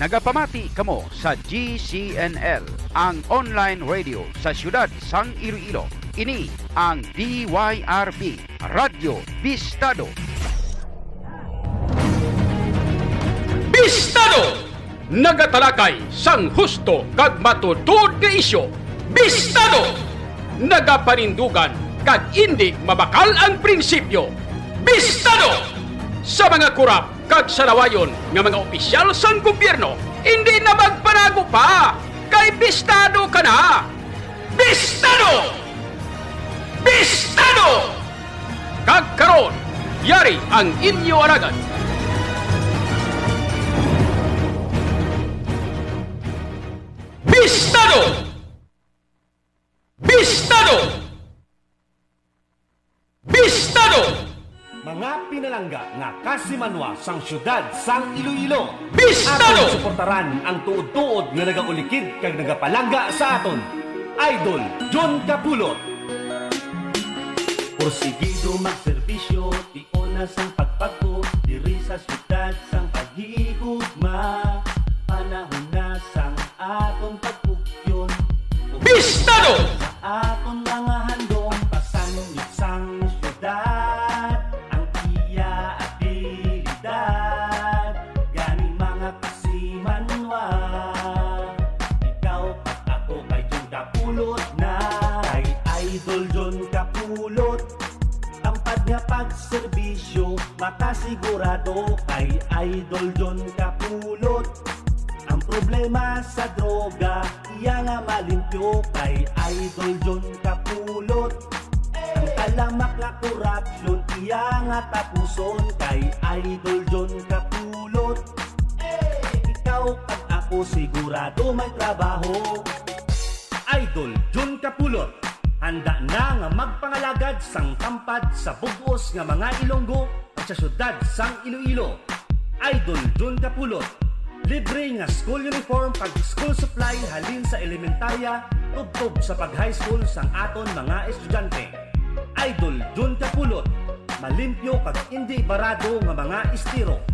Nagapamati kamo sa GCNL, ang online radio sa siyudad sang Iloilo. Ini ang DYRB, Radyo Bistado. Bistado! Nagatalakay sang husto kag matutod nga isyo. Bistado! Nagapanindugan kag hindi mabakal ang prinsipyo. Bistado! Sa mga kurap kag sanawayon nga mga opisyal sang gobyerno, hindi na magpanago pa. Kay bistado ka na. Bistado! Bistado! Kag karon, yari ang inyo aragan. Bistado! Bistado! Bistado! Mga pinalangga nga kasimanwa sang syudad sang Iloilo. Bistado! Aton suportaran ang tuod-tuod nga nagaulikid kag nagapalangga sa aton. Idol John Capulot. Porsigido magserbisyo, tiyo na sang pagpagpo, diri sa syudad sang paghigugma. Panahon na sang atong pagpugyon, Bistado! sa atong mga pagserbisyo, makasigurado kay Idol John Kapulot. Ang problema sa droga, iya nga malimpyo kay Idol John Kapulot. Ang talamak nga korupsyon, iya nga tapuson kay Idol John Kapulot. Ikaw at ako sigurado may trabaho. Idol John Capulot. Handa na nga magpangalagad sang tampad sa bugos nga mga Ilonggo at sa syudad sang Iloilo. Idol John Capulot. Libre nga school uniform pag school supply halin sa elementarya tubtob sa pag high school sang aton mga estudyante. Idol John Capulot. Malimpyo kag hindi barado nga mga estiro.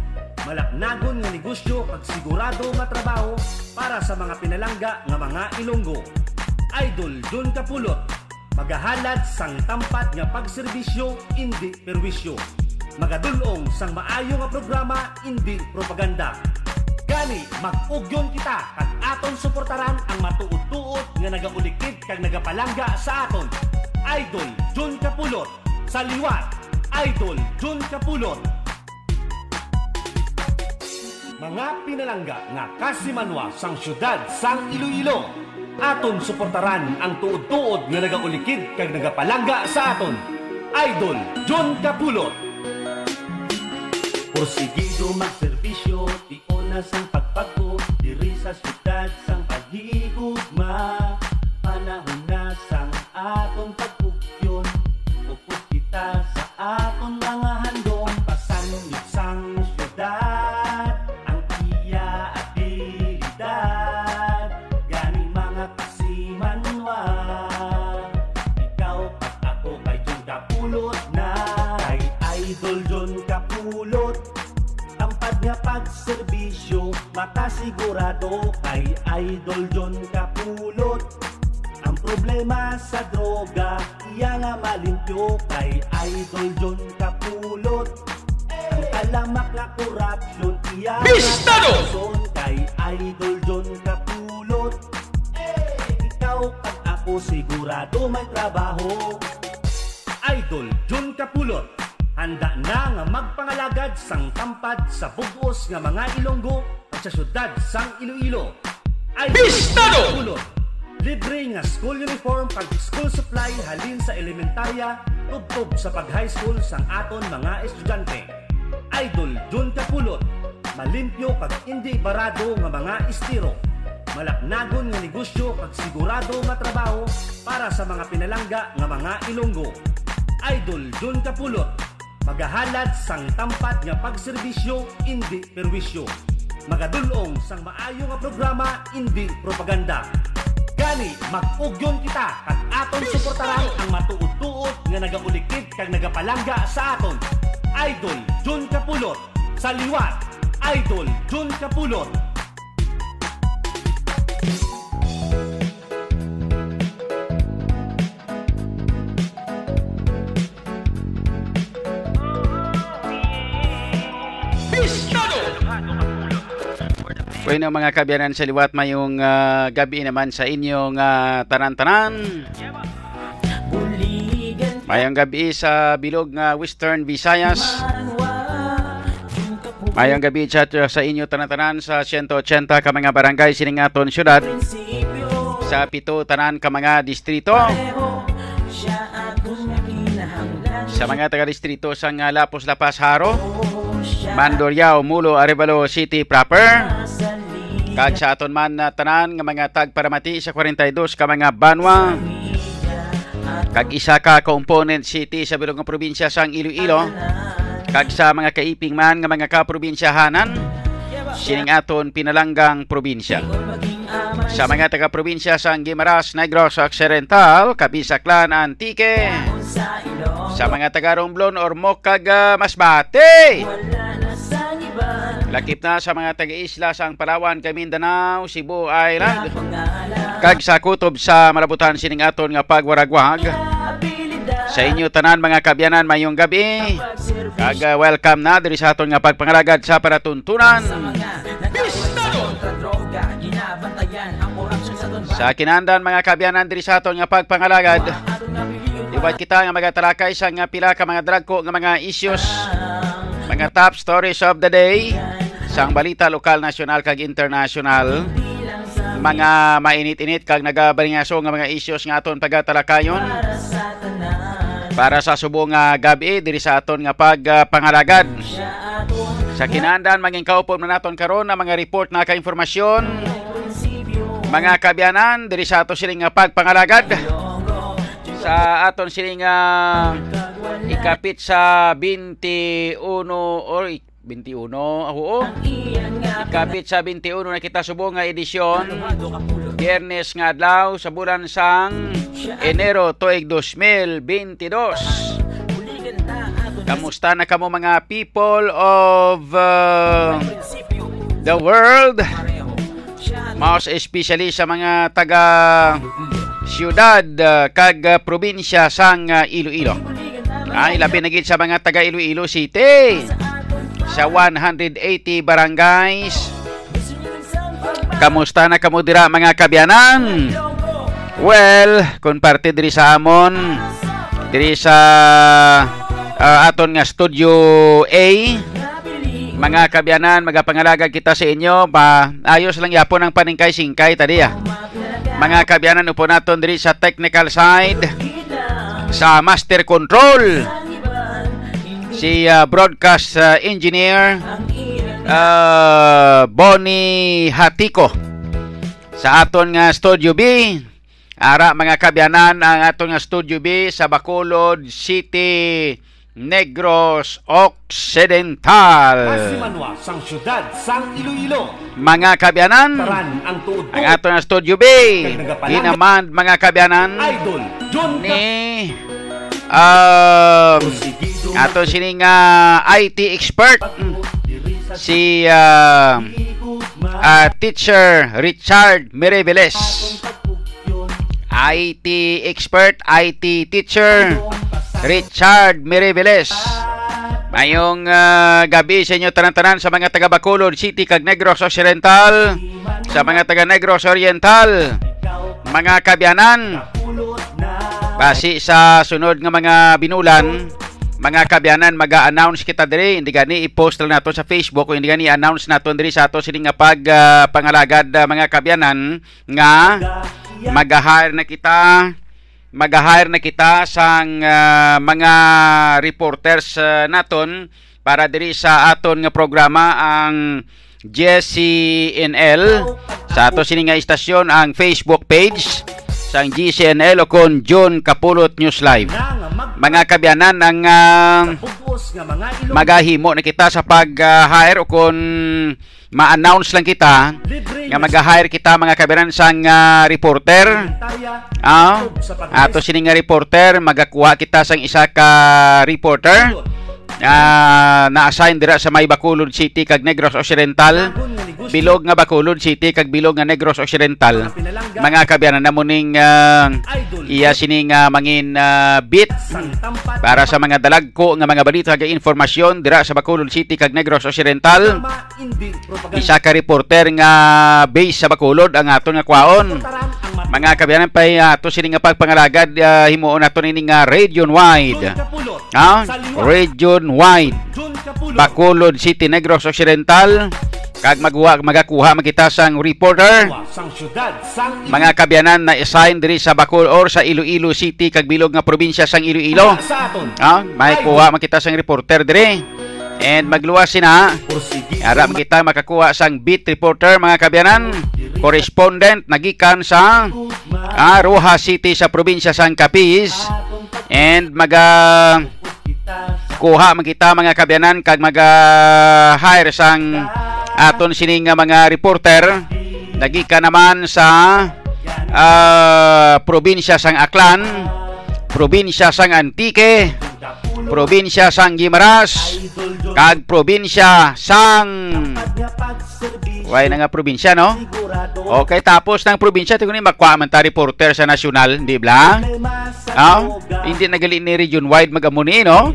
Malaknagon nga negosyo kag sigurado nga trabaho para sa mga pinalangga nga mga Ilonggo. Idol John Capulot. Magahalad sang tampad nga pagserbisyo, hindi perwisyo. Magadulong sang maayo nga programa, hindi propaganda. Gani, mag-ugyon kita kag aton suportaran ang matuod-tuod nga nagaulikid kag nagapalangga sa aton. Idol John Capulot. Sa liwat, Idol John Capulot. Mga pinalangga nga kasimanwa sang syudad sang Iloilo. Aton suportaran ang tuod-tuod nga nagaulikid kag nagapalangga sa aton. Idol John Capulot. Porsigido magserbisyo, tiyo na sang pagpagpo, diri sa syudad sang paghigugma. Panahon na sang atong pagpugyon, upod kita sa atong Idol John Kapulot. Tampad nga pagserbisyo, makasigurado kay Idol John Kapulot. Ang problema sa droga, iya nga malimpyo kay Idol John Kapulot. Ang talamak nga korupsyon, iya nga Bistado! tapuson kay Idol John Kapulot. Ikaw at ako sigurado may trabaho. Idol John Capulot. Handa na nga magpangalagad sang tampad sa bugos nga mga Ilonggo at sa syudad sang Iloilo. Idol Bistado! Capulot. Libre nga school uniform pag school supply halin sa elementarya tubtob sa pag high school sang aton mga estudyante. Idol John Capulot. Malimpyo kag hindi barado nga mga estiro. Malaknagon nga negosyo kag sigurado nga trabaho para sa mga pinalangga nga mga Ilonggo. Idol John Capulot. Magahalad sang tampad nga pagserbisyo, hindi perwisyo. Magadulong sang maayo nga programa, hindi propaganda. Gani, mag-ugyon kita kag aton suportaran ang matuod-tuod nga nagaulikid kag nagapalangga sa aton. Idol John Capulot. Sa liwat, Idol John Capulot. Bueno mga kabyanan sa liwat mayong uh, gabi naman sa inyong uh, tanan-tanan. Mayong gabi sa bilog nga Western Visayas. Mayong gabi chat sa inyo tanan-tanan sa 180 ka mga barangay siningaton syudad. Sa pito tanan ka mga distrito. Sa mga taga-distrito sa uh, Lapos Lapas Haro. Mandoriao, Mulo, Arevalo City proper. Kag sa aton man na tanan nga mga tagparamati sa 42 ka mga banwa. Kag isa ka component city sa bilog nga probinsya sang Iloilo. Kag sa mga kaiping man nga mga kaprobinsyahanan sining aton pinalanggang probinsya. Sa mga taga-probinsya sang Guimaras, Negros Occidental, Kabisaklan, Antique. Sa mga taga-Romblon or Mokag Masbate. Lakip na sa mga taga-isla sa Palawan, Mindanao, Cebu Island. Kag sa kutob sa malabutan sining aton nga pagwaragwag. Sa inyo tanan mga kabyanan mayong gabi. Kag uh, welcome na diri sa aton nga pagpangalagad sa paratuntunan. Sa kinandan mga kabyanan diri sa aton nga pagpangalagad. Iwat kita nga magatalakay sa nga pila ka mga dragko nga mga issues mga top stories of the day sang balita lokal, nasyonal kag international mga mainit-init kag nagabalingaso nga mga issues nga aton pagatalakayon para sa subong nga gabi diri sa aton nga pagpangalagad sa kinandan maging kaupon na naton karon na mga report na ka-informasyon. Mga kabyanan diri sa aton siling nga pagpangalagad sa aton siling nga ikapit sa 21 or 21 oo ikapit sa 21 na kita subong nga edisyon. Biyernes nga adlaw sa bulan sang Enero tuig 2022 Kamusta na kamo mga people of uh, the world? Most especially sa mga taga siyudad uh, kag uh, probinsya sang uh, Iloilo. Ay labi na sa mga taga Iloilo City. Sa 180 barangays. Kamusta na kamo dira mga kabyanan? Well, kung parte diri sa amon, diri sa uh, aton nga studio A, mga kabyanan, magapangalaga kita sa inyo, pa ayos lang yapon ang paningkay-singkay tadi ah. Mga kabyanan upo naton diri sa technical side sa master control si uh, broadcast uh, engineer uh, Bonnie Hatiko sa aton nga Studio B ara mga kabyanan ang aton nga Studio B sa Bacolod City Negros Occidental. Sang syudad sang Iloilo. Mga kabyanan, ang tuod ang ato nga Studio B, ginaman mga kabyanan Idol John ni um, ato sining uh, IT expert si uh, uh, teacher Richard Mireveles. IT expert, IT teacher Richard Mireveles. Mayong uh, gabi sa inyo tanan-tanan sa mga taga Bacolod City kag Negros Occidental, sa mga taga Negros Oriental, mga kabyanan. Basi sa sunod nga mga binulan, mga kabyanan maga-announce kita diri. Hindi gani i-post lang nato sa Facebook. O hindi gani i-announce nato diri sa ato. Sini nga pag uh, pangalagad uh, mga kabyanan nga mag-hire na kita mag-hire na kita sang uh, mga reporters uh, naton para diri sa aton nga programa ang GCNL sa ato sini nga istasyon ang Facebook page sang GCNL o kon John Kapulot News Live. Mga kabyanan ang uh, magahimo na kita sa pag-hire o kon ma-announce lang kita nga mag-hire kita mga kabyanan sang uh, reporter. Ah, ato sini nga reporter magakuha kita sang isa ka reporter uh, na-assign dira sa May Bacolod City kag Negros Occidental bilog nga Bacolod City kag bilog nga Negros Occidental. Mga kabyanan na muning ah, idol, iya sini nga mangin ah, bit. Para sa mga dalagko nga mga balita kag informasyon dira sa Bacolod City kag Negros Occidental. Isa ka reporter nga base sa Bacolod ang aton nga kwaon. Mga kabyanan pa ato sini nga pagpangalagad uh, himuon nato nini nga region wide. Ha? Liwa. region wide. Bacolod City Negros Occidental kag magwa magakuha magita sang reporter mga kabyanan na assign diri sa Bacol or sa Iloilo City kag bilog nga probinsya sang Iloilo. Ha? May kuha makita sang reporter diri. And magluwas sina. Ara makita makakuha sang beat reporter mga kabyanan. Correspondent nagikan sa ah, Roja City sa probinsya sang Capiz. And maga kuha makita mga kabyanan. Kag maga hire sang aton sining mga reporter nagika naman sa ah, probinsya sang Aklan probinsya sang Antique probinsya sang Gimaras kag probinsya sang. Way na nga probinsya no? Okay tapos ng probinsya tingnan ni makuha man ta reporter sa nasyonal di ba Ah, hindi nagali ni region wide magamuni no?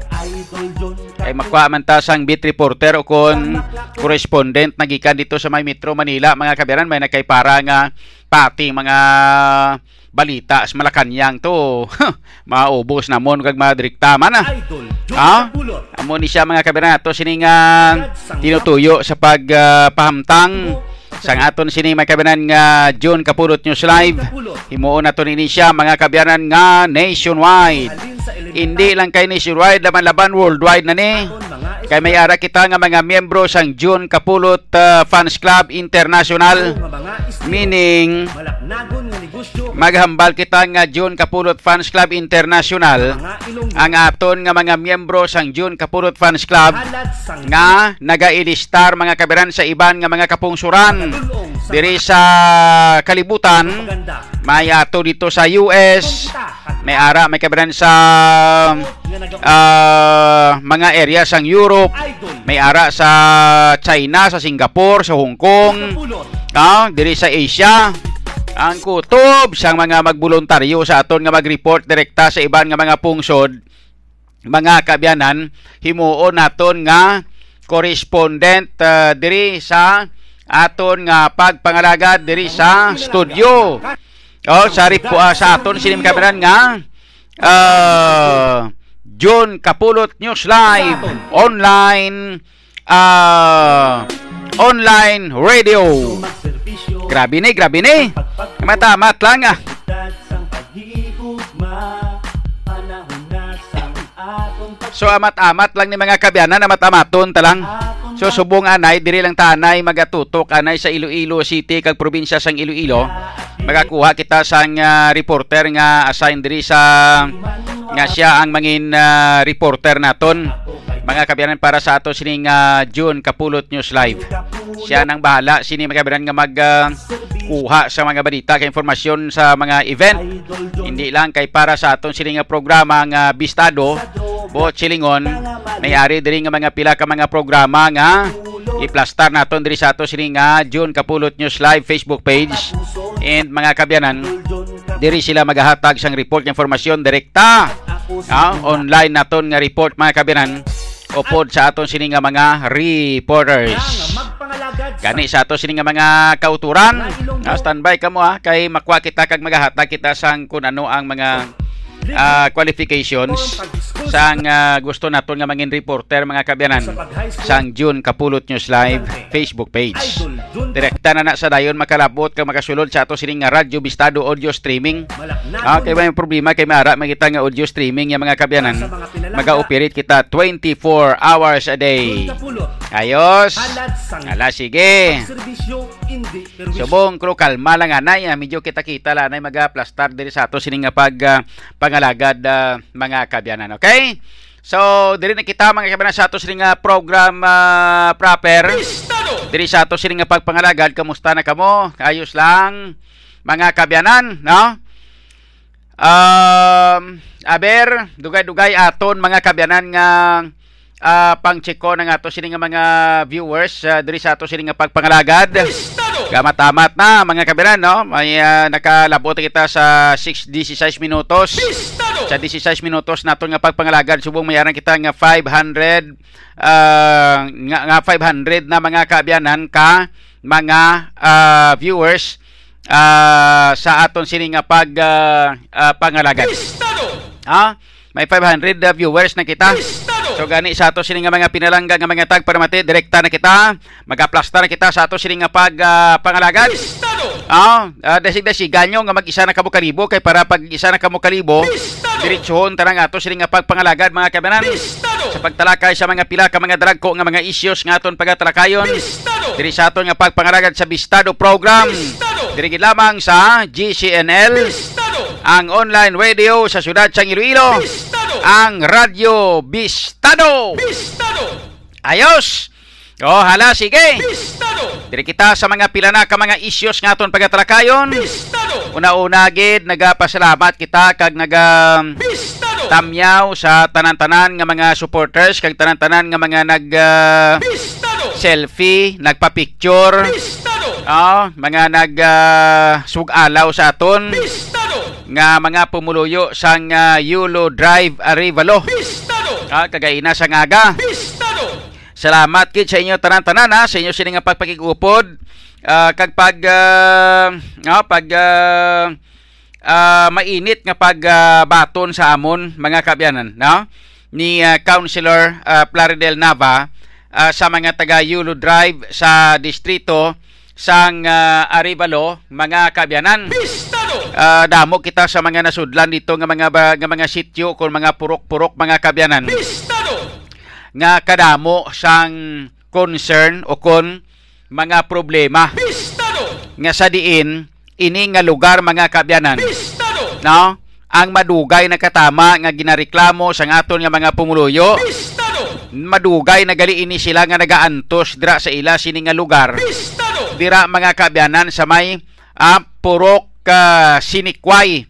Ay makuha man ta sang beat reporter o kon correspondent nagikan dito sa may Metro Manila. Mga kabiyanan may nakay para nga pati mga balita sa Malacanang to. Maubos namon kag madriktaman na. Ah? Kapulot, amo ni siya mga kabiyanan ato sining tinutuyo sa pagpahamtang sang aton sini may kabiyanan nga June Kapulot News Live. Himuon nato ni siya mga kabiyanan nga nationwide. Hindi lang kay nationwide laban laban worldwide na ni. Mga kay may ara kita nga mga miyembro sang June Kapulot uh, Fans Club International. Meaning maghambal kita nga June Kapulot Fans Club International. Ang aton nga mga miyembro sang June Kapulot Fans Club nga nagailistar mga kabiran sa iban nga mga kapungsuran diri sa kalibutan may ato dito sa US may ara may kabiran sa ah, mga area sang Europe may ara sa China sa Singapore sa Hong Kong ah, diri sa Asia. Ang kutob sang mga magboluntaryo sa aton nga mag-report direkta sa iban nga mga pungsod mga kabyanan himuon naton nga correspondent ah, diri sa aton nga pagpangalagad diri sa studio oh sa ripo ah, sa aton sinim kabyanan nga ah, John Kapulot News Live online ah, online radio Grabe ni, grabe ni. Matamat lang ah. So amat-amat lang ni mga kabyanan, amat-amaton talang. So subong anay, diri lang tanay magatutok anay sa Iloilo City kag probinsya sang Iloilo. Magakuha kita sang ah, reporter nga assign diri sa nga siya ang mangin ah, reporter naton. Mga kabyanan para sa ato sining ah, June Kapulot News Live. Siya nang bahala sini mga kabyanan nga mag ah, kuha sa mga balita kay informasyon sa mga event. Hindi lang kay para sa aton sini nga programa nga Bistado, Bo Chilingon, may ari diri nga mga pila ka mga programa nga iplastar naton diri sa ato sini nga June Kapulot News Live Facebook page and mga kabyanan diri sila magahatag sang report nga informasyon direkta ah, online naton nga report mga kabyanan upod sa aton sini nga mga reporters magpangalagad sa ato sini nga mga kauturan. Ah, standby ka mo ha kay makwa kita kag magahatag kita sang kun ano ang mga ah, qualifications sang ah, gusto naton nga mangin reporter mga kabyanan sang June Kapulot News Live Facebook page. Direkta na na sa dayon makalabot kag makasulod sa ato sini nga radyo bistado audio streaming. Ah, kay may problema kay mara makita nga audio streaming nga mga kabyanan. Maga-operate kita 24 hours a day. Ayos. Ala sige. Subong kro kalma lang anay ah. medyo kita-kita la anay maga-plastar diri sa ato sini nga pag ah, pangalagad ah, mga kabyanan. Okay? So, diri na kita mga kabyanan sa ato sini nga program ah, proper. Diri sa ato sini nga pagpangalagad, kamusta na kamo? Ayos lang mga kabyanan, no? Um, aber, dugay-dugay aton mga kabyanan nga uh, pang-check ko ng ato sini nga mga viewers uh, diri sa ato sini nga pagpangalagad. Gamatamat na mga kabiran no. May uh, nakalabot kita sa 6:16 minutos. Sa 16 minutos nato nga pagpangalagad subong mayaran kita nga 500 uh, nga, nga 500 na mga kaabyanan ka mga uh, viewers uh, sa aton sini nga pag uh, uh, pangalagad. Ha? May 500 uh, viewers na kita. So gani sa ato sini nga mga pinalangga nga mga tag para mati direkta na kita. Magaplasta na kita sa ato sini nga pag uh, pangalagad. Ah, uh, desig desig ganyo nga mag-isa na kamo kalibo kay para pag isa na kamo kalibo diretsohon tanang ato sini nga pagpangalagad mga kabanan. Sa pagtalakay sa mga pila ka mga dragko nga mga issues nga aton pagatalakayon. Diri sa aton nga pagpangalagad sa Bistado program. Diri lamang sa GCNL ang online radio sa siyudad sa Iloilo ang Radyo Bistado. Ayos! O hala, sige! Diri kita sa mga pila na ka mga issues nga aton pagatalakayon. Una-una gid nagapasalamat kita kag naga tamyaw sa tanan-tanan nga mga supporters kag tanan-tanan nga mga nag uh, selfie, nagpa-picture. Oh, mga nag uh, sugalaw sa aton nga mga pumuluyo sang uh, Yulo Drive Arivalo. Ah, kagaina sa ngaga. Salamat kid sa inyo tanan-tanan sa inyo sini nga pagpakigupod. Uh, kag pag uh, uh, pag uh, uh, mainit nga pag uh, baton sa amon mga kabyanan, no? Ni uh, Councilor uh, Plaridel Nava uh, sa mga taga Yulo Drive sa distrito sang uh, Arivalo, mga kabyanan. Uh, damo kita sa mga nasudlan dito nga mga nga mga sityo kung mga purok-purok mga kabyanan. Nga kadamo sang concern o kon mga problema. Nga sa diin ini nga lugar mga kabyanan. No? Ang madugay na katama nga ginareklamo sa aton nga mga pumuluyo madugay na gali ini sila nga nagaantos dira sa ila sini nga lugar. Dira mga kabyanan sa may uh, purok uh, sinikway.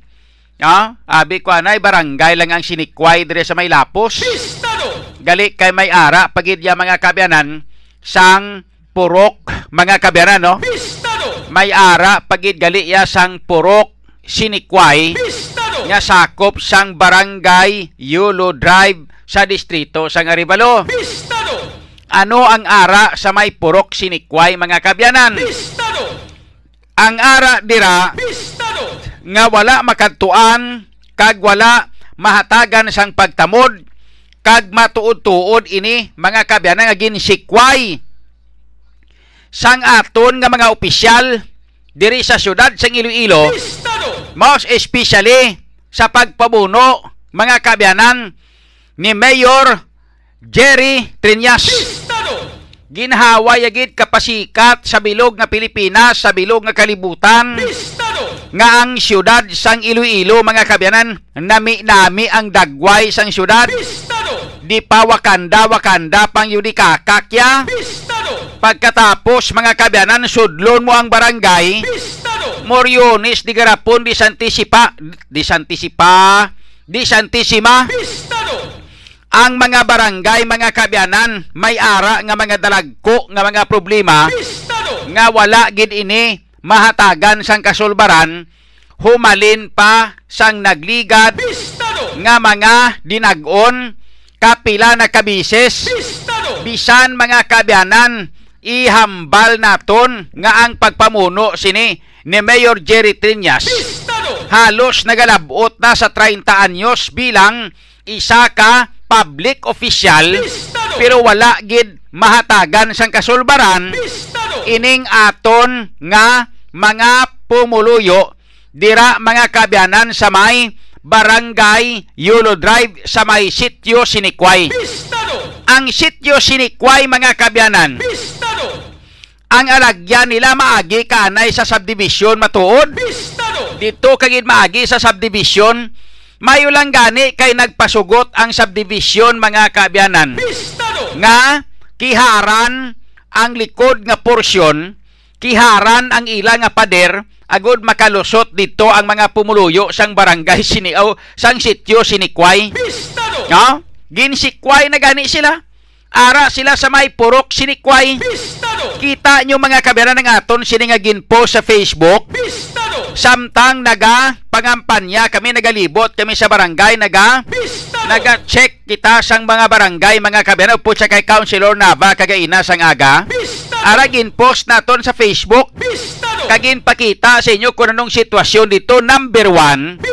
Ah abi ko anay barangay lang ang sinikway dire sa may lapos. Gali kay may ara pagidya mga kabyanan sang purok mga kabyanan no? May ara pagid gali ya sang purok sinikway. Nga sakop sang barangay Yulo Drive sa distrito sang Arivalo ano ang ara sa may purok sinikway mga kabyanan? Ang ara dira nga wala makadtuan kag wala mahatagan sang pagtamod kag matuod-tuod ini mga kabyanan nga ginsikway sang aton nga mga opisyal diri sa syudad sang Iloilo most especially sa pagpabuno mga kabyanan ni Mayor Jerry Triñas. Ginhawa yagid kapasikat sa bilog nga Pilipinas sa bilog nga kalibutan nga ang syudad sang Iloilo mga kabyanan. Nami-nami ang dagway sang syudad. Di pa Wakanda Wakanda pang yudikakakya pagkatapos mga kabyanan sudlon mo ang barangay. Moriones di garapon di santisipa di santisipa di santisima ang mga barangay mga kabyanan may ara nga mga dalagko nga mga problema nga wala gid ini mahatagan sang kasulbaran humalin pa sang nagligad nga mga dinag-on kapila na kabises. Bisan mga kabyanan ihambal naton nga ang pagpamuno sini ni Mayor Jerry Triñas. Halos nagalabot na sa 30 anyos bilang isa ka public official pero wala gid mahatagan sang kasulbaran ining aton nga mga pumuluyo dira mga kabyanan sa may Barangay Yulo Drive sa may sityo Sinikway. Ang sityo Sinikway mga kabyanan. Ang alagyan nila maagi kanay sa subdivision matuod. Dito kagid maagi sa subdivision mayo lang gani kay nagpasugot ang subdivision mga kabyanan. Nga kiharan ang likod nga porsyon, kiharan ang ila nga pader agud makalusot dito ang mga pumuluyo sang barangay siniaw sang sityo sinikway. No? Ginsikway na gani sila. Ara sila sa may purok sinikway. Bistado! Kita nyo mga kabiyanan ng aton sini nga ginpo sa Facebook. Bistado! Samtang naga pangampanya kami nagalibot kami sa barangay naga naga-check kita sang mga barangay mga kabiyanan po sa kay Councilor Nava kagaina sang aga. Bistado! Ara ginpost naton sa Facebook. Kagin pakita sa inyo kung anong sitwasyon dito. Number one,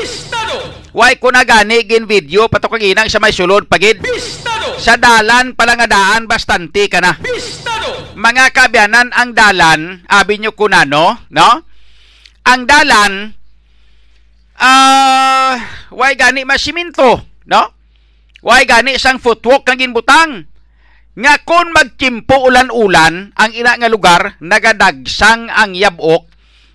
why ko na gani gin video patok kaginang sa may sulod pagid. Sa dalan pala nga daan bastante ka na. Bistado! Mga kabyanan ang dalan, abi nyo kunano, no? Ang dalan, ah, why gani masiminto, no? Why gani sang footwalk ng ginbutang? Nga kung magkimpo ulan-ulan, ang ina nga lugar, nagadagsang ang yabok,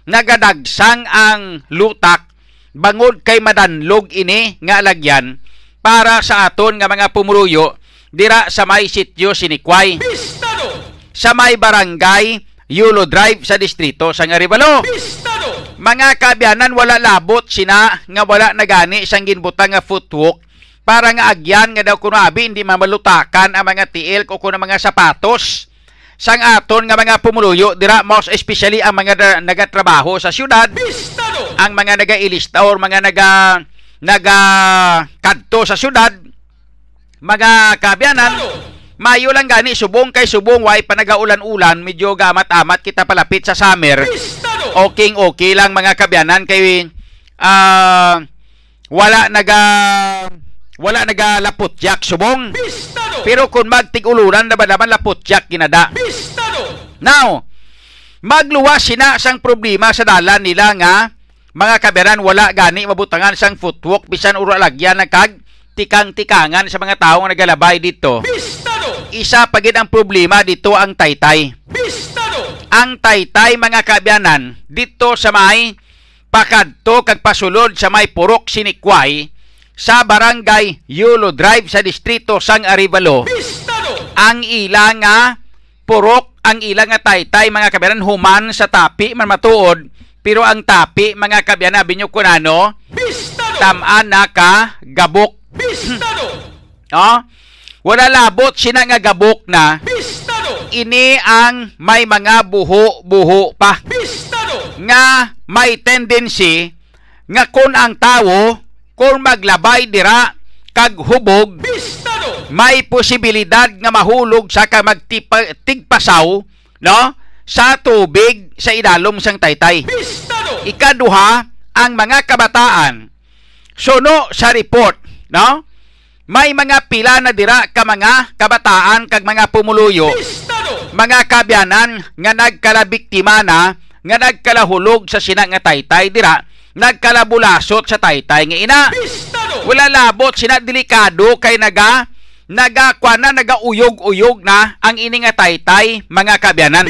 nagadagsang ang lutak, bangod kay madanlog ini nga lagyan, para sa aton nga mga pumuruyo, dira sa may sityo sinikway Bistado! sa may barangay Yulo Drive sa distrito sa Arivalo. Bistado! Mga kabyanan wala labot sina nga wala nagani sang ginbutang nga footwalk para nga agyan nga daw kuno abi hindi mamalutakan ang mga tiil o kuno mga sapatos. Sang aton nga mga pumuluyo dira most especially ang mga nagatrabaho sa syudad. Bistado! ang mga nagailista or mga naga naga kadto sa syudad. Mga kabyanan mayo lang gani subong kay subong way pa nagaulan-ulan medyo gamat-amat kita palapit sa summer okay okay lang mga kabyanan kay ah wala naga wala naga lapot jack subong Bistado! pero kung magtig-ulunan na ba naman lapot jack kinada Bistado! Now, magluwas sina sang problema sa dalan nila nga mga kaberan wala gani mabutangan sang footwalk bisan uro lagyan kag tikang-tikangan sa mga taong nagalabay dito. Bistado! Isa pagid ang problema dito ang taytay. Bistado! Ang taytay mga kabyanan dito sa may pakadto kag pasulod sa may purok sinikway sa barangay Yulo Drive sa distrito sang Arivalo Bistado! ang ilang nga purok ang ilang nga taytay mga kabyanan human sa tapi man matuod pero ang tapi mga kabyanan binyo kunano Bistado! tamaan na ka gabok Bistado! no wala labot sina nga gabok na Bistado! ini ang may mga buho-buho pa Bistado! nga may tendency nga kun ang tawo kung maglabay dira kag hubog Bistado! may posibilidad nga mahulog sa ka magtigpasaw no sa tubig sa idalom sang taytay Bistado! ikaduha ang mga kabataan suno sa report no may mga pila na dira ka mga kabataan kag mga pumuluyo mga kabyanan nga nagkalabiktima na nga nagkalahulog sa sina nga taytay dira nagkalabulasot sa taytay nga ina wala labot sina delikado kay naga naga na nagauyog-uyog na ang ini nga taytay mga kabyanan!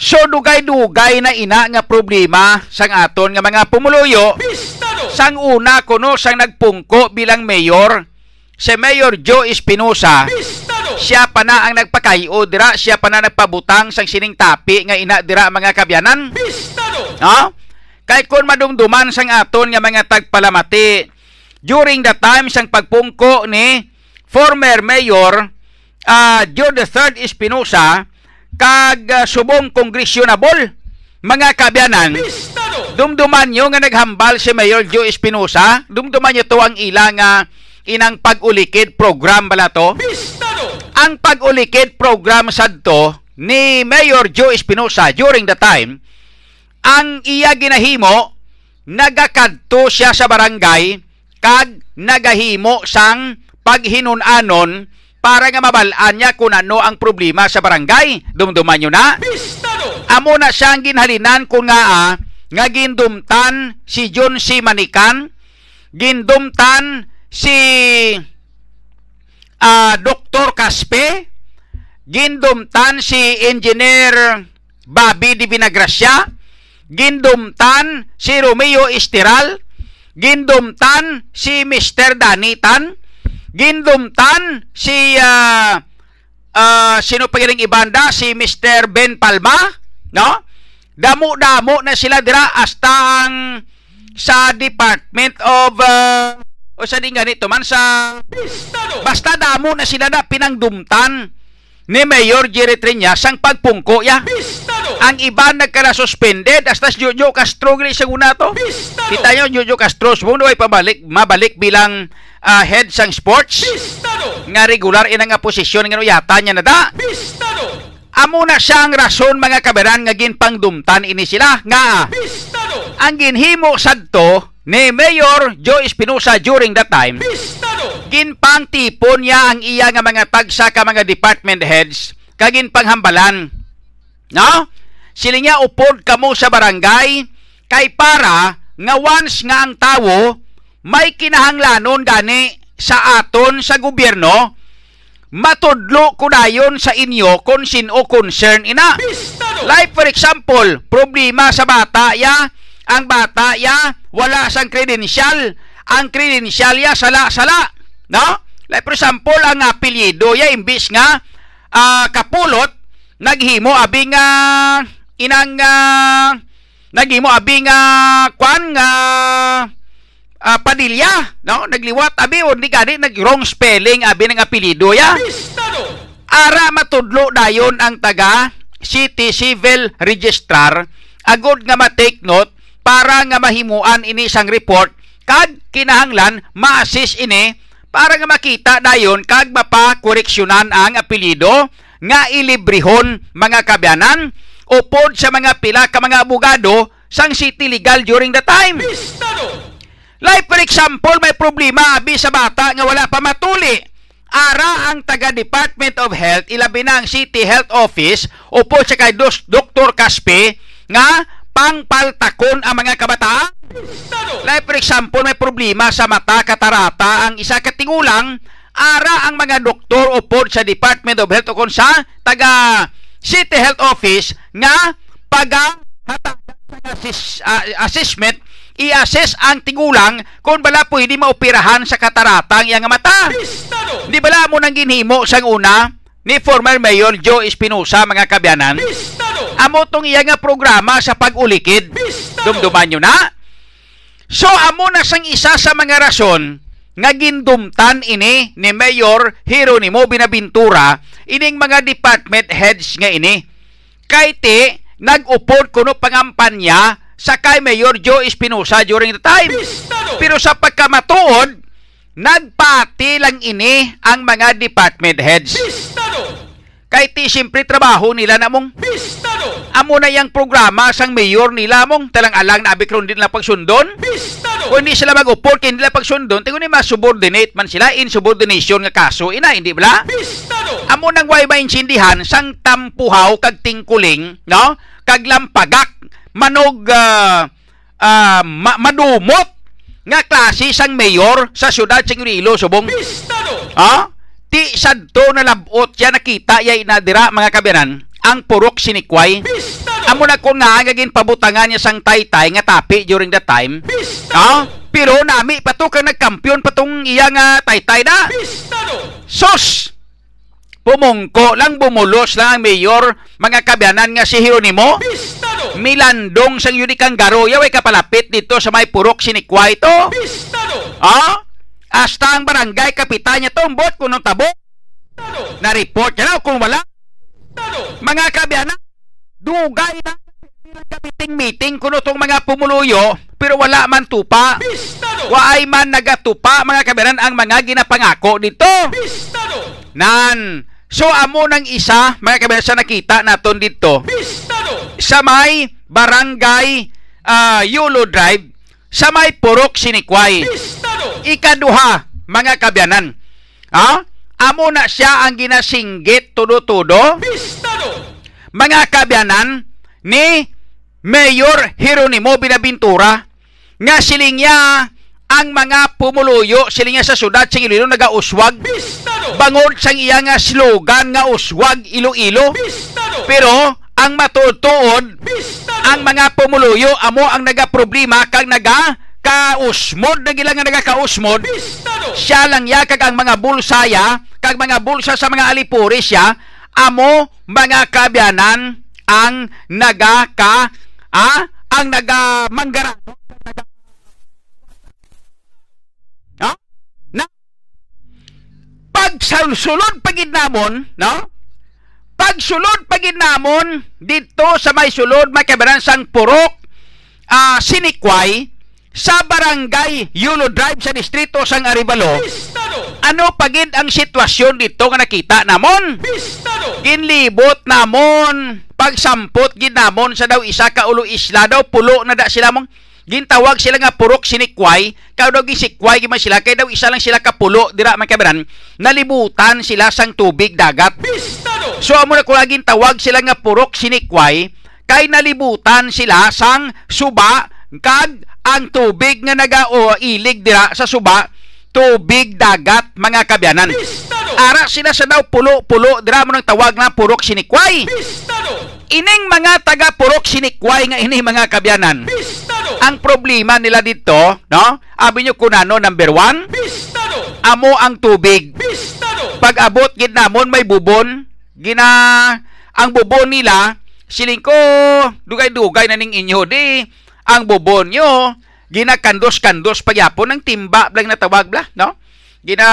So dugay-dugay na ina nga problema sang aton nga mga pumuluyo Bistado! sang una kuno sang nagpungko bilang mayor si Mayor Joe Espinosa Bistado! siya pa na ang nagpakayo dira siya pa na nagpabutang sang sining tapi nga ina dira mga kabyanan Bistado! no kay kun madumduman sang aton nga mga tagpalamati during the time sang pagpungko ni former mayor uh, Joe III Espinosa kag uh, subong kongresyonable mga kabyanan dumduman nyo nga naghambal si Mayor Joe Espinosa dumduman nyo to ang ilang nga inang pag-ulikid program bala to. Ang pag-ulikid program sadto ni Mayor Joe Espinosa during the time ang iya ginahimo nagakadto siya sa barangay kag nagahimo sang paghinunanon para nga mabalaan niya kung ano ang problema sa barangay. Dumduman nyo na. Bistado! Amo na siyang ginhalinan kung nga ah, nga gindumtan si John C. Manikan, gindumtan si ah, Dr. Caspe, gindumtan si Engineer Bobby Di Vinagracia, gindumtan si Romeo Estiral, gindumtan si Mr. Danitan, gindumtan si ah, ah, sino pa gining ibanda si Mr. Ben Palma, no? Damo-damo na sila dira hasta ang sa Department of ah, O sa di ganito man sa Bistado! basta damo na sila na pinangdumtan ni Mayor Jerry Triñas ang pagpungko ya. Bistado! Ang iba nagkala suspended hasta si Jojo Castro gani sa una to. Kita nyo, Jojo Castro, sumunod ay pabalik, mabalik bilang ah, head sang sports. Bistado! Nga regular ina nga posisyon nga yata niya na da. Bistado! Amo na siya ang rason mga kaberan nga ginpangdumtan ini sila nga Bistado! ang ginhimo sadto ni Mayor Joe Espinosa during that time Bistado! ginpang tipon niya ang iya nga mga tagsa ka mga department heads kagin panghambalan no sila niya upod kamo sa barangay kay para nga once nga ang tawo may kinahanglanon gani sa aton sa gobyerno matudlo ko dayon sa inyo kung sino concern ina! Like for example, problema sa bata ya, ang bata ya wala sang credential, ang credential ya sala-sala, no? Like for example, ang apelyido ya imbis nga ah, kapulot naghimo abi nga inang ah, naghimo abi nga kwan nga ah, Padilla, no? Nagliwat abi o di gani nag wrong spelling abi ng apelyido ya. Ara matudlo dayon ang taga City Civil Registrar agod nga ma-take note para nga mahimuan ini sang report kag kinahanglan ma-assist ini para nga makita dayon kag mapakoreksyonan ang apelyido nga ilibrihon mga kabyanan upod sa mga pila ka mga abogado sang city legal during the time. Bistado! Like for example, may problema abi sa bata nga wala pa matuli. Ara ang taga Department of Health, ilabi na ang City Health Office, upo sa kay Dos, Dr. Caspe, nga pangpaltakon ang mga kabataan. Like for example, may problema sa mata, katarata, ang isa katigulang, ara ang mga doktor upod sa Department of Health o kung sa taga City Health Office nga paga assess, ah, assessment i-assess ang tigulang kung bala pwede maoperahan sa kataratang iyang mata. Bistado! Di bala mo nang ginhimo sang una ni former Mayor Joe Espinosa mga kabyanan? Bistado! Amo tong iya nga programa sa pag-ulikid. Dumduman nyo na? So, amo na sang isa sa mga rason nga gindumtan ini ni Mayor Hieronimo Binaventura ining mga department heads nga ini. Kay ti, nag-upod kuno pangampanya sa kay Mayor Joe Espinosa during the time. Pero sa pagkamatuod, nagpati lang ini ang mga department heads. Kay ti siyempre trabaho nila namong Bistado! amo na yang programa sang mayor nila mong talang alang na abikron din nila pagsundon. Bistado! Kung hindi sila mag-uport kay nila pagsundon, tingo ni ma-subordinate man sila in subordination nga kaso ina hindi bala? Bistado! Amo nang way maintindihan sang tampuhaw kag tingkuling, no? Kag lampagak manog ah, ah, ma- madumot nga klase sang mayor sa syudad sa Iloilo subong. Ha? Ti sadto na labot ya nakita ya inadira mga kabiran ang purok sinikway. Amo na ko nga gagin pabutangan niya sang taytay nga tapi during that time. Ha? Pero nami pato kang nagkampiyon patong iya nga taytay na. Bistado! Sus! Pumungko lang bumulos lang ang mayor mga kabyanan nga si Hieronimo. Bistado! Milandong sang yunikang garo yaw ay kapalapit dito sa may purok sinikway to. Bistado! Ha? Hasta ang barangay kapitan niya tumbot kung nung tabo. Bistado! Na-report niya na kung wala. Bistado! Mga kabyanan, dugay na meeting meeting kuno tong mga pumuluyo pero wala man tupa. Bistado! Waay man nagatupa mga kabyanan ang mga ginapangako dito. Bistado! Nan. So amo nang isa mga sa nakita naton dito Bistado! sa may barangay ah, Yulo Drive sa may Purok Sinikway. Bistado! Ikaduha mga kabyanan. Ha? Amo na siya ang ginasinggit tudo-tudo Bistado! mga kabyanan ni Mayor Hieronimo Binaventura nga silingya ang mga pumuluyo silingya sa syudad sa Iloilo nagauswag. Bistado! bangod sang iya nga slogan nga uswag Iloilo. Pero ang Bistado! ang mga pumuluyo amo ang nagaproblema kag naga kausmod na gila nga nagakausmod. Bistado! siya lang ya kag ang mga bulsaya kag mga bulsa sa mga alipuri siya. Amo mga kabyanan ang nagaka ah, ang naga manggara ha? Pag sulod pagid namon, no? Pag sulod pagid namon dito sa may sulod may kabaran sang purok ah sinikway sa barangay Yulo Drive sa distrito sang Arivalo. Pistado! Ano pagid ang sitwasyon dito nga nakita namon? Pistado! Ginlibot namon pagsampot gid namon sa daw isa ka ulo isla daw pulo na da sila mong gintawag sila nga purok sinikway kaw daw gisikway giman sila kay daw isa lang sila ka pulo dira man kabaran nalibutan sila sang tubig dagat Pistado! so amo na kung laging tawag sila nga purok sinikway kay nalibutan sila sang suba kag ang tubig nga naga o ilig dira sa suba tubig dagat mga kabyanan Pistado! ara sila sa daw pulo-pulo dira mo nang tawag na purok sinikway Pistado! ining mga taga purok sinikway nga ini mga kabyanan Pistado! Ang problema nila dito no? Abi nyo kunano number one? Pistado! amo ang tubig. Pistado! pag abot gid namon may bubon. Gina ang bubon nila siling ko dugay-dugay na ning inyo di. Ang bubon nyo ginakandos-kandos pagyapon ng timba blang natawag bla no? Gina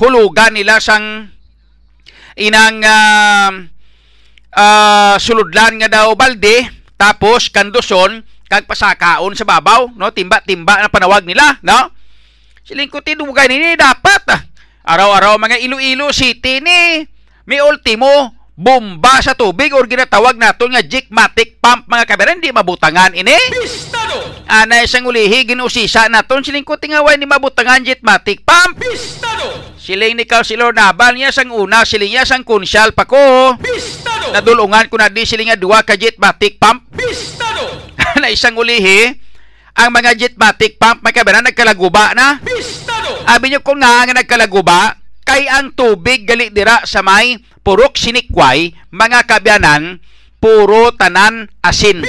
hulugan nila sang inang ah, ah, suludlan nga daw balde. Tapos kandoson kag pasakaon sa babaw no timba-timba na panawag nila no siling ko tinugay ni dapat ah. araw-araw mga Iloilo City ni may ultimo bomba sa tubig or ginatawag nato nga jigmatic pump mga kaberan di mabutangan ini Pistado! ana isang ulihi ginusisa naton siling ko tingaway ni mabutangan jigmatic pump Pistado! siling ni Lord Nabal niya sang una siling niya sang kunsyal pa ko Pistado! nadulungan ko na di siling nga duwa ka jigmatic pump Pistado! na isang ulihi ang mga jigmatic pump may kaberan nagkalaguba na! Abi nyo kung nga nga nagkalaguba, kay ang tubig gali dira sa may purok sinikway, mga kabyanan, puro tanan asin.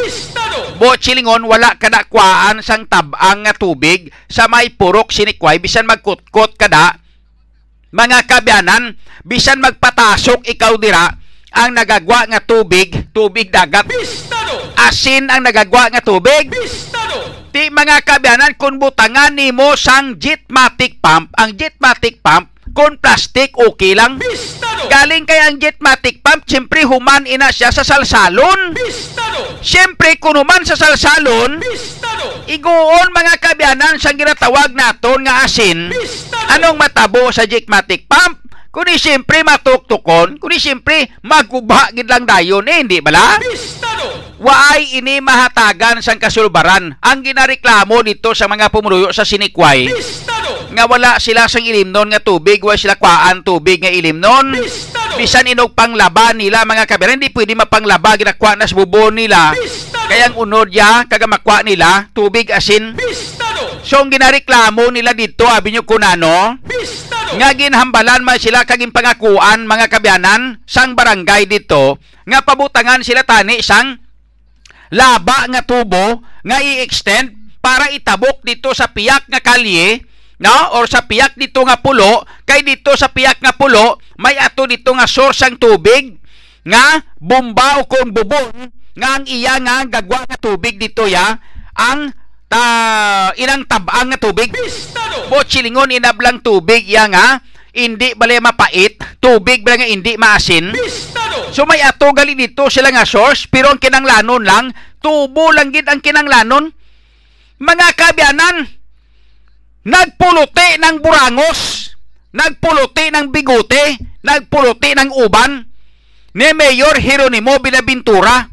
Bo chilingon wala kada kwaan sang tabang nga tubig sa may purok sinikway bisan magkutkot kada mga kabyanan bisan magpatasok ikaw dira ang nagagwa nga tubig tubig dagat Pistado! asin ang nagagwa nga tubig Pistado! Ti mga kabyanan kung butangan nimo sang jetmatic pump, ang jetmatic pump kung plastic okay lang. Pistado! Galing kay ang jetmatic pump, siyempre human ina siya sa salsalon. Pistado! Siyempre kung human sa salsalon, Pistado! iguon mga kabyanan sang ginatawag naton nga asin. Pistado! Anong matabo sa jetmatic pump? Kundi siyempre matuktukon, kundi siyempre maguba gid lang dayon eh, hindi bala? Waay ini mahatagan sang kasulbaran ang ginareklamo dito sa mga pumuruyo sa sinikway Pistado! nga wala sila sang ilimnon nga tubig wala sila kwaan tubig nga ilimnon Pistado! bisan inog panglaba nila mga kabira hindi pwede mapanglaba ginakwa na sa bubon nila Pistado! kaya ang unod ya kaga makwa nila tubig asin Pistado! so ang ginareklamo nila dito abi nyo kunano Pistado! Nga ginhambalan man sila kaging pangakuan mga kabyanan sang barangay dito nga pabutangan sila tani sang laba nga tubo nga i-extend para itabok dito sa piyak nga kalye no? Or sa piyak dito nga pulo kay dito sa piyak nga pulo may ato dito nga source ang tubig nga bomba o kung bubon nga ang iya nga gagwa nga tubig dito ya ang ta ilang tabang nga tubig Pistado! Bochilingon inablang tubig ya nga hindi bale mapait, tubig bala nga hindi maasin. Pistado! So may ato gali dito sila nga source pero ang kinanglanon lang, tubo lang gid ang kinanglanon. Mga kabyanan, nagpuluti ng burangos, nagpuluti ng bigote, nagpuluti ng uban, ni Mayor Jeronimo Binaventura,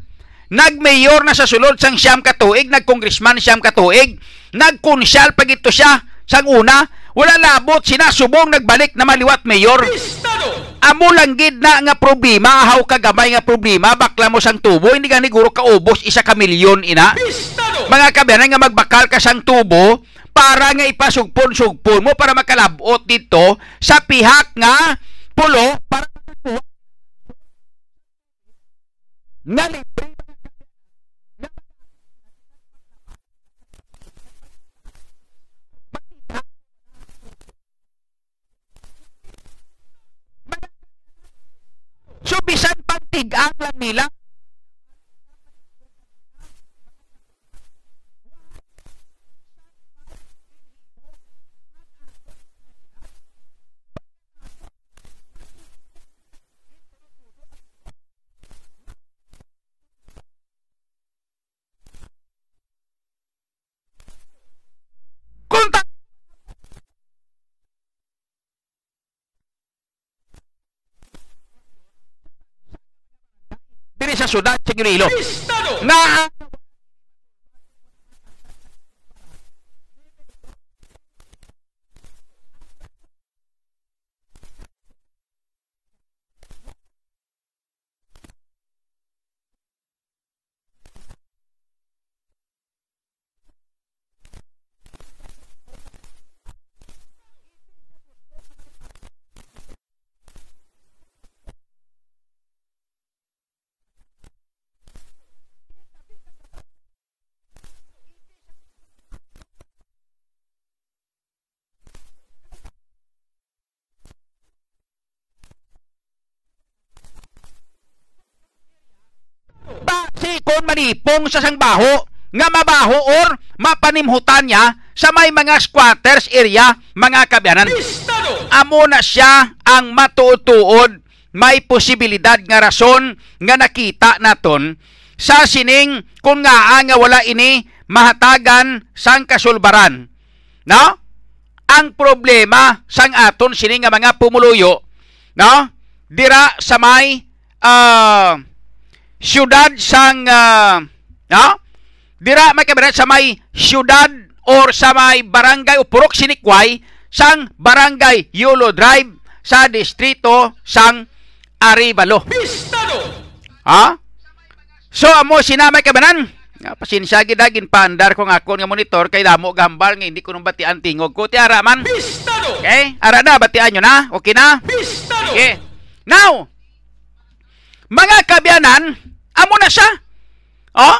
nagmayor na sa sulod sang siyam katuig, nagkongresman siyam katuig, nagkonsyal pag ito siya sang una, wala labot sinasubong nagbalik na maliwat mayor. Amo lang gid na nga problema, ahaw kagamay nga problema, bakla mo sang tubo, hindi ka ubos isa ka milyon ina. Pistado! Mga kabayan nga magbakal ka sang tubo para nga ipasugpon-sugpon mo para makalabot dito sa pihak nga pulo para na libre So bisan pagtigang lang nila sa syudad sa Iloilo. Pistado! Na base manipong sa sang baho nga mabaho or mapanimhutan niya sa may mga squatters area mga kabyanan. Amo na siya ang matutuod may posibilidad nga rason nga nakita naton sa sining kung nga nga wala ini mahatagan sang kasulbaran. No? Ang problema sang aton sining nga mga pumuluyo, no? Dira sa may ah syudad sang ah, no? Dira may kabinet sa may syudad or sa may barangay o purok sinikway sang barangay Yulo Drive sa distrito sang Arivalo. Pistado! Ha? So amo sinamay kabanan. Nga pasensya gid dagin paandar ko nga ako nga monitor kay damo gambal nga hindi ko nung batian tingog ko ti ara man. Pistado! Okay? Ara na batian nyo na. Okay na? Pistado! Okay. Now, mga kabyanan, amo na siya. Oh?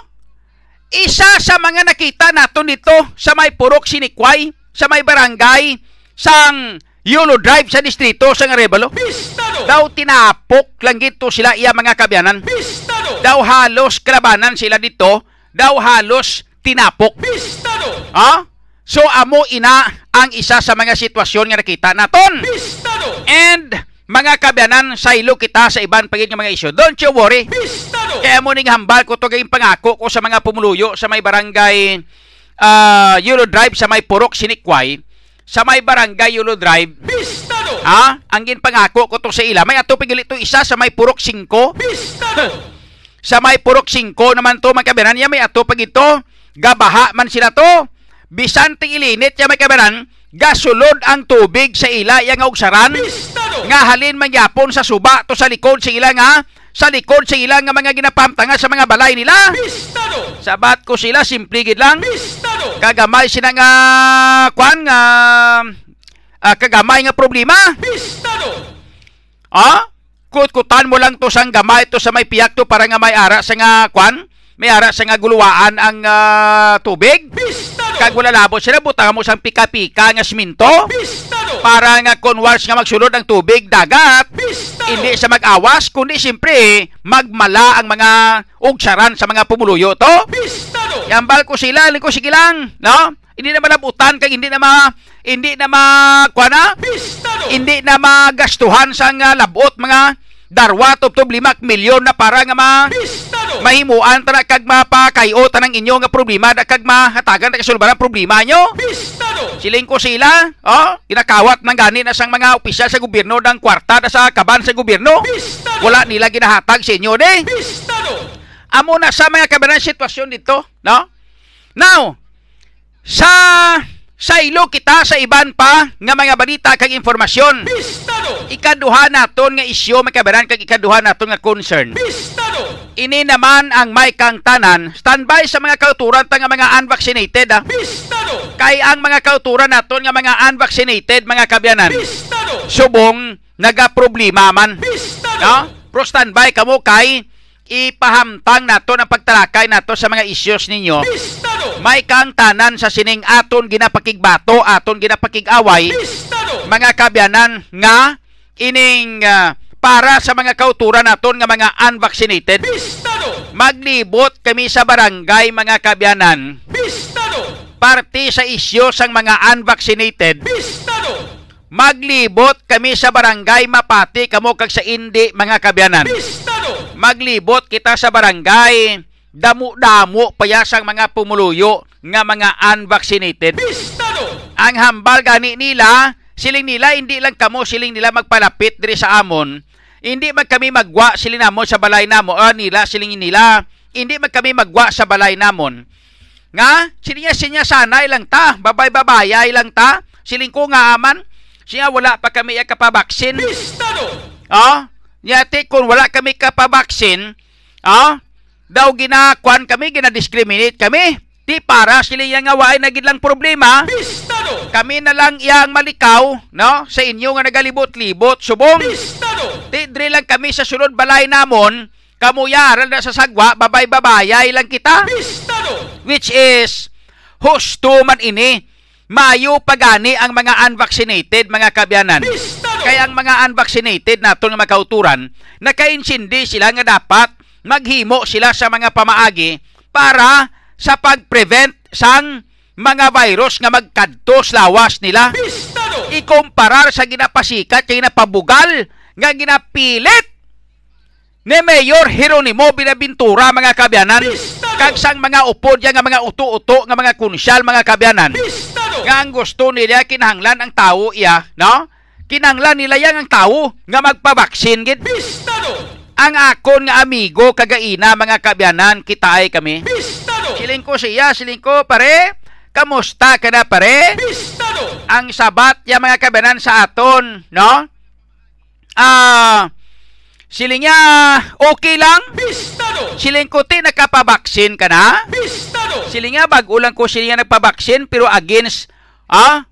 Isa sa mga nakita nato dito sa may purok sinikway, sa may barangay, sang Yulo Drive sa distrito sang Arevalo. Pistado! Daw tinapok lang gito sila iya mga kabyanan. Pistado! Daw halos kalabanan sila dito, daw halos tinapok. Pistado! Ha? So amo ina ang isa sa mga sitwasyon nga nakita naton. Pistado! And mga kabyanan, saylo kita sa iban pagin nga mga isyu. Don't you worry. Pistado! Kaya mo ning hambal ko to gayong pangako ko sa mga pumuluyo sa may barangay uh, Euro Drive sa may Purok Sinikway, sa may barangay Euro Drive. Pistado! Ha? Ang ginpangako ko to sa ila. May ato pigil ito isa sa may Purok 5. Pistado! Sa may Purok 5 naman to mga kabanan niya may ato pag ito. Gabaha man sila to. Bisan ting ilinit ya may kabanan. Gasulod ang tubig sa ila yang ugsaran. Pistado! Nga halin man yapon sa suba to sa likod sa ila nga sa likod sa ila nga mga ginapamtanga sa mga balay nila. Pistado! Sabat ko sila simple gid lang. Pistado! Kagamay sila nga kwan nga ah, kagamay nga problema. Pistado! Ah? Kut-kutan mo lang to sang gamay to sa may piyak to para nga may ara sa nga kwan, may ara sa nga guluwaan ang ah, tubig. Kag wala labot sila butang mo sang pika-pika nga siminto para nga konwars nga magsulod ang tubig dagat. Hindi sa mag-awas kundi siyempre magmala ang mga ugsaran sa mga pumuluyo to. Yambal ko sila, ko sige lang, no? Hindi na malabutan kag hindi na ma hindi na ma kuana, hindi na magastuhan sa nga labot mga darwa tubtob limak milyon na para nga ma Pistado! mahimuan tana kag mapakayo tanang inyo nga problema da kag mahatagan ta kasulbaran problema nyo. Pistado! Siling ko sila, oh, ginakawat man gani na sang mga opisyal sa gobyerno ng kwarta na sa kaban sa gobyerno. Pistado! Wala nila ginahatag sa inyo de. Pistado! Amo na sa mga kabanan sitwasyon dito, no? Now, sa sa ilo kita sa iban pa nga mga balita kag informasyon. Pistado! Ikaduha naton nga isyu mga kabanan kag ikaduha naton nga concern. Pistado! Ini naman ang may kang tanan, standby sa mga kauturan ta nga mga unvaccinated ah. Pistado! Kay ang mga kauturan naton nga mga unvaccinated mga kabyanan. Pistado! Subong nagaproblema man. Pistado! No? Pro standby kamo kay ipahamtang nato ang pagtalakay nato sa mga issues ninyo. Pistado! May kang tanan sa sining aton ginapakigbato, aton ginapakigaway, Pistado! mga kabyanan nga ining ah, para sa mga kauturan naton nga mga unvaccinated. Pistado! Maglibot kami sa barangay mga kabyanan Pistado! parte sa isyu sang mga unvaccinated. Pistado! Maglibot kami sa barangay mapati kamo kag sa indi mga kabyanan. Pistado! Maglibot kita sa barangay damo-damo payasang mga pumuluyo nga mga unvaccinated. Pistado! Ang hambal gani nila, siling nila hindi lang kamo siling nila magpalapit diri sa amon Hindi man kami magwa sila namon sa balay namo, ah, nila siling nila. Hindi man kami magwa sa balay namon. Nga, sininya sinya sanay lang ta, babay-babayay lang ta. Siling ko nga aman, siya wala pa kami kapabaksin. Pistado! Oh, yati kung wala kami kapabaksin, oh, daw ginakwan kami, ginadiscriminate kami. Di para sila yang nga waay na lang problema. Pistado! Kami na lang iyang malikaw, no? Sa inyo nga nagalibot-libot, subong. Pistado! Di dre lang kami sa sulod balay namon, kamuyaran na sa sagwa, babay-babayay lang kita. Pistado! Which is, husto man ini, mayo pagani ang mga unvaccinated, mga kabyanan. Kaya ang mga unvaccinated nato nga makauturan, nakaintindi sila nga dapat maghimo sila sa mga pamaagi para sa pag-prevent sang mga virus nga magkadto sa lawas nila. Ikumparar sa ginapasikat kay ginapabugal nga ginapilit ni Mayor Jeronimo Binabintura mga kabyanan. Pistado! kag sang mga upod nga mga uto-uto nga mga kunsyal mga kabyanan. Nga ang gusto nila kinahanglan ang tao iya no? Kinahanglan nila yang ang tao nga magpabaksin gid ang akon nga amigo kagaina mga kabyanan kitaay kami. Pistado! siling ko siya siling ko pare. Kamusta ka na pare? Pistado! ang sabat ya mga kabyanan sa aton no? Ah siling niya okay lang Pistado! siling ko ti nakapabaksin ka na Pistado! sila nga bagulang ko sila nga nagpabaksin pero against ah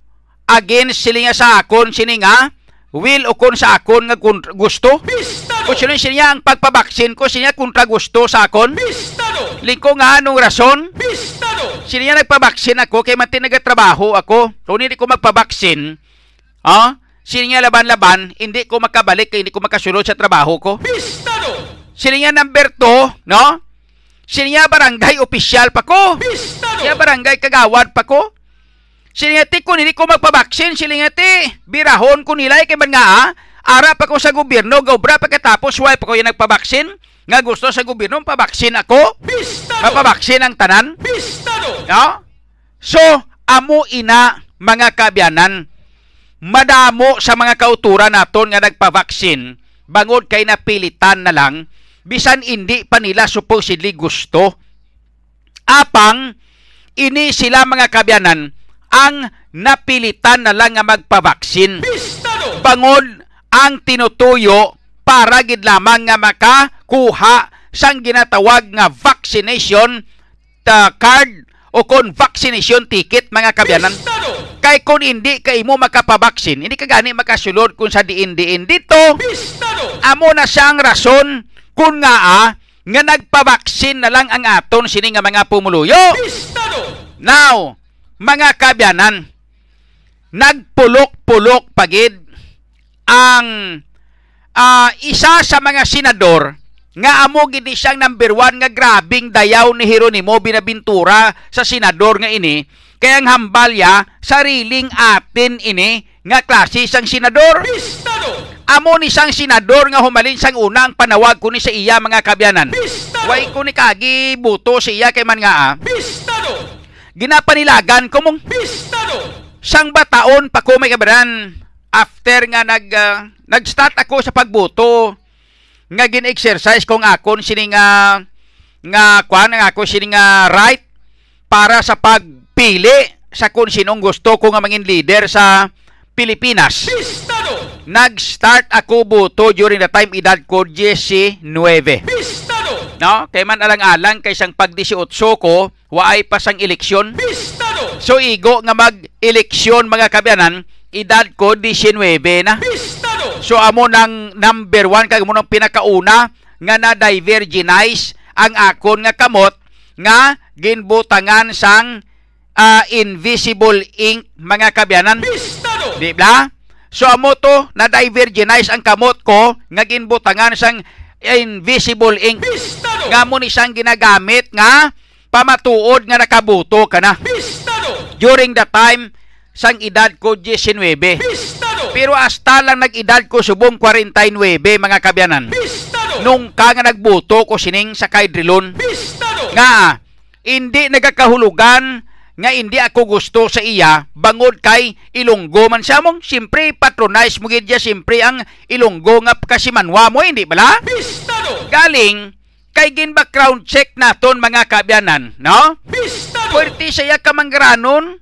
against sila nga sa akon sila nga will o kon sa akon nga gusto Pistado! kung sila sila nga ang pagpabaksin ko sila nga kontra gusto sa akon Pistado! lingko nga anong rason Pistado! sila nga nagpabaksin ako kay man nagatrabaho ako kung hindi ko magpabaksin ah sila nga laban-laban hindi ko makabalik hindi ko makasulod sa trabaho ko Pistado! sila nga number 2 no sila nga barangay opisyal pa ko Pistado! Kaya barangay kagawad pa ko. Siningati ko hindi ko magpabaksin, silingati. Birahon ko nila kay man nga ah. Ara pa ko sa gobyerno, gobra pagkatapos why pa ko yung nagpabaksin. Nga gusto sa gobyerno, pabaksin ako. Pistado! Mapabaksin ang tanan. Pistado! No? So, amo ina mga kabyanan, madamo sa mga kauturan naton nga nagpabaksin, bangod kay napilitan na lang, bisan hindi pa nila supposedly gusto. Apang, ini sila mga kabyanan, ang napilitan na lang nga magpabaksin. Pistado! Bangod ang tinutuyo para gid lamang nga makakuha sang ginatawag nga vaccination ta card o kon vaccination ticket mga kabyanan. Pistado! Kay kung hindi ka imo makapabaksin, hindi ka gani makasulod kung sa diin-diin dito. Pistado! Amo na siyang rason kung nga ah, nga nagpabaksin na lang ang aton sini nga mga pumuluyo. Pistado! Now, mga kabyanan, nagpulok-pulok pagid ang ah, isa sa mga senador nga amo gid siyang number one nga grabing dayaw ni Jeronimo Binabintura sa senador nga ini kaya ang hambalya sariling atin ini nga klase sang senador Pistado! amo ni sang senador nga humalin sang unang panawag ko ni sa iya mga kabyanan Pistado! way ko ni kagi buto sa iya kay man nga ah. Pistado! ginapanilagan ko mong Pistado! sang bataon pa ko may kabaran after nga nag ah, nag-start ako sa pagbuto nga gin-exercise kong akon sini nga nga kwan nga ako sini nga right para sa pagpili sa kung sinong gusto ko nga mangin leader sa Pilipinas. Pistado! Nag-start ako buto during the time edad ko 19. Pistado! No? Kay man alang-alang kay sang pag 18 ko, waay pa sang eleksyon. Pistado! So igo nga mag-eleksyon mga kabyanan, edad ko 19 na. Pistado! So amo nang number one kag mo nang pinakauna nga na-divergenize ang akon nga kamot nga ginbutangan sang ah, invisible ink mga kabyanan. Pistado! Di ba? So amo to na-divergenize ang kamot ko nga ginbutangan sang invisible ink Pistado! nga mo ni siyang ginagamit nga pamatuod nga nakabuto ka na Pistado! during the time sang edad ko 19. Pistado! Pero hasta lang nag-edad ko subong 49 mga kabyanan. Pistado! Nung ka nga nagbuto ko sining sa kaidrilon Pistado! nga hindi nagakahulugan nga hindi ako gusto sa iya bangod kay Ilonggo man siya mong siyempre patronize mo gid siya siyempre ang Ilonggo nga kasimanwa mo hindi bala Bistado! galing kay gin background check naton mga kabyanan no Bistado! Pwerte siya kamanggaranon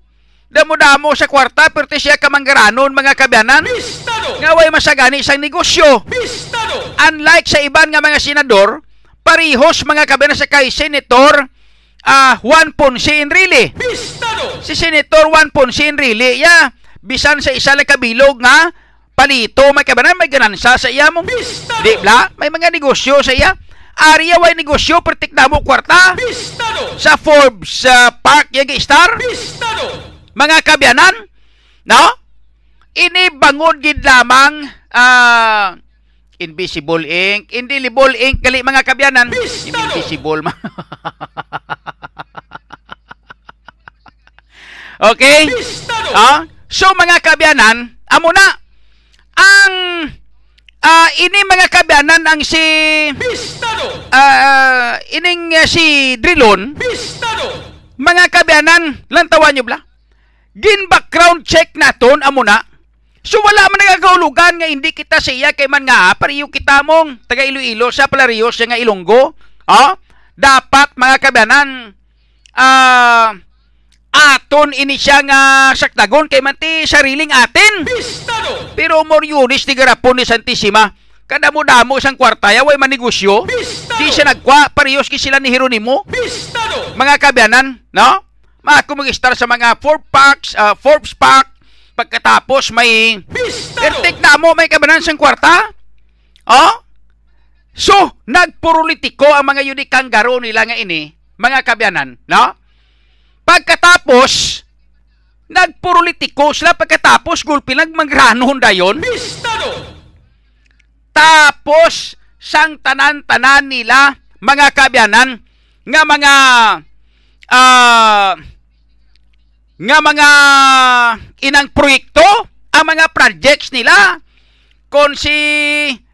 damo-damo sa kwarta pwerte siya kamanggaranon mga kabyanan Bistado! nga way masagani sang negosyo Bistado! unlike sa iban nga mga senador parihos mga kabyanan sa kay senator ah Juan Ponce Enrile Bistado! si Senator Juan Ponce Enrile ya bisan sa isa lang kabilog nga palito may kabanan may ganansa sa iya mong Bistado! di bla may mga negosyo sa iya Ariya way negosyo pertik na mo kwarta Bistado! sa Forbes uh, Park yung star Bistado! Mga kabyanan no ini bangod gid lamang ah invisible ink indelible ink kali mga kabyanan Bistado! invisible okay! Ah, so mga kabyanan, amo na ang ah, ini mga kabyanan ang si Bistado! ah, ining ah, si Drilon, Bistado! mga kabyanan, lantawan nyo bla. Gin background check naton amo na. So wala man nagakaulugan nga hindi kita siya kay man nga pariyo kita mong taga Iloilo sa Palario siya nga Ilonggo. Ah, dapat mga kabyanan ah aton ini siya nga sakdagon kay manti sariling atin. Bistado! Pero more yunis ni garapon ni Santissima. Kada mo damo isang kwarta, way manegosyo. Di siya nagkwa, parehos ki sila ni Jeronimo. Bistado! Mga kabyanan, no? Mga mag-star sa mga Forbes Parks, uh, Forbes Park, pagkatapos may! Ertek na mo may kabanan kwarta? Oh? So, nagpurulitiko ang mga unikang garo nila nga ini, mga kabyanan, no? Pagkatapos, nagpurulitiko sila pagkatapos gulpi nagmangranon dayon. Bistado! Tapos, sang tanan-tanan nila, mga kabyanan, nga mga, ah, nga mga inang proyekto, ang mga projects nila, kon si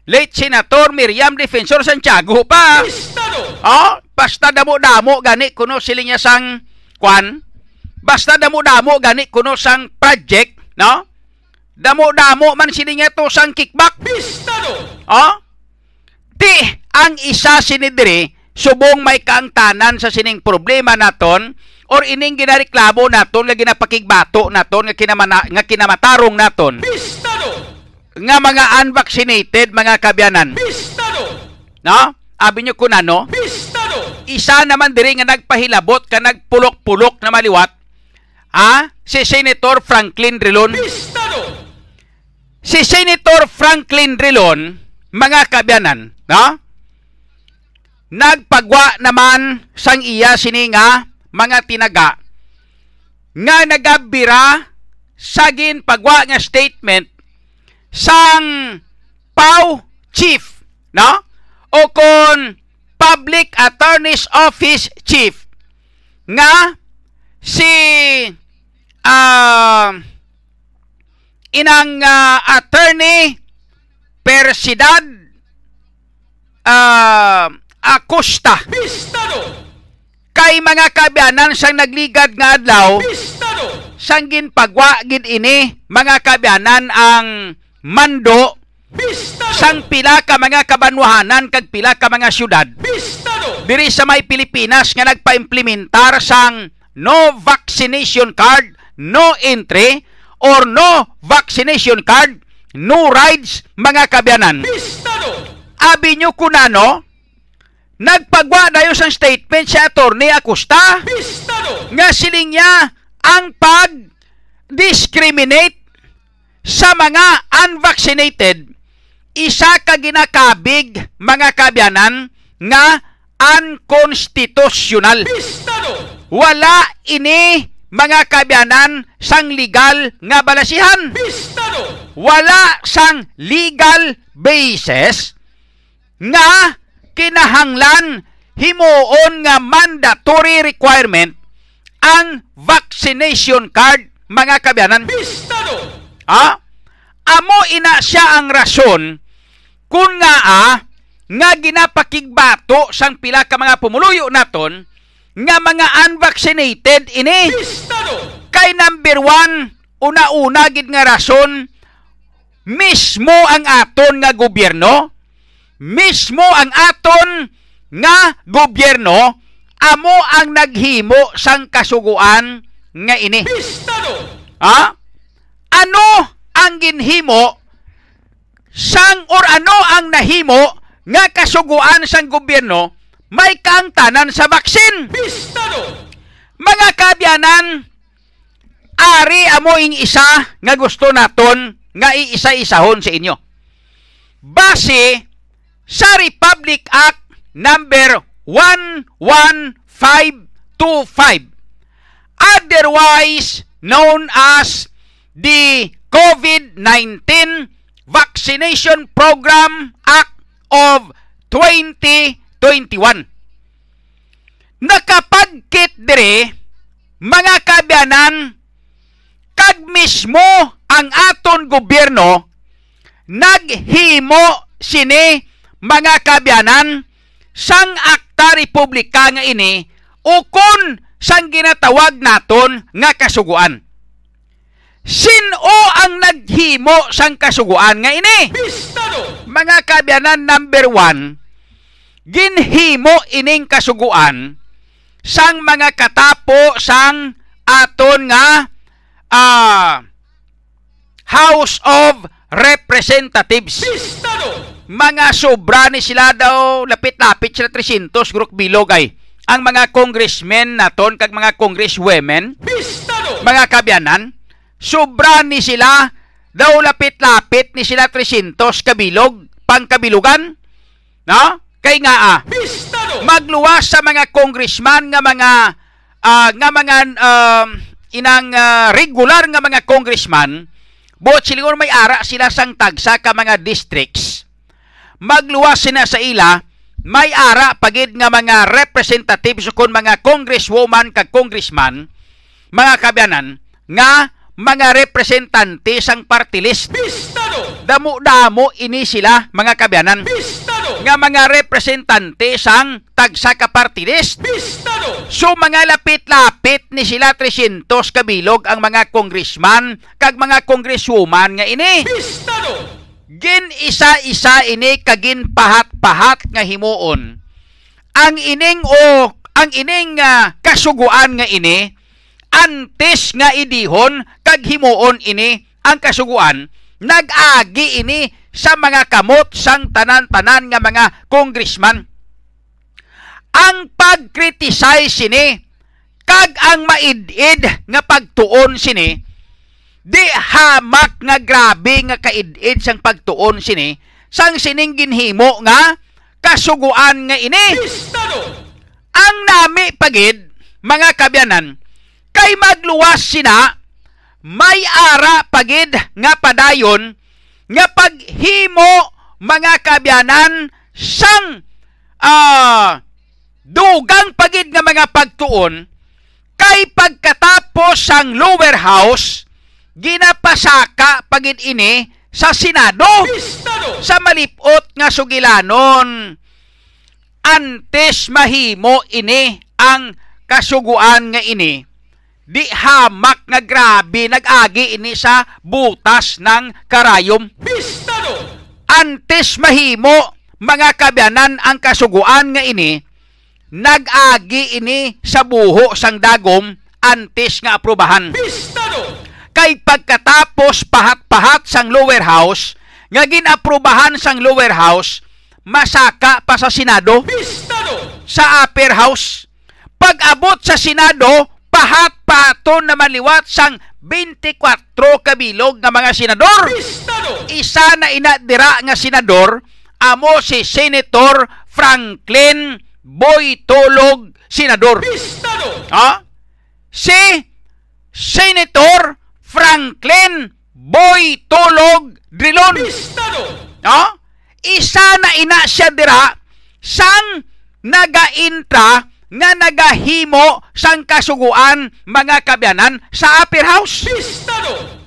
late Senator Miriam Defensor Santiago pa. Oh, basta damo-damo gani kuno siling niya sang kwan. Basta damo-damo gani kuno sang project, no? Damo-damo man siling niya to sang kickback. Bistado! Oh? Ti, ang isa sinidiri, subong may kaangtanan sa sining problema naton, or ining ginareklamo naton, nga ginapakigbato naton, nga, kinamana, nga kinamatarong naton, Bistado! nga mga unvaccinated, mga kabyanan. Bistado! No? Abi nyo kung ano? Bistado! Isa naman diri nga nagpahilabot ka nagpulok-pulok na maliwat, ha? Si Senator Franklin Drilon. Bistado! Si Senator Franklin Drilon, mga kabyanan, no? Nagpagwa naman sang iya sininga mga tinaga nga nagabira sagin pagwa nga statement sang PAW chief, no? O kon Public Attorney's Office chief nga si ah inang ah, attorney Persidad ah Acosta Bistado! Kay mga kabyanan sang nagligad nga adlaw Bistado! sang ginpagwa gid ini mga kabyanan ang mando Bistado! sang pila ka mga kabanwahanan kag pila ka mga syudad Bistado! diri sa may Pilipinas nga nagpaimplementar sang no vaccination card, no entry, or no vaccination card, no rides, mga kabyanan. Bistado! Abi nyo kunano, nagpagwa dayo sang statement sa attorney Acosta Bistado! nga siling niya ang pag-discriminate sa mga unvaccinated isa ka ginakabig mga kabyanan nga unconstitutional. Bistado! Wala ini mga kabyanan sang legal nga balasihan. Bistado! Wala sang legal basis nga kinahanglan himuon nga mandatory requirement ang vaccination card mga kabyanan. Bistado! Ah? Amo ina siya ang rason kung nga ah, nga ginapakigbato sang pila ka mga pumuluyo naton nga mga unvaccinated ini. Bistado! Kay number one, una-una gid nga rason, mismo ang aton nga gobyerno, mismo ang aton nga gobyerno, amo ang naghimo sang kasuguan nga ini. Bistado! Ha? Ano ang ginhimo sang or ano ang nahimo nga kasuguan sang gobyerno may kaangtanan sa baksin? Bistado! Mga kabyanan, ari amo ing isa nga gusto naton nga iisa-isahon sa inyo. Base sa Republic Act number 11525 otherwise known as the COVID-19 Vaccination Program Act of 2021. Nakapagkit dire mga kabyanan kag mismo ang aton gobyerno naghimo sini mga kabyanan sang akta republika nga ini ukon sang ginatawag naton nga kasuguan. Sino ang naghimo sang kasuguan nga ini? Bistado! Mga kabyanan number one, ginhimo ining kasuguan sang mga katapo sang aton nga ah, House of Representatives. Bistado! Mga sobra ni sila daw, lapit-lapit sila 300 gruk bilog ay. Ang mga congressmen naton kag mga congresswomen, Bistado! mga kabyanan, sobra ni sila, daw lapit-lapit ni sila 300 kabilog, pangkabilugan. No? Kay nga ah, Bistado! magluwas sa mga congressman nga mga ah, nga mga um, inang ah, regular nga mga congressman buot siguro may ara sila sang tagsa ka mga districts magluwas sila sa ila may ara pagid nga mga representatives kon mga congresswoman kag congressman mga kabyanan nga mga representante sang party list Bistado! damo-damo ini sila mga kabyanan Bistado! nga mga representante sang tagsa ka party list. Bistado! So mga lapit-lapit ni sila 300 kabilog ang mga congressman kag mga congresswoman nga ini. Bistado! Gin isa-isa ini kagin pahat-pahat nga himuon. Ang ining o ang ining nga kasuguan nga ini antes nga idihon kag himuon ini ang kasuguan nag-agi ini sa mga kamot sang tanan-tanan nga mga congressman. Ang pag-criticize sini kag ang maid-id nga pagtuon sini di hamak nga grabe nga kaid-id sang pagtuon sini sang sining ginhimo nga kasuguan nga ini. Ang nami pagid mga kabyanan kay magluwas sina may ara pagid nga padayon nga paghimo mga kabyanan sang ah dugang pagid nga mga pagtuon kay pagkatapos sang lower house ginapasaka pagid ini sa Senado sa malipot nga sugilanon antes mahimo ini ang kasuguan nga ini di hamak nga grabe nag-agi ini sa butas ng karayom Bistado! antes mahimo mga kabyanan ang kasuguan nga ini nag-agi ini sa buho sang dagom antes nga aprobahan Bistado! Kay pagkatapos pahat-pahat sang lower house nga ginaprubahan sang lower house masaka pa sa Senado Bistado! sa upper house pag-abot sa Senado pahat paton na maliwat sang 24 kabilog nga mga senador Bistado! isa na inadira nga senador amo si Senator Franklin Boytolog senador Bistado! Ha? Si Senator Franklin Boy Tulog Drilon. Bistado! Ha? Isa na ina siya dira sang nagaintra nga nagahimo sang kasuguan mga kabyanan sa upper house. Bistado!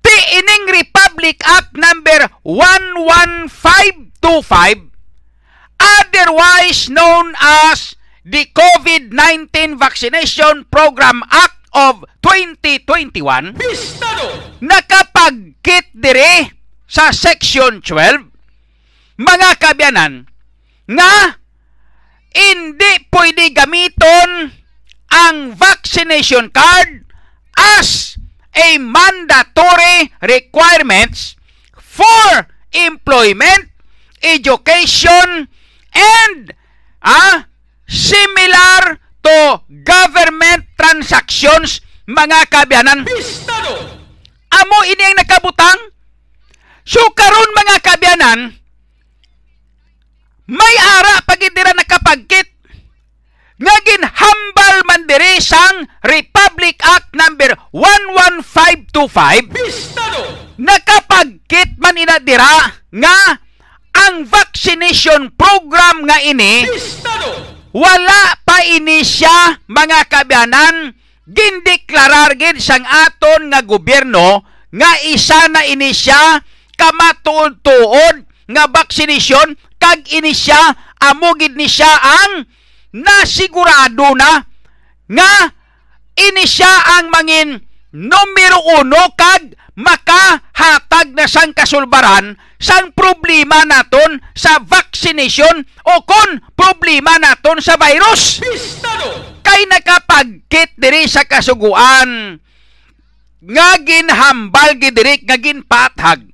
Ti ining Republic Act number 11525 otherwise known as the COVID-19 Vaccination Program Act of 2021 Bistado! nakapagkit dire sa Section 12 mga kabyanan nga hindi pwede gamiton ang vaccination card as a mandatory requirements for employment, education, and ah, similar to government transactions mga kabyanan. Bistado! Amo ini ang nakabutang. So karon mga kabyanan, may ara pagidira nakapagkit nga ginhambal man diri sang Republic Act number 11525 Bistado! nakapagkit man ina dira nga ang vaccination program nga ini Bistado! Wala pa ini siya mga kabyanan. Gindeklarar gid sang aton nga gobyerno nga isa na ini siya kamatuod-tuod nga vaccination kag ini siya amo gid ni siya ang nasigurado na nga ini siya ang mangin numero uno kag makahatag na sang kasulbaran sang problema naton sa vaccination o kon problema naton sa virus. Bistado! kay nakapagkit diri sa kasuguan. Nga ginhambal gid diri nga ginpathag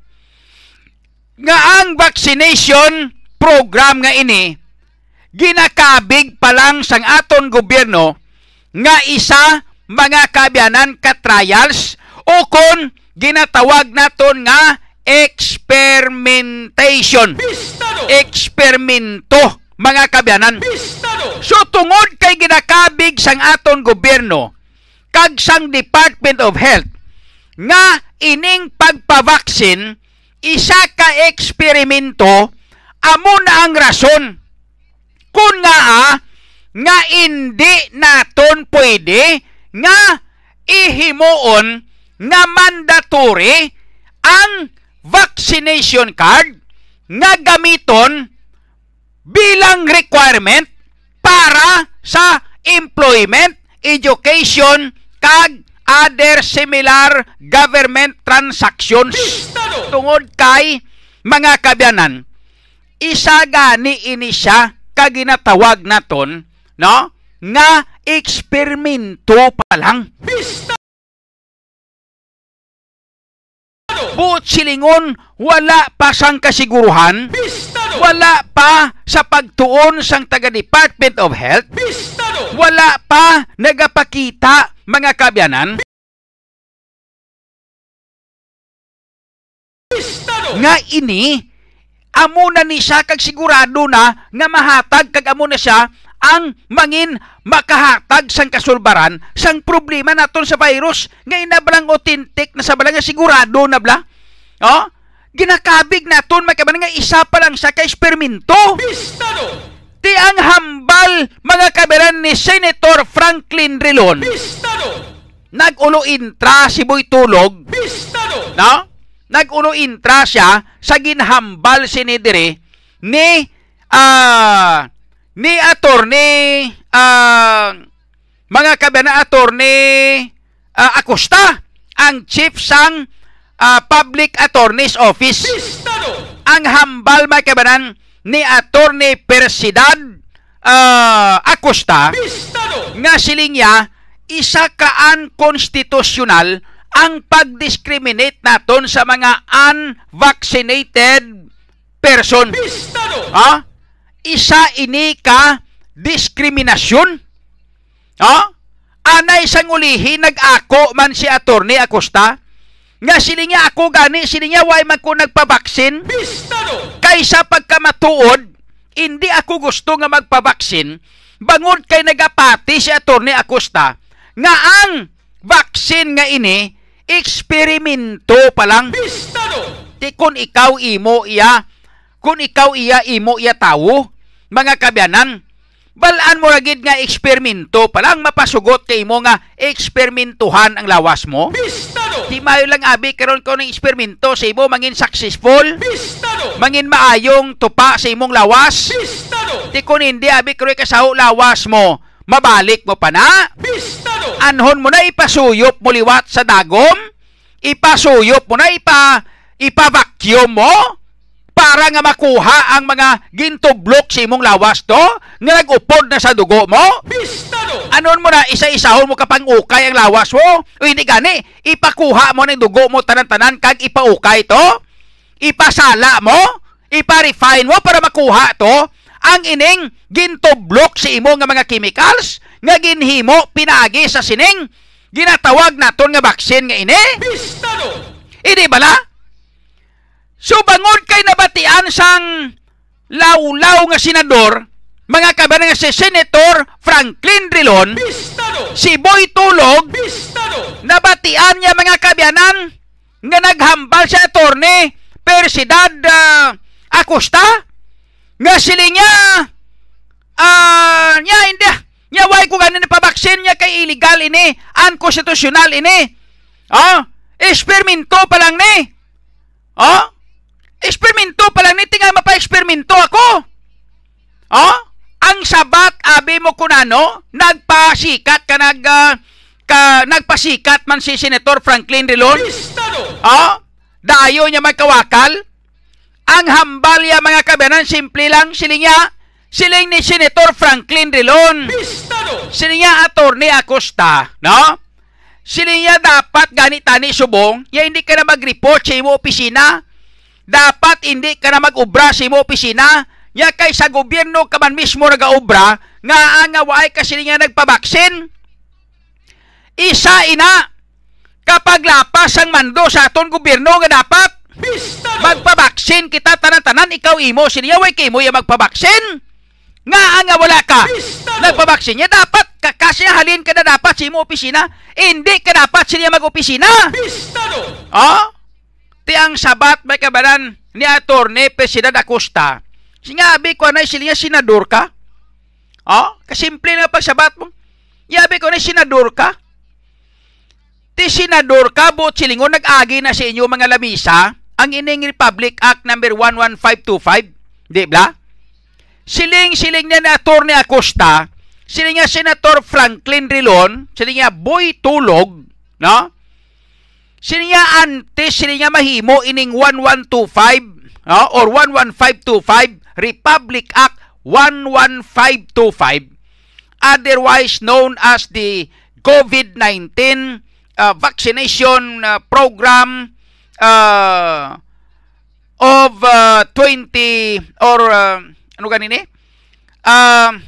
nga ang vaccination program nga ini ginakabig pa lang sang aton gobyerno nga isa mga kabyanan ka trials o kon ginatawag naton nga experimentation Bistado! eksperimento mga kabyanan Bistado! So tungod kay ginakabig sang aton gobyerno kag sang Department of Health nga ining pagpavaksin isa ka eksperimento amo na ang rason kun nga ah, nga hindi naton pwede nga ihimuon nga mandatory ang vaccination card nga gamiton bilang requirement para sa employment, education, kag other similar government transactions. Tungod kay mga kabyanan, isa gani ini siya kaginatawag naton, no? Nga eksperimento pa lang. Bistado! Buot silingon, wala pa sang kasiguruhan, Bistado! wala pa sa pagtuon sang taga Department of Health, Bistado! wala pa nagapakita mga kabyanan Bistado! nga ini amo na ni siya kag sigurado na nga mahatag kag amo na siya ang mangin makahatag sang kasulbaran sang problema naton sa virus nga inablang authentic na sa nga sigurado na bla oh ginakabig naton makaban nga isa pa lang sa ka eksperimento Bistado! ti ang hambal mga kaberan ni Senator Franklin Rilon Bistado! nagulo intra si Boy Tulog Bistado! no? Nagulo intra siya sa ginhambal sinidire ni ah ni attorney ah mga kabana attorney ah, Acosta ang chief sang ah, Public Attorney's Office Bistado! ang hambal mga kabanan ni attorney Persidad ah, Acosta Bistado! nga siling niya isa kaan konstitusyonal ang pag-discriminate naton sa mga unvaccinated person. Bistado! Ha? Isa ini ka diskriminasyon. Ha? Anay sang ulihi nag-ako man si attorney Acosta nga sili niya ako gani sili niya why man ko nagpabaksin Bistado! kaysa pagkamatuod hindi ako gusto nga magpabaksin bangod kay nagapati si attorney Acosta nga ang vaksin nga ini eksperimento pa lang Bistado! Di kung ikaw imo iya, kung ikaw iya imo iya tawo, mga kabyanan, balaan mo ragid nga eksperimento palang mapasugot kay mo nga eksperimentuhan ang lawas mo. Bistado! Di mayo lang abi karon ko ng eksperimento sa imo mangin successful, Bistado! mangin maayong tupa sa imong lawas. Bistado! Di kun hindi abi karoy kasaho lawas mo, mabalik mo pa na. Bistado! Anhon mo na ipasuyop mo liwat sa dagom, ipasuyop mo na ipa ipa-vacuum mo para nga makuha ang mga gintublok sa imong lawas to nga nag-upod na sa dugo mo. Bistado! Anon mo na isa-isahon mo kapang ukay ang lawas mo? O hindi gani, ipakuha mo ng dugo mo tanan-tanan kag ipaukay to? Ipasala mo? Ipa-refine mo para makuha to? Ang ining gintublok sa imo nga mga chemicals nga ginhimo pinagi sa sining ginatawag naton nga vaccine nga ini? Bistado! Hindi bala? So bangod kay nabatian sang lawlaw nga senador, mga kabanan nga si Senator Franklin Drilon, Bistado! si Boy Tulog, Bistado! nabatian niya mga kabyanan nga naghambal sa attorney Persidad uh, Acosta nga sila niya ah niya hindi niya way ko ganin pabaksin niya kay illegal ini unconstitutional ini oh eksperimento pa lang ni oh eksperimento pa lang ni tinga mapa-eksperimento ako oh ang sabat abi mo kunano nagpasikat ka nag ah, ka nagpasikat man si Senator Franklin Rilon! Oh, dayo niya magkawakal. Ang hambal ya mga kabanan, simple lang siling niya. Siling ni Senator Franklin Rilon. Siling niya Attorney Acosta, no? Siling niya dapat ganit-tani subong, ya hindi ka na mag-report sa imo opisina. Dapat hindi ka na mag-ubra sa imo opisina. Ya kay sa gobyerno ka man mismo nag-ubra, nga ang away ka siling niya nagpabaksin. Isa ina, kapag lapas ang mando sa aton gobyerno nga dapat magpabaksin kita tanan-tanan ikaw imo. Siniyaway kay mo ya magpabaksin? Nga nga wala ka. Bistado! nagpabaksin niya dapat. Kakasya halin ka na dapat sa imo opisina. Hindi ka dapat siya mag-opisina. Oh ti ang sabat may kabanan ni attorney President Acosta. Sinabi ko na sila senador ka? Oh kasimple na pagsabat mo. Yabi ko na senador ka? Ti senador ka buot silingon nag-agi na sa inyo mga lamisa. Ang ining Republic Act number 11525 di ba? Siling siling niya na attorney Acosta siling nga senator Franklin Rilon siling nga Boy Tulog no antes siling nga mahimo ining 1125 no? or 11525 Republic Act 11525 otherwise known as the COVID-19 uh, vaccination uh, program uh, of uh, 20 or uh, ano ganini? Um,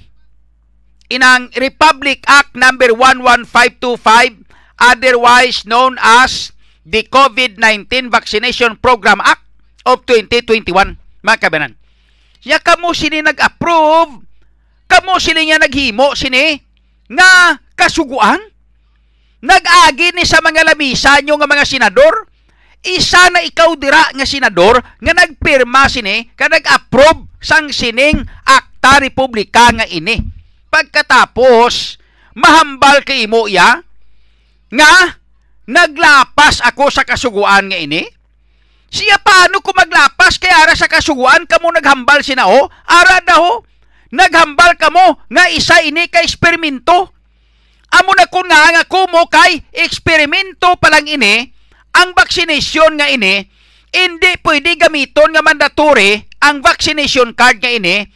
inang Republic Act number 11525 otherwise known as the COVID-19 Vaccination Program Act of 2021 mga kabanan. Ya kamo sini nag-approve kamo sini nga naghimo sini nga kasuguan? Nag-agi ni sa mga lamisa nyo nga mga senador? Isa na ikaw dira nga senador nga nagpirma sini ka nag-approve sang sining akta republika nga ini. Pagkatapos mahambal kay imo ya nga naglapas ako sa kasuguan nga ini? Siya paano ko maglapas kay ara sa kasuguan? Kamo naghambal sinao ara daw naghambal kamo nga isa ini ka eksperimento. Amo na kun nga nga kumo kay eksperimento pa lang ini ang vaccination nga ini hindi pwede gamiton nga mandatory ang vaccination card nga ini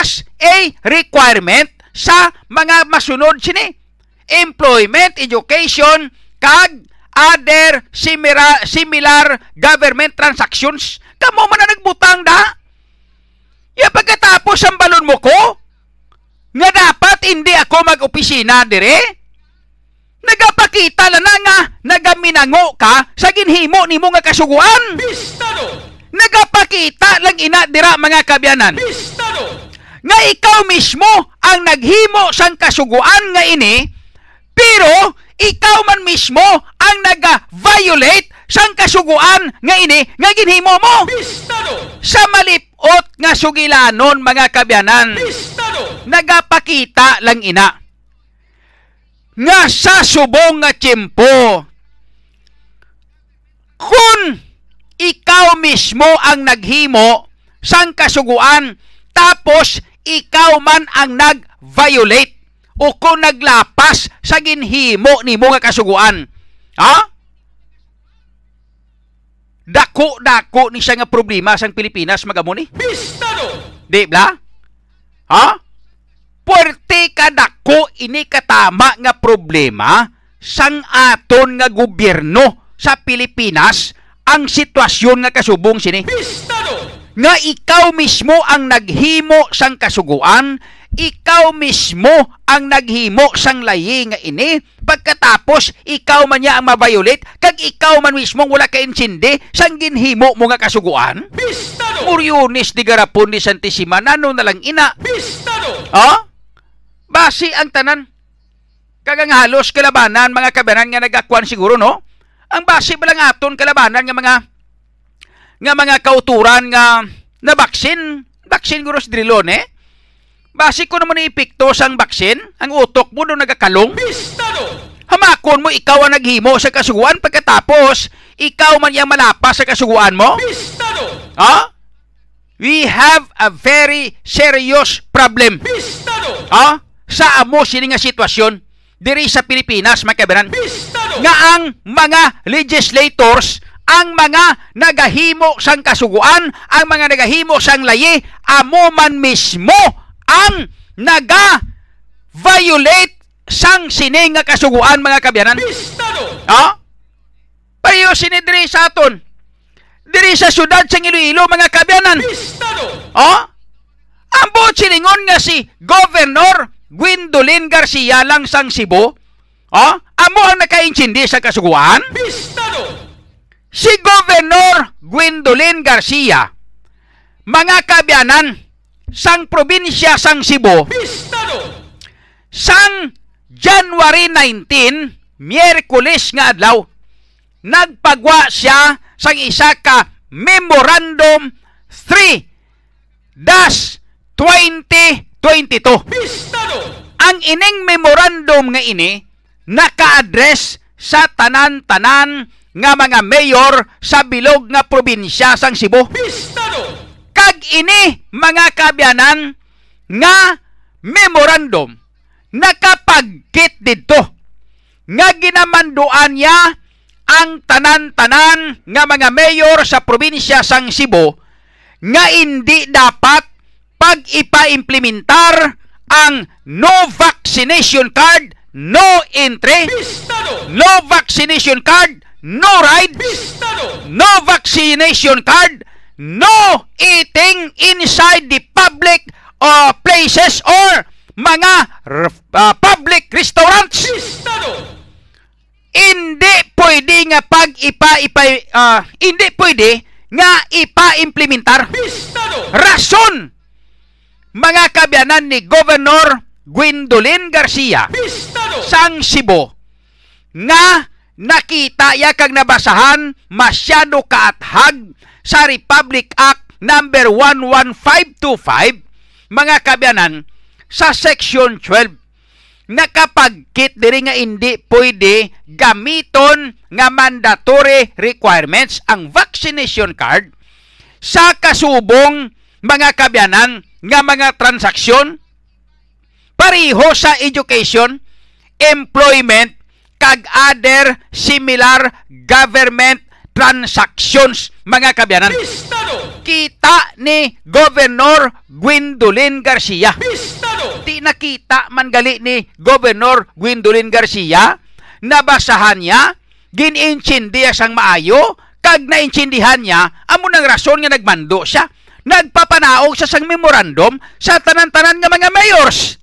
as a requirement sa mga masunod sini. Employment education kag other similar, similar government transactions? Kamo man na nagbutang da? Ya pagkatapos ang balon mo ko nga dapat hindi ako mag-opisina dire? Nagapakita na na nga nagaminango ka sa ginhimo nimo nga kasuguan. Bistado! nagapakita lang ina dira mga kabyanan. Bistado! nga ikaw mismo ang naghimo sang kasuguan nga ini pero ikaw man mismo ang naga-violate sang kasuguan nga ini nga ginhimo mo. Bistado! sa malipot nga sugilanon mga kabyanan. Bistado! nagapakita lang ina. Nga sa subong nga tiyempo. Kung ikaw mismo ang naghimo sang kasuguan tapos ikaw man ang nag-violate o kung naglapas sa ginhimo ni mo nga kasuguan. Ha? Dako-dako ni siya nga problema sang Pilipinas magamo ni. Bistado! Di ba? Ha? Puerte ka dako ini katama nga problema sang aton nga gobyerno sa Pilipinas ang sitwasyon nga kasubong sini. Bistado! Nga ikaw mismo ang naghimo sang kasuguan, ikaw mismo ang naghimo sang layi nga ini, pagkatapos ikaw man niya ang mabayulit, kag ikaw man mismo wala ka insindi sang ginhimo mo nga kasuguan. Bistado! Muryonis di garapon ni Santissima, nano na lang ina. Bistado! Oh? Basi ang tanan. Kagang halos kalabanan mga kabanan nga nagakuan siguro no. Ang basi ba lang aton kalabanan nga mga nga mga kauturan nga na baksin, baksin guro sa drilon eh. Basi ko naman ipikto sang baksin, ang utok mo doon nagakalong. Bistado! Hamakon mo ikaw ang naghimo sa kasuguan pagkatapos ikaw man yang malapas sa kasuguan mo. Bistado! Ha? We have a very serious problem. Bistado! Ah, sa amo sini nga sitwasyon diri sa Pilipinas makabanan Bistado! nga ang mga legislators ang mga nagahimo sang kasuguan, ang mga nagahimo sang layi, amo man mismo ang naga violate sang sini nga kasuguan mga kabyanan. Ha? Payo sini diri sa aton. Diri sa syudad sa Iloilo mga kabyanan. Bistado! Oh? Ang buot silingon nga si Governor Gwendolyn Garcia lang sang Cebu. Oh? Amo ang nakaintindi sa kasuguan? Bistado! Si Governor Gwendolyn Garcia, mga kabyanan, sang probinsya sang Cebu, Bistado! sang January 19, Miyerkules nga adlaw, nagpagwa siya sang isa ka Memorandum 3 dash 2022. Bistado! Ang ining memorandum nga ini naka-address sa tanan-tanan nga mga mayor sa bilog nga probinsya sang Cebu. Bistado! Kag ini mga kabyanan nga memorandum nakapagkit dito nga ginamanduan niya ang tanan-tanan nga mga mayor sa probinsya sang Cebu nga hindi dapat pag ipa-implementar ang no vaccination card, no entry, Bistado! no vaccination card, no ride, Bistado! no vaccination card, no eating inside the public uh, places or mga uh, public restaurants. Hindi pwede nga pag ipa ipa uh, hindi pwede nga ipa-implementar. Rason mga kabyanan ni Governor Gwendolyn Garcia sang Cebu nga nakita ya kag nabasahan masyado kaathag sa Republic Act number 11525 mga kabyanan sa section 12 nakapagkit diri nga hindi pwede gamiton nga mandatory requirements ang vaccination card sa kasubong mga kabyanan nga mga transaksyon. Pareho sa education, employment, kag other similar government transactions mga kabyanan. Bistado! Kita ni Governor Gwendolyn Garcia. Bistado! Di nakita man gali ni Governor Gwendolyn Garcia nabasahan niya ginintindiya sang maayo kag naintindihan niya amo nang rason nga nagmando siya nagpapanaog sa sang memorandum sa tanan-tanan nga mga mayors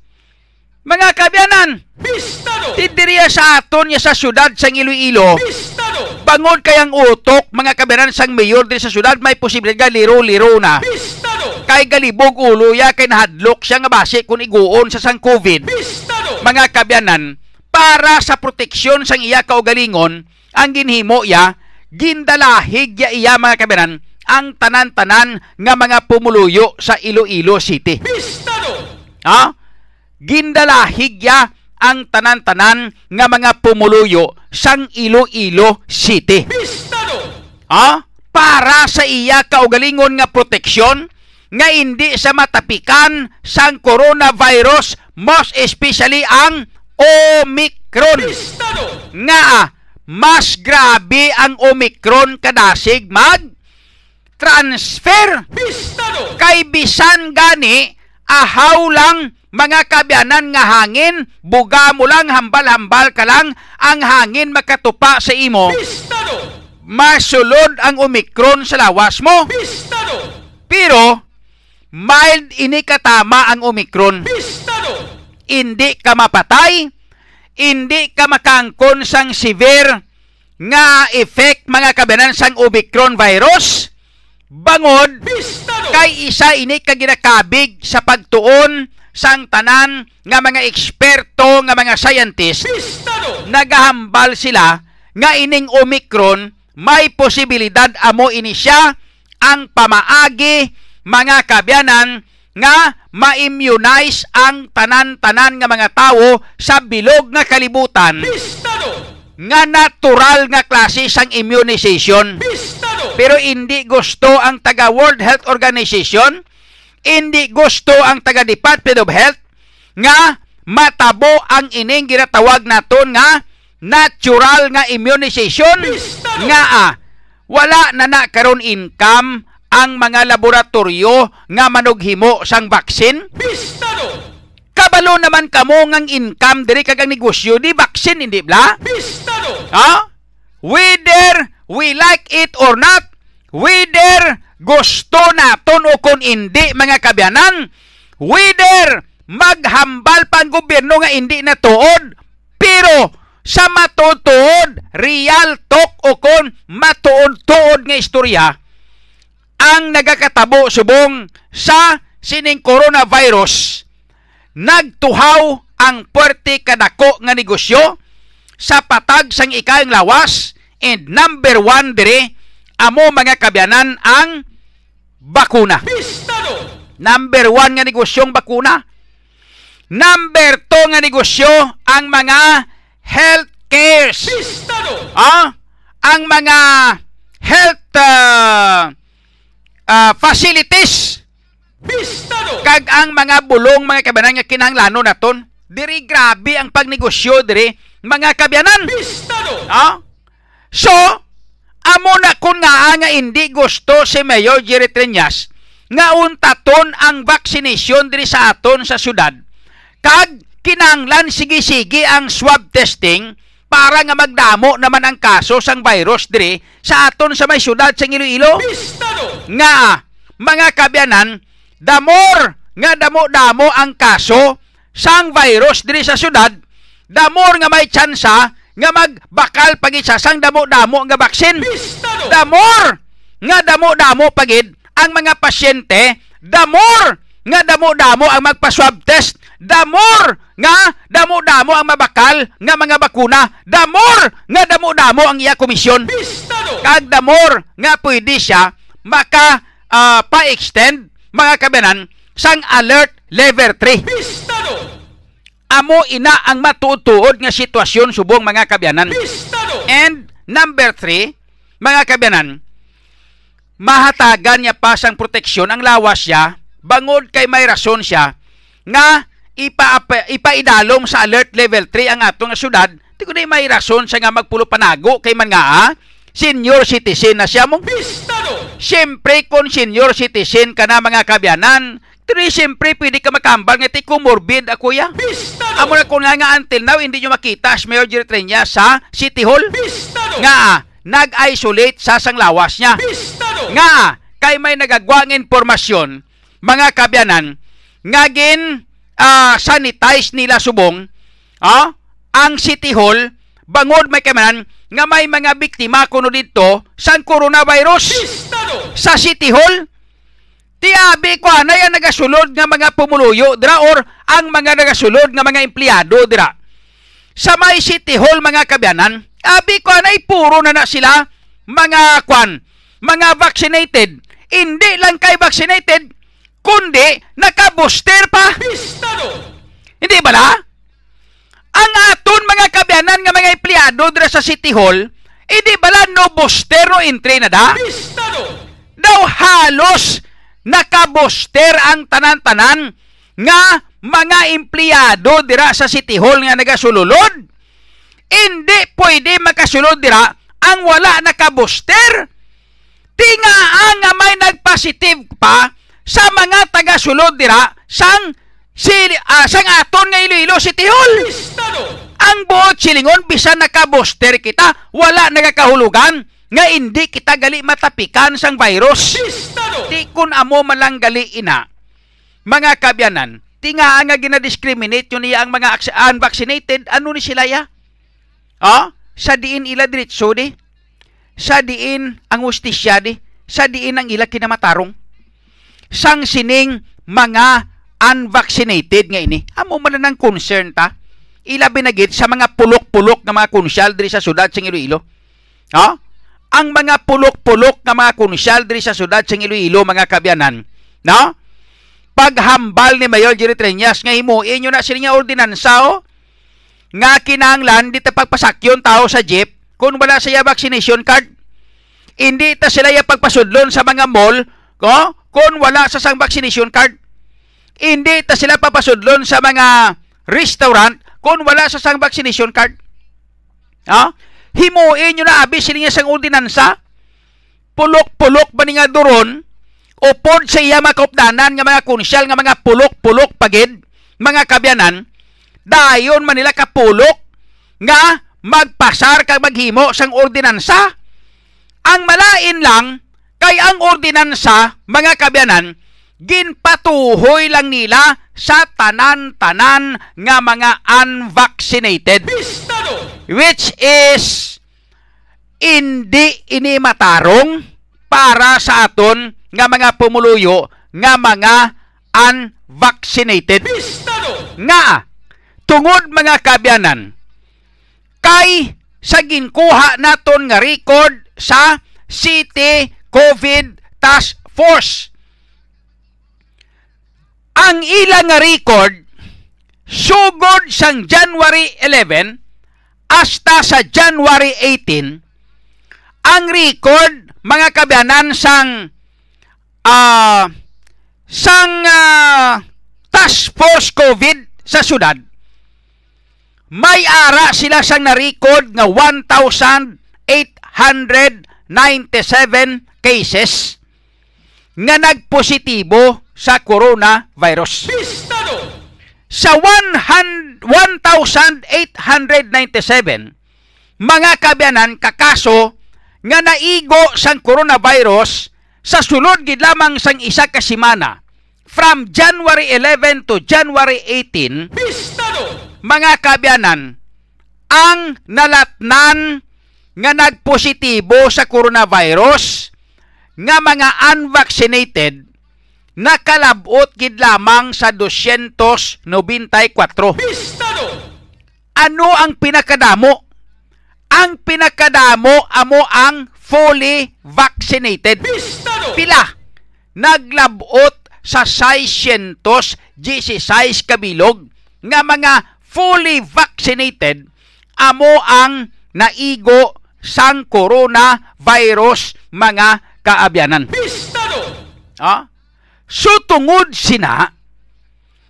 mga kabyanan Bistado! tidiriya sa aton niya sa syudad sang Iloilo Bistado! bangod kayang utok mga kabyanan sang mayor din sa syudad may posibilidad liro-liro na Bistado! kay galibog ulo ya kay nahadlok siya nga base kung iguon sa sang COVID Bistado! mga kabyanan para sa proteksyon sang iya kaugalingon ang ginhimo ya gindalahig ya iya mga kabyanan ang tanan-tanan nga mga pumuluyo sa Iloilo City Bistado! ha gindalahigya ang tanan-tanan nga mga pumuluyo sang Iloilo City. Bistado! Ha? Para sa iya kaugalingon nga proteksyon nga hindi sa matapikan sang coronavirus, most especially ang Omicron. Bistado! Nga mas grabe ang Omicron kadasig mag transfer Bistado! kay bisan gani ahaw lang mga kabyanan nga hangin buga mo lang hambal-hambal ka lang ang hangin makatupa sa imo Bistado! masulod ang Omicron sa lawas mo Bistado! pero mild ini katama ang Omicron Bistado! hindi ka mapatay hindi ka makangkon sang severe nga effect mga kabyanan sang Omicron virus bangod Bistado! kay isa ini ka ginakabig sa pagtuon sang tanan nga mga eksperto nga mga scientist nagahambal sila nga ining Omicron may posibilidad amo ini siya ang pamaagi mga kabyanan nga ma-immunize ang tanan-tanan nga mga tawo sa bilog nga kalibutan Bistado! nga natural nga klase sang immunization Bistado! pero hindi gusto ang taga World Health Organization, hindi gusto ang taga Department of Health nga matabo ang ining ginatawag naton nga natural nga immunization Bistado! nga ah, wala na na karon income ang mga laboratorio nga manughimo sang baksin Bistado! kabalo naman kamo ngang income diri kag ang negosyo di baksin hindi bla Bistado! Ha? Whether we like it or not, whether gusto naton o kung hindi mga kabyanan, whether maghambal pa ang gobyerno nga hindi na tuod, pero sa matutuod, real talk o kung matuod-tuod nga istorya, ang nagakatabo subong sa sining coronavirus, nagtuhaw ang puwerte kadako nga negosyo sa patag sang ikayang lawas and number one dire amo mga kabyanan ang bakuna. Bistado! Number one nga negosyong bakuna. Number two nga negosyo ang mga health cares. Bistado! Ah, ang mga health ah, ah, facilities Bistado! kag ang mga bulong mga kabyanan nga kinahanglanon naton. Diri grabe ang pagnegosyo diri mga kabyanan. Bistado! Ah? So, amo na kun nga nga hindi gusto si Mayor Jerry Triñas nga untaton ang vaccination diri sa aton sa syudad. Kag kinanglan sige-sige ang swab testing para nga magdamo naman ang kaso sang virus diri sa aton sa may syudad sa Iloilo Bistado! nga mga kabyanan the more nga damo-damo ang kaso sang virus diri sa syudad the more nga may tsansa nga magbakal pagid sa sang damo-damo nga baksin. Bistado! the more nga damo-damo pagid ang mga pasyente. The more nga damo-damo ang magpa-swab test. The more nga damo-damo ang mabakal nga mga bakuna. The more nga damo-damo ang iya komisyon. Bistado! kag the more nga pwede siya maka ah, pa-extend mga kabanan sang alert level 3 Bistado! Amo ina ang matutuod nga sitwasyon subong mga kabyanan. And number 3 mga kabyanan mahatagan niya pa sang proteksyon. Ang lawas siya bangod kay may rason siya nga ipa ipaidalom sa alert level 3 ang atong syudad. Di ko may rason siya nga magpulo panago kay man nga ah, senior citizen na siya mong! Siyempre, kung senior citizen ka na mga kabyanan, Pero siyempre, pwede ka makambal nga ti comorbid ako ya. Bistado! Amo na kung nga nga until now, hindi nyo makita si Mayor Jerry Trenya sa City Hall. Bistado! Nga, ah, nag-isolate sa sanglawas niya. Bistado! Nga, ah, kay may nagagwang informasyon, mga kabyanan, nga gin ah, sanitize nila subong, ah, ang City Hall, bangod may kamanan, nga may mga biktima kuno dito sa coronavirus Bistado! sa City Hall. Tiabi ko na yan nagasulod nga mga pumuluyo dira or ang mga nagasulod nga mga empleyado dira. Sa may City Hall mga kabyanan, abi ko na puro na na sila mga kwan, mga vaccinated. Hindi lang kay vaccinated, kundi naka-booster pa. Bistado! Hindi ba la? Ang aton mga kabyanan nga mga empleyado dira sa City Hall, hindi bala no booster no entry na da? Bistado! Daw halos nakaboster ang tanan-tanan nga mga empleyado dira sa City Hall nga nagasululod. Hindi pwede makasulod dira ang wala nakaboster. Tingaan nga may nagpositive pa sa mga taga-sulod dira sang si, ah, sang aton nga Iloilo City Hall. Ang buot silingon bisan naka-booster kita, wala nagakahulugan nga hindi kita gali matapikan sang virus. Bistado! Di kun amo man lang gali ina. Mga kabyanan, tinga nga ginadiscriminate yun niya ang mga unvaccinated, ano ni sila ya? Ha? Sa diin ila diretso di? Sa diin ang ustisya di? Sa diin ang ila kinamatarong? Sang sining mga unvaccinated nga ini? Amo man na ng concern ta? Ila binagit sa mga pulok-pulok nga mga konsyal diri sa syudad sa Iloilo. Ha? Ang mga pulok-pulok nga mga konsyal diri sa syudad sa Iloilo mga kabyanan, no? Paghambal ni Mayor Jerry Treñas nga himuin nyo na sila nga ordinansa oh, nga kinanglan di ta pagpasakyon tao sa jeep kung wala siya vaccination card. Hindi ta sila ya pagpasudlon sa mga mall ko kung wala sa sang vaccination card. Hindi ta sila papasudlon sa mga restaurant kung wala sa sang vaccination card. Ha? Himuin nyo na abi sila sang ordinansa. Pulok-pulok ba ni nga doron upod sa iya makopdanan nga mga konsyal nga mga pulok-pulok pagid mga kabyanan dayon man nila kapulok nga magpasar kag maghimo sang ordinansa ang malain lang kay ang ordinansa mga kabyanan ginpatuhoy lang nila sa tanan-tanan nga mga unvaccinated Bistado! which is hindi ini matarong para sa aton nga mga pumuluyo nga mga unvaccinated Bistado! nga tungod mga kabyanan kay sa ginkuha naton nga record sa City COVID Task Force ang ilang nga record sugod sang January 11 hasta sa January 18 ang record mga kabyanan sang ah sang ah, task force COVID sa syudad. May ara sila sang na-record nga 1,897 cases nga nagpositibo sa coronavirus Bistado! sa 100 1,897 mga kabyanan kakaso nga naigo sang coronavirus sa sulod gid lamang sang isa ka semana from January 11 to January 18 Bistado! mga kabyanan ang nalatnan nga nagpositibo sa coronavirus nga mga unvaccinated nakalabot gid lamang sa 294 Bistado! ano ang pinakadamo? Ang pinakadamo amo ang fully vaccinated. Bistado! Pila? Naglabot sa 616 kabilog nga mga fully vaccinated amo ang naigo sang coronavirus mga kaabyanan. Bistado! Ah? So tungod sina,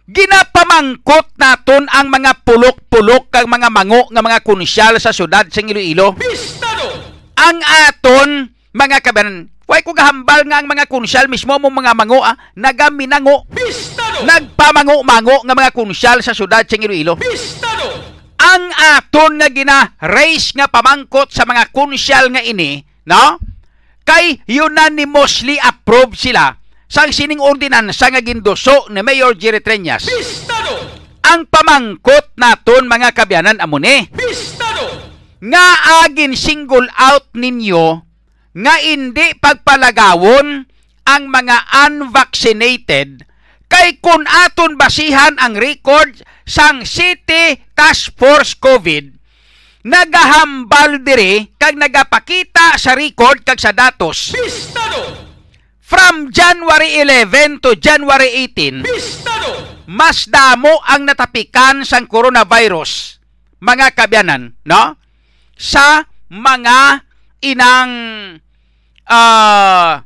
ginapamangkot naton ang mga pulok-pulok kag mga mango nga mga konsyal sa syudad sa Iloilo. Bistado! Ang aton mga kabanan, way ko gahambal nga ang mga konsyal mismo mo mga mango ah, nagaminango, Bistado! nagpamango-mango nga mga konsyal sa syudad sa Iloilo. Bistado! Ang aton nga gina-raise nga pamangkot sa mga konsyal nga ini, no? Kay unanimously approve sila sa sining ordinansa nga gindoso ni Mayor Jerry Treñas. Bistado! Ang pamangkot naton mga kabyanan amo ni Bistado! nga agin single out ninyo nga hindi pagpalagawon ang mga unvaccinated kay kun aton basihan ang record sang City Task Force COVID nagahambal diri kag nagapakita sa record kag sa datos Bistado! from January 11 to January 18 Bistado! mas damo ang natapikan sang coronavirus mga kabyanan no sa mga inang ah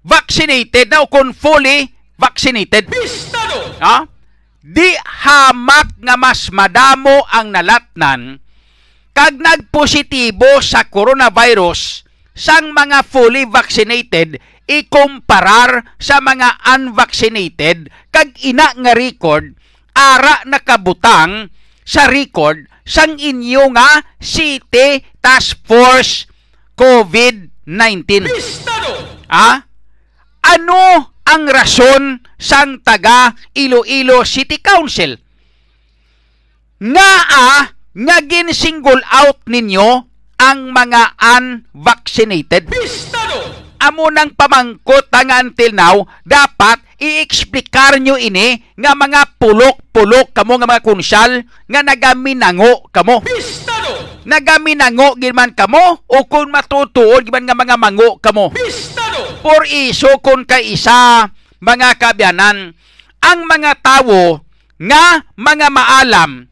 vaccinated na o kung fully vaccinated Bistado! no? di hamak nga mas madamo ang nalatnan kag nagpositibo sa coronavirus sang mga fully vaccinated ikumparar sa mga unvaccinated kag ina nga record ara nakabutang sa record sang inyo nga City Task Force COVID-19. Bistado! Ah? Ano ang rason sang taga Iloilo City Council? Nga ah, nga gin-single out ninyo ang mga unvaccinated. Bistado! Amo nang pamangkot nga until now, dapat i-explikar nyo ini nga mga pulok-pulok kamo nga mga kunsyal nga nagaminango kamo Bistado! nagaminango giman kamo o kung matutuod giman nga mga mango kamo Bistado! por iso kung kaisa mga kabyanan ang mga tawo nga mga maalam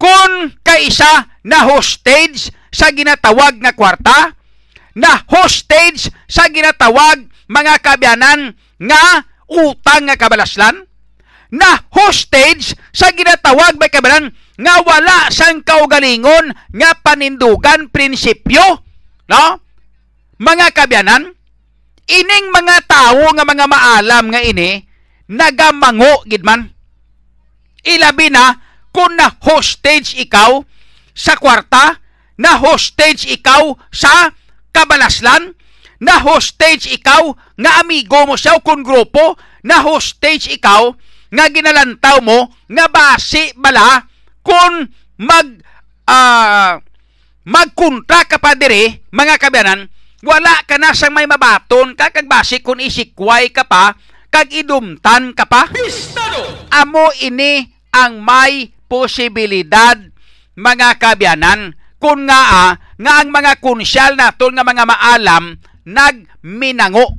kung kaisa na hostage sa ginatawag nga kwarta? Na hostage sa ginatawag mga kabyanan nga utang nga kabalaslan? Na hostage sa ginatawag may kabalan nga wala sang kaugalingon nga panindugan prinsipyo? No? Mga kabyanan ining mga tao nga mga maalam nga ini nagamango gid man. Ilabi na kung na hostage ikaw sa kwarta na hostage ikaw sa kabalaslan na hostage ikaw nga amigo mo siya o kung grupo na hostage ikaw nga ginalantaw mo nga basi bala kung mag ah magkuntra ka pa dire mga kabyanan wala ka na sang may mabaton kakag basi kung isikway ka pa kag idumtan ka pa Bistado! amo ini ang may posibilidad mga kabyanan kung nga ah, nga ang mga kunsyal naton nga mga maalam nagminango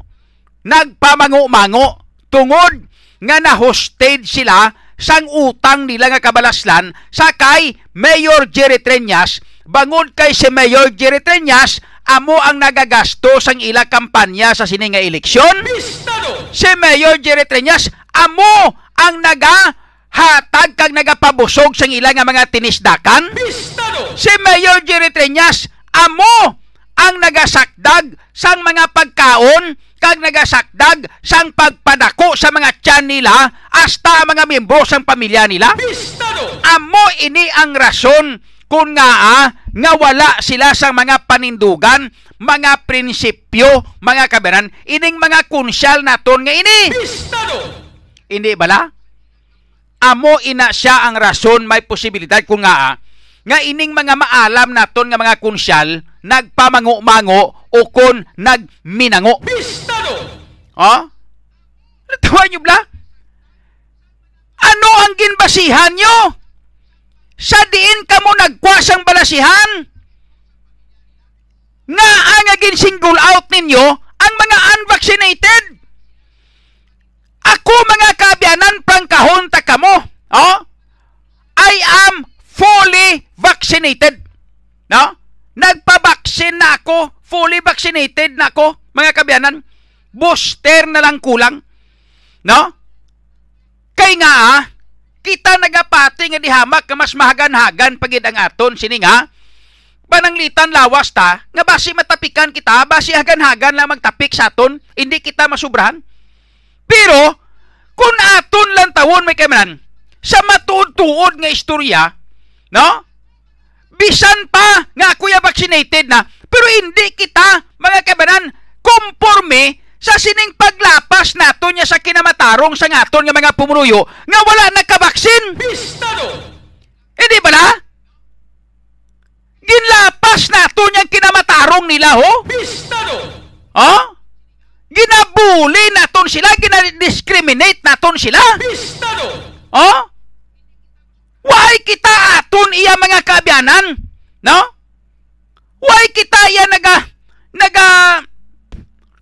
nagpamango-mango tungod nga na-hostage sila sang utang nila nga kabalaslan sa kay Mayor Jerry Treñas bangod kay si Mayor Jerry Treñas amo ang nagagasto sang ila kampanya sa sini nga eleksyon. Si Mayor Jerry Treñas amo ang naga hatag kag nagapabusog sang ila nga mga tinisdakan Bistado! si Mayor Jerry Treñas amo ang nagasakdag sang mga pagkaon kag nagasakdag sang pagpadako sa mga tiyan nila hasta mga miyembro sang pamilya nila Bistado! amo ini ang rason kung nga ah, nga wala sila sa mga panindugan, mga prinsipyo, mga kabaran, ining mga kunsyal naton nga ini. Bistado! Hindi bala? Amo ina siya ang rason may posibilidad kung nga ah, nga ining mga maalam naton nga mga kunsyal nagpamango-mango o kon nagminango. Bistado! Oh? Natawa nyo bla? Ano ang ginbasihan nyo? Sa diin ka mo nagkwasang balasihan? Nga ang agin single out ninyo ang mga unvaccinated? Ako mga kabyanan prangkahon ta kamo. Oh? I am fully vaccinated. No? Nagpabaksin na ako. Fully vaccinated na ako, mga kabyanan. Booster na lang kulang. No? Kay nga ah, kita nagapati nga dihamak ka mas mahagan-hagan pagid ang aton sini nga pananglitan lawas ta nga basi matapikan kita basi hagan-hagan lang magtapik sa aton hindi kita masubrahan pero kung aton lang tawon may kamanan sa matuod-tuod nga istorya no bisan pa nga kuya vaccinated na pero hindi kita mga kabanan komporme sa sining paglapas nato niya sa kinamatarong sa ngaton nga mga pumunuyo nga wala nagkabaksin Bistado! hindi ba na? Ginlapas nato niyang kinamatarong nila ho Bistado! oh? Ginabuli naton sila ginadiscriminate naton sila Bistado! Oh? Why kita aton iya mga kabyanan? No? Why kita iya naga naga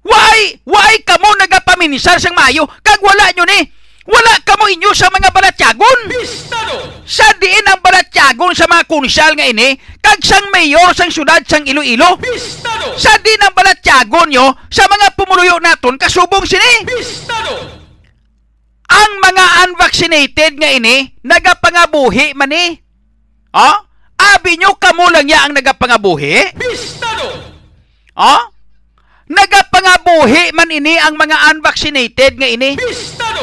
Why? Why kamo nagapaminisar sang mayo? Kag wala nyo ni. Wala ka mo inyo sa mga balatyagon. Bistado! Sa diin ang balatyagon sa mga kunsyal nga ini, kag sang mayor sang syudad sang Iloilo. Bistado! Sa din ang balatyagon nyo sa mga pumuluyo naton kasubong sini. Bistado! Ang mga unvaccinated nga ini, nagapangabuhi man ni. Oh? Abi nyo kamo lang ya ang nagapangabuhi? Bistado! Oh? Nagapangabuhi man ini ang mga unvaccinated nga ini.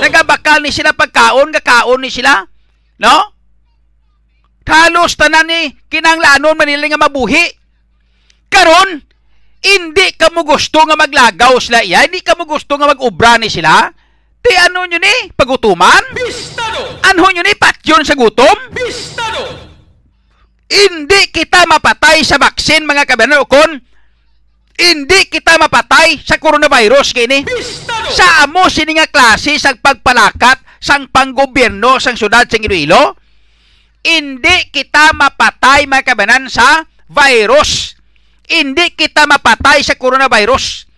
Nagabakal ni sila pagkaon, gakaon ni sila. No? Halos tanan ni kinanglanon man nila nga mabuhi. Karon, hindi ka mo gusto nga maglagaw sila iya, hindi ka mo gusto nga mag-ubra ni sila. Ti ano nyo ni? Pagutuman? Bistado! Ano nyo ni? Patyon sa gutom? Bistado! Hindi kita mapatay sa vaksin mga kabanan kon hindi kita mapatay sa coronavirus kini. Sa amo sini nga klase sang pagpalakat sang panggobyerno sang syudad sang Iloilo, hindi kita mapatay mga kabanan sa virus. Hindi kita mapatay sa coronavirus.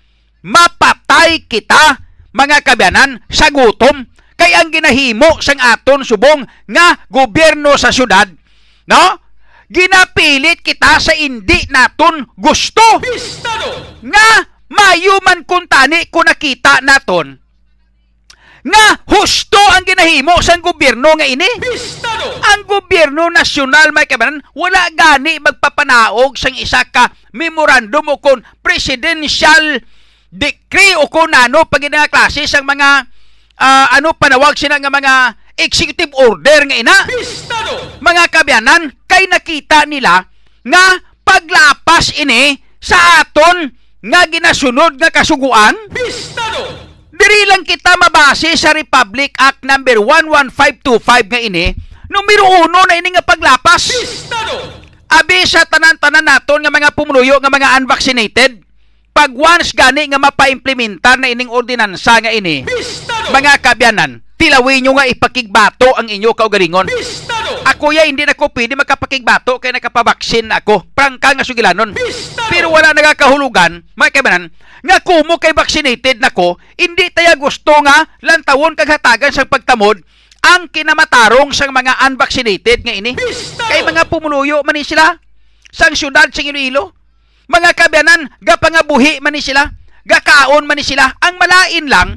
Mapatay kita mga kabanan sa gutom. Kay ang ginahimo sang aton subong nga gobyerno sa syudad, no? Ginapilit kita sa hindi naton gusto Bistado! nga mayuman kung tani kung nakita naton nga husto ang ginahimo sa gobyerno nga ini. Bistado! Ang gobyerno nasyonal may kabanan wala gani magpapanaog sang isa ka memorandum o kon presidential decree o kung ano pag klase sang mga ah, ano panawag sila nga mga executive order nga ina Bistado! mga kabyanan, kay nakita nila nga paglapas ini sa aton nga ginasunod nga kasuguan, Bistado! diri lang kita mabase sa Republic Act number 11525 nga ini, numero uno na ini nga paglapas. Bistado! Abi sa tanan-tanan naton nga mga pumuluyo nga mga unvaccinated, pag once gani nga mapa-implementar na ining ordinansa nga ini, Bistado! mga kabyanan, tilawin nyo nga ipakigbato ang inyo kaugalingon. Ako ya hindi na ko pwede makapakigbato kaya nakapabaksin na ako. Prangka nga sugilanon. Pero wala nagakahulugan, mga kaibanan, nga kumo kay vaccinated na ko, hindi taya gusto nga lantawon kag hatagan sa pagtamod ang kinamatarong sang mga unvaccinated nga ini. Kay mga pumuluyo man sila sang syudad sa Iloilo. Mga kabyanan, gapangabuhi man sila, gakaon man sila. Ang malain lang,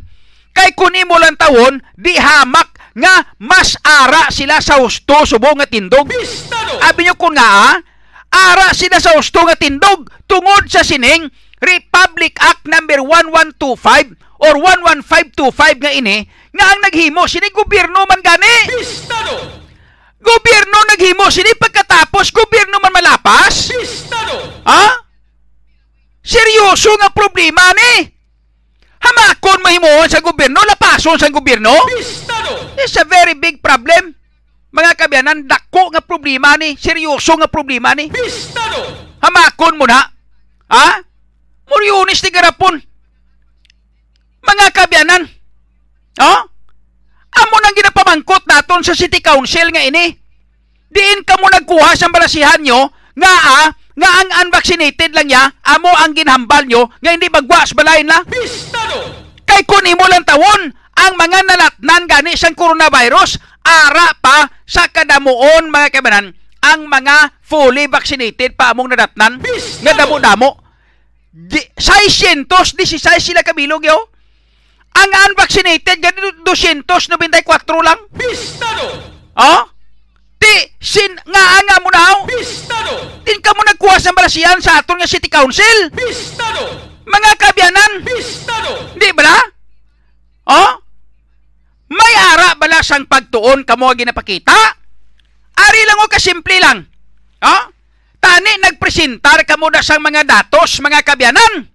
kay kuni mo lang tawon, di hamak nga mas ara sila sa husto subong nga tindog. Bistado! Abi nyo kun nga, ah, ara sila sa husto nga tindog tungod sa sining Republic Act number 1125 or 11525 nga ini nga ang naghimo sini gobyerno man gani. Bistado! Gobyerno naghimo sini pagkatapos gobyerno man malapas? Bistado! Ha? Seryoso nga problema ni. Hamakon mahimuon sa gobyerno, lapason sa gobyerno. It's a very big problem. Mga kabyanan, dako nga problema ni. Seryoso nga problema ni. Bistado! Hamakon mo na. Ha? Murionis ni garapon. Mga kabyanan. Ha? Amo nang ginapamangkot naton sa City Council nga ini. Diin ka mo nagkuha sa balasihan nyo nga ah, nga ang unvaccinated lang ya, amo ang ginhambal nyo nga hindi magwas balayin la. Bistado! Kay kun imo lang tawon, ang mga nalatnan gani sang coronavirus, ara pa sa kadamuon mga kabanan, ang mga fully vaccinated pa among nadatnan nga damo-damo. Di- 616 sila kabilog yo. Ang unvaccinated gani 294 lang. Bistado! Oh? Ti sin nga nga mo na Bistado! Din ka mo nagkuha sa balasihan sa aton nga City Council. Bistado! Mga kabyanan. Bistado! Di ba? Oh? May ara bala sang pagtuon kamo ginapakita? Ari lang o kasimple lang. Oh? Tani nagpresentar kamo da sang mga datos, mga kabyanan.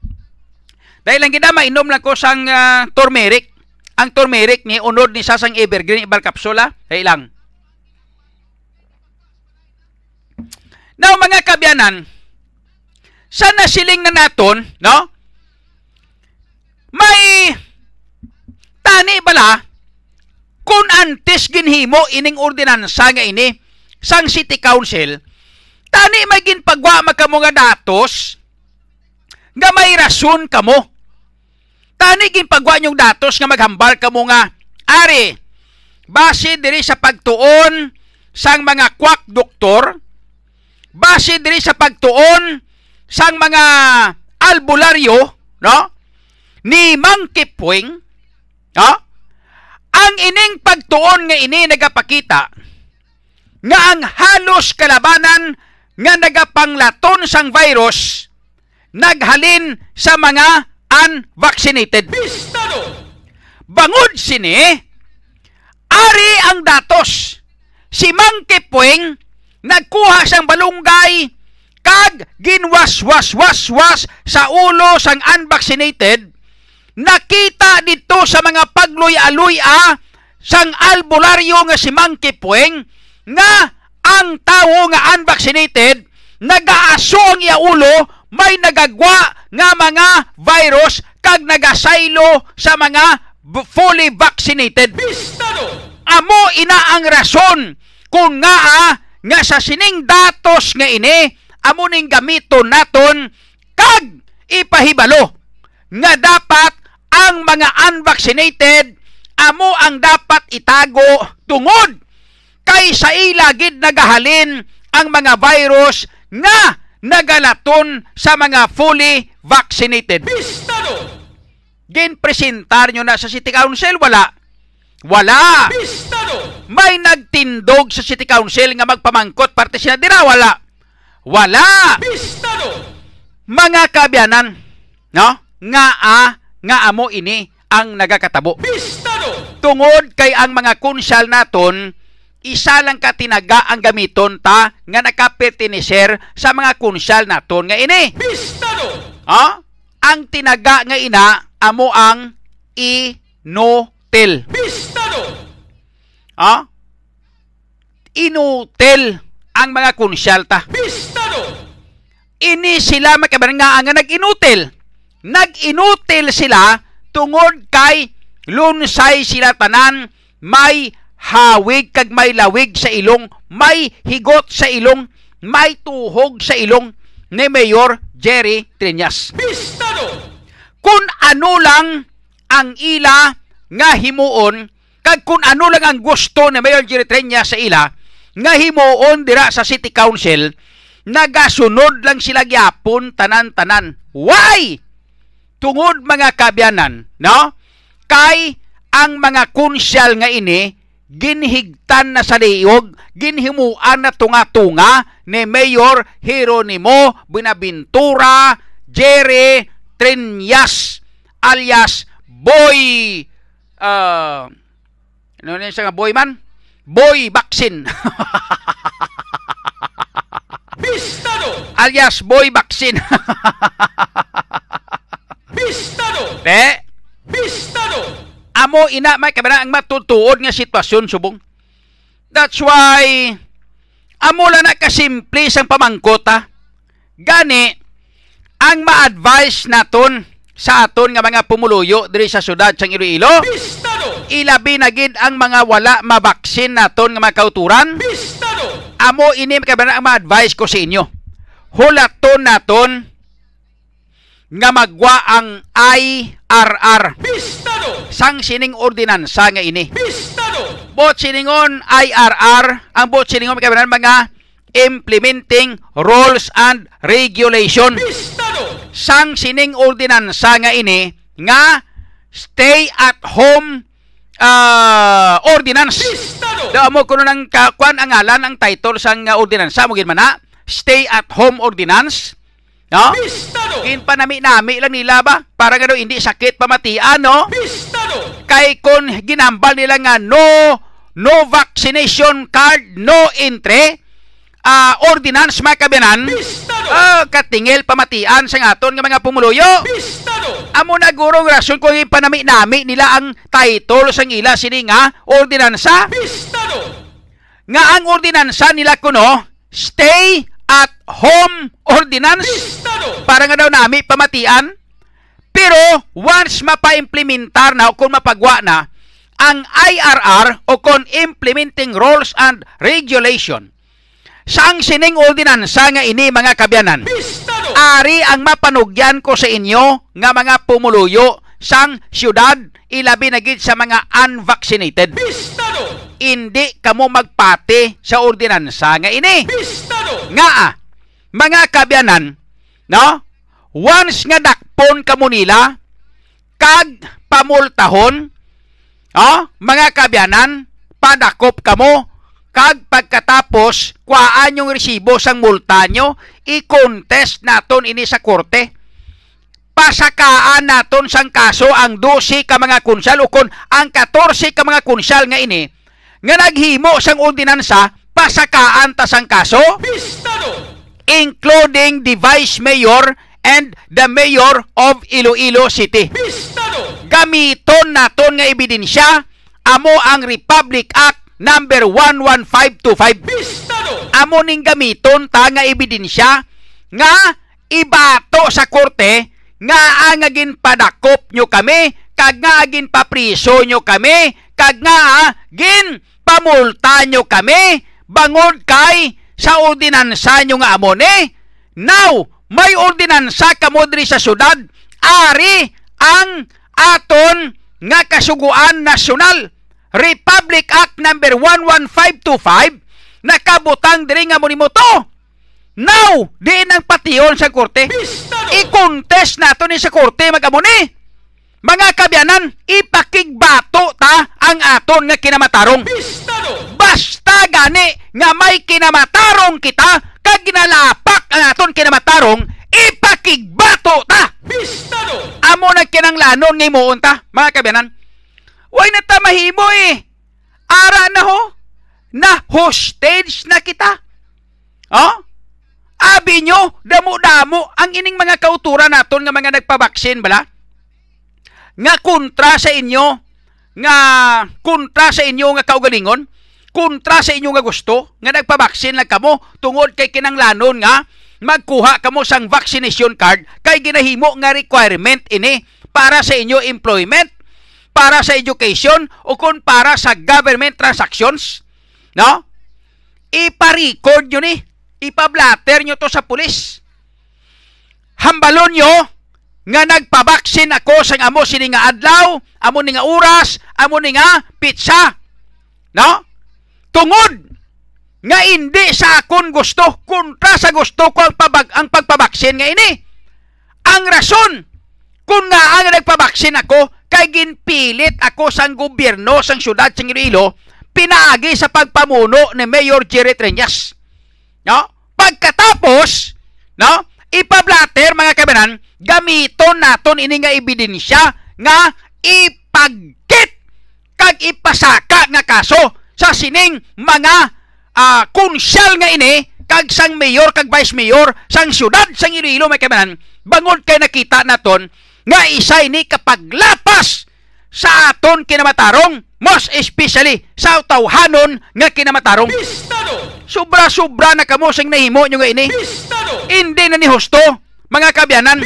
Dahil lang gina mainom lang ko sang ah, turmeric. Ang turmeric ni unod ni sasang evergreen ibal kapsula. Dahil lang. Now mga kabyanan, sa nasiling na naton, no? May tani bala kung antes ginhimo ining ordinansa nga ini sang City Council, tani may ginpagwa magkamo nga datos nga may rason kamo. Tani ginpagwa nyong datos nga maghambal kamo nga ari base diri sa pagtuon sang mga kwak doktor, base diri sa pagtuon sang mga albularyo, no? Ni Mang Kipwing, no? Ang ining pagtuon nga ini nagapakita nga ang halos kalabanan nga nagapanglaton sang virus naghalin sa mga unvaccinated. Bistado! Bangod sini, ari ang datos. Si Mang Kipwing nagkuha sang balunggay kag ginwas-was-was-was sa ulo sang unvaccinated nakita dito sa mga pagluy-aluy-a sang albularyo nga si Mang Kipwing nga ang tawo nga unvaccinated nagaaso ang iya ulo may nagagwa nga mga virus kag nagasaylo sa mga fully vaccinated Bistado! amo ina ang rason kung nga ah, nga sa sining datos nga ini amo ning gamiton naton kag ipahibalo nga dapat ang mga unvaccinated amo ang dapat itago tungod kay sa ila gid nagahalin ang mga virus nga nagalaton sa mga fully vaccinated. Bistado! Ginpresentar nyo na sa City Council, wala. Wala. Bistado! May nagtindog sa City Council nga magpamangkot parte sila dira, wala. Wala. Bistado! Mga kabyanan, no? Nga a, nga amo ini ang nagakatabo. Bistado! Tungod kay ang mga konsyal naton, isa lang ka tinaga ang gamiton ta nga nakapertiniser sa mga konsyal naton nga ini. Bistado! Ha? Ang tinaga nga ina amo ang inotel. Bistado! Ha? Inutel ang mga konsyalta. Bistado! Ini sila makabaranga nga nag-inutil. Nag-inutil sila tungod kay lunsay sila tanan may hawig kag may lawig sa ilong, may higot sa ilong, may tuhog sa ilong ni Mayor Jerry Triñas. Bistado! kung ano lang ang ila nga himuon kag kung ano lang ang gusto ni Mayor Jerry Triñas sa ila nga himuon dira sa City Council nagasunod lang sila gyapon tanan-tanan. Why? Tungod mga kabyanan no? Kay ang mga konsyal nga ini ginhigtan na sa liog ginhimuan na tunga-tunga ni Mayor Jeronimo Buenaventura Jerry Trinyas alias Boy uh, ano na siya nga boy man? Boy Vaccine Bistado! alias Boy Vaccine Bistado! Te, Bistado! amo ina may kabana ang matutuod nga sitwasyon subong. That's why amo lang na kasimple sang pamangkot ha. Gani ang ma-advise naton sa aton nga mga pumuluyo diri sa syudad sang Iloilo Bistado! Ilabi na gid ang mga wala mabaksin naton nga mga kauturan Bistado! amo ini kabana ang ma-advise ko sa inyo hulaton naton nga magwa ang IRR Bistado! sang sining ordinansa nga ini Bistado! bot siningon IRR ang bot siningon kabinan mga implementing rules and regulation Bistado! sang sining ordinansa nga ini nga stay at home uh, ordinance. Bistado! da mo kuno ng kakuan ang ngalan ang title sang uh, ordinansa mo gid man na stay at home ordinance. No Bistado! kin panami-nami lang nila ba? Para daw hindi sakit pamatian no? Bistado! kay kon ginambal nila nga no no vaccination card no entry ah ordinance makabinan Bistado! ah katingil pamatian sa aton nga mga pumuluyo amo na gurong rason kung ipanami-nami nila ang title sang ila sini nga ordinansa Bistado! nga ang ordinansa nila kuno stay at home ordinance Bistado! para nga daw nami pamatian. Pero once mapa-implementar na o kung mapagwa na ang IRR o kung implementing rules and regulation sining ordinansa nga ini mga kabyanan. Bistado! Ari ang mapanugyan ko sa inyo nga mga pumuluyo sang syudad ilabi na gid sa mga unvaccinated. Bistado! Hindi kamo magpati sa ordinansa nga ini. Bistado! Nga ah, mga kabyanan, no? Once nga dakpon kamo nila kag pamultahon, oh, mga kabyanan, padakop kamo kag pagkatapos kuhaan yung resibo sang multa nyo, i-contest naton ini sa korte. Pasakaan naton sang kaso ang 12 ka mga konsyal o kon ang 14 ka mga konsyal nga ini nga naghimo sang ordinansa pasakaan ta sang kaso Bistado! including the vice mayor and the mayor of Iloilo City. Bistado! Gamiton naton nga ebidensya amo ang Republic Act number 11525. Bistado! Amo ning gamiton ta nga ebidensya nga ibato sa korte nga ang agin padakop nyo kami kag nga agin papriso nyo kami kag nga gin pamulta nyo kami bangod kay sa ordinansa nyo nga amo ni. Now, may ordinansa kamo diri sa syudad ari ang aton nga kasuguan nasyonal Republic Act number 11525 nakabutang diri nga mo to. Now, di nang patiyon sa korte. I-contest nato ni sa korte magamo ni. Mga kabyanan, ipakigbato ta ang aton nga kinamatarong. Bistado! Basta gani nga may kinamatarong kita kag ginalapak ang aton kinamatarong, ipakigbato ta. Bistado! Amo na kinanglanon nga imuon ta, mga kabyanan. Way na ta mahimo eh. Ara na ho. Na hostage na kita. Oh? Abi nyo, damo-damo ang ining mga kauturan naton nga mga nagpabaksin bala. Nga kontra sa inyo, nga kontra sa inyo nga kaugalingon, kontra sa inyo nga gusto, nga nagpabaksin lang kamo tungod kay kinanglanon nga magkuha kamo sang vaccination card kay ginahimo nga requirement ini para sa inyo employment, para sa education o kung para sa government transactions. No? Ipa-record nyo ni. Ipa-blatter nyo to sa pulis. Hambalon nyo nga nagpabaksin ako sa amo sini nga adlaw, amo ni nga oras, amo ni nga pizza. No? Tungod nga hindi sa akon gusto, kontra sa gusto ko ang, pabag, ang pagpabaksin nga ini. Ang rason kung nga ang nagpabaksin ako, kay ginpilit ako sang gobyerno sang syudad sang Iloilo, pinaagi sa pagpamuno ni Mayor Jerry Treñas. No? Pagkatapos, no? Ipablater mga kabanan, gamiton naton ini nga ebidensya nga ipagkit kag ipasaka nga kaso sa sining mga ah, konsyal nga ini kag sang mayor kag vice mayor sang syudad sang Iloilo may kabanan bangod kay nakita naton nga isa ini kapaglapas sa aton kinamatarong most especially sa tawhanon nga kinamatarong. Sobra-sobra na kamo sing nahimo nyo nga ini. Hindi na ni husto mga kabyanan.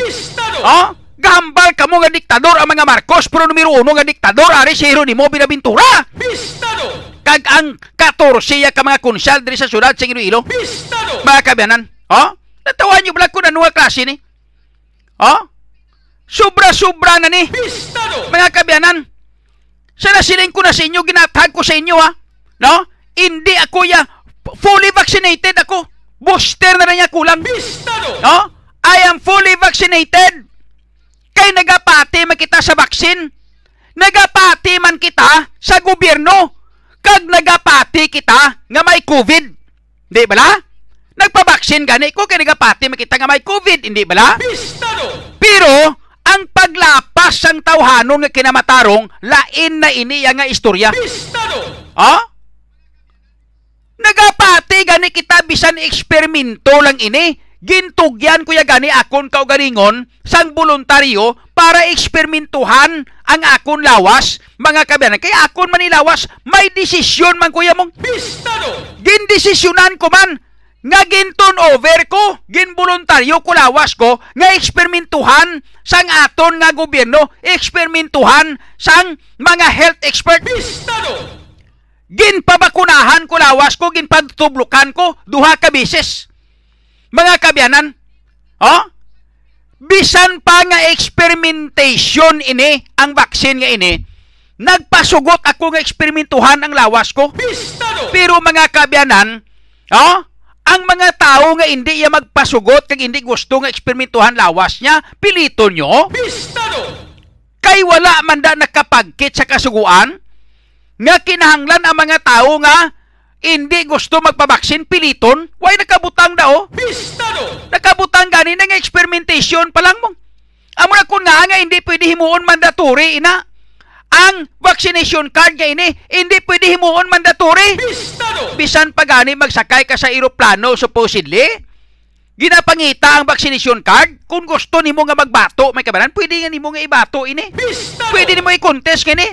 Oh gahambal kamo nga diktador ang mga Marcos pero numero uno nga diktador ari si Jeronimo Binaventura. Bistado! kag ang 14 ya ka mga konsyal diri sa syudad sa Iloilo. Bistado! mga kabyanan oh natawan nyo bala ko na nuwa klase ni? Oh sobra-sobra na ni Bistado! mga kabyanan, sa nasiling ko na sa inyo, ginatag ko sa inyo ha. No? Hindi ako ya, fully vaccinated ako. Booster na rin niya kulang. Bistado! No? I am fully vaccinated. Kay nagapati man kita sa vaksin. Nagapati man kita sa gobyerno. Kag nagapati kita nga may COVID. Di bala? Nagpabaksin gani ko kay nagapati man kita nga may COVID. Hindi bala? Bistado! Pero, ang paglapas sang tawhanon nga kinamatarong, lain na iniya nga istorya. Bistado! Ha? Nagapati gani kita bisan eksperimento lang ini. Gintugyan ko ya gani akon kaugalingon sang voluntaryo para eksperimentuhan ang akon lawas mga kabayan. Kaya akon manilawas, may desisyon man kuya mong Bistado! gindesisyonan ko man nga ginton over ko, ginboluntaryo ko lawas ko, nga eksperimentuhan sang aton nga gobyerno, eksperimentuhan sang mga health expert. Bistado! Ginpabakunahan ko lawas ko, ginpagtublukan ko, duha ka bisis. Mga kabyanan, oh? bisan pa nga experimentation ini ang vaccine nga ini nagpasugot ako nga eksperimentuhan ang lawas ko Bistado! pero mga kabyanan oh, ang mga tao nga hindi ya magpasugot kag hindi gusto nga eksperimentuhan lawas niya pilito nyo Bistado! kay wala man da nakapagkit sa kasuguan nga kinahanglan ang mga tao nga hindi gusto magpabaksin piliton way nakabutang daw Bistado! nakabutang gani nga experimentation pa lang mo amo na kun nga nga hindi pwede himuon mandatory ina ang vaccination card nga ini hindi pwede himuon mandatory. Bistado! bisan pa gani magsakay ka sa eroplano supposedly. Ginapangita ang vaccination card. Kung gusto nimo nga magbato may kabanan pwede nga nimo nga ibato ini. Bistado! pwede nimo i-contest kini.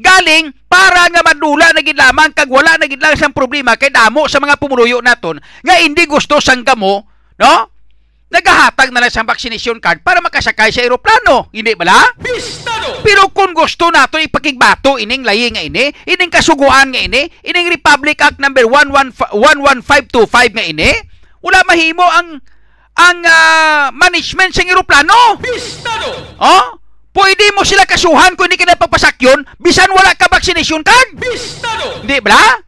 Galing para nga madula na gid lamang kag wala na gid lang sang problema kay damo sa mga pumuluyo naton nga hindi gusto sang kamo no nagahatag na lang sa vaccination card para makasakay sa eroplano hindi bala Bistado! pero kung gusto nato ipakigbato ining layi nga ini, ining kasuguan nga ini, ining Republic Act number 115 11525 nga ini, wala mahimo ang ang ah, management sa eroplano. Bistado! Oh? Pwede mo sila kasuhan kung hindi ka napapasakyon bisan wala ka vaccination card. Bistado! Di ba?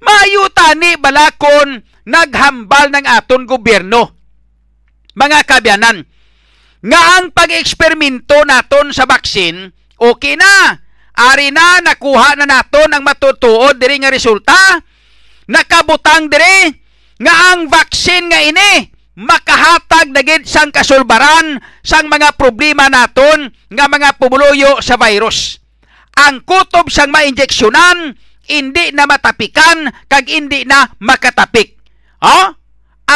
Maayo tani bala kon naghambal ng aton gobyerno. Mga kabyanan, nga ang pag-eksperimento naton sa baksin, okay na. Ari na, nakuha na naton ang matutuod diri nga resulta. Nakabutang diri nga ang vaksin nga ini makahatag na gid sang kasulbaran sang mga problema naton nga mga pumuluyo sa virus. Ang kutob sang mainjeksyonan hindi na matapikan kag hindi na makatapik. Ha?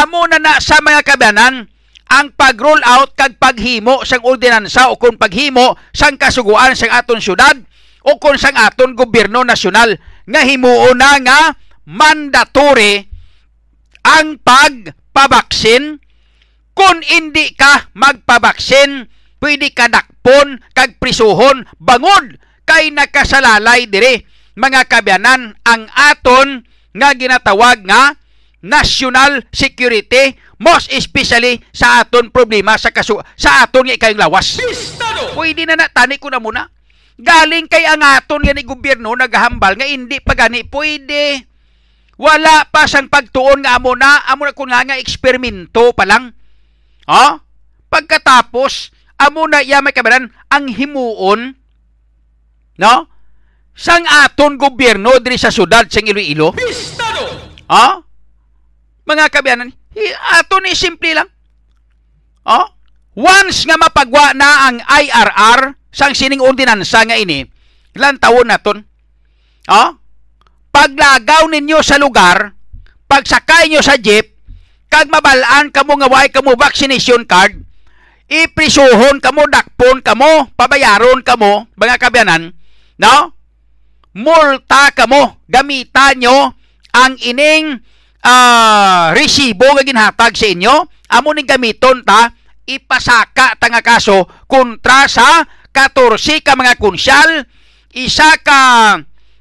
Amo na na sa mga kabanan ang pag-roll out kag paghimo sang ordinansa o kung paghimo sang kasuguan sang aton syudad o kung sang aton gobyerno nasyonal nga himuon na nga mandatory ang pagpabaksin. Kung hindi ka magpabaksin pwede ka dakpon kag prisuhon. Bangod kay nakasalalay dire mga kabyanan ang aton nga ginatawag nga national security most especially sa aton problema sa kasu sa aton nga ikayong lawas. Bistado! pwede na natani ko na muna. Galing kay ang aton nga ni gobyerno naghambal nga hindi pa gani pwede. Wala pa sang pagtuon nga amo na amo na kun nga nga eksperimento pa lang. Ha? Pagkatapos amo na iya may kabaran ang himuon no? Sang aton gobyerno diri sa syudad sang Iloilo. Bistado! ha? Mga kabayanan aton ni simple lang ha once nga mapagwa na ang IRR sang sining ordinansa nga ini ilan taon naton ha paglagaw ninyo sa lugar, pagsakay nyo sa jeep, kag mabalaan kamo nga way kamo vaccination card, iprisuhon kamo, dakpon kamo, pabayaron kamo, mga kabyanan, no? Multa kamo, gamitan nyo ang ining ah, resibo nga ginhatag sa inyo, amo ning gamiton ta, ipasaka ta nga kaso kontra sa 14 ka mga konsyal, isa ka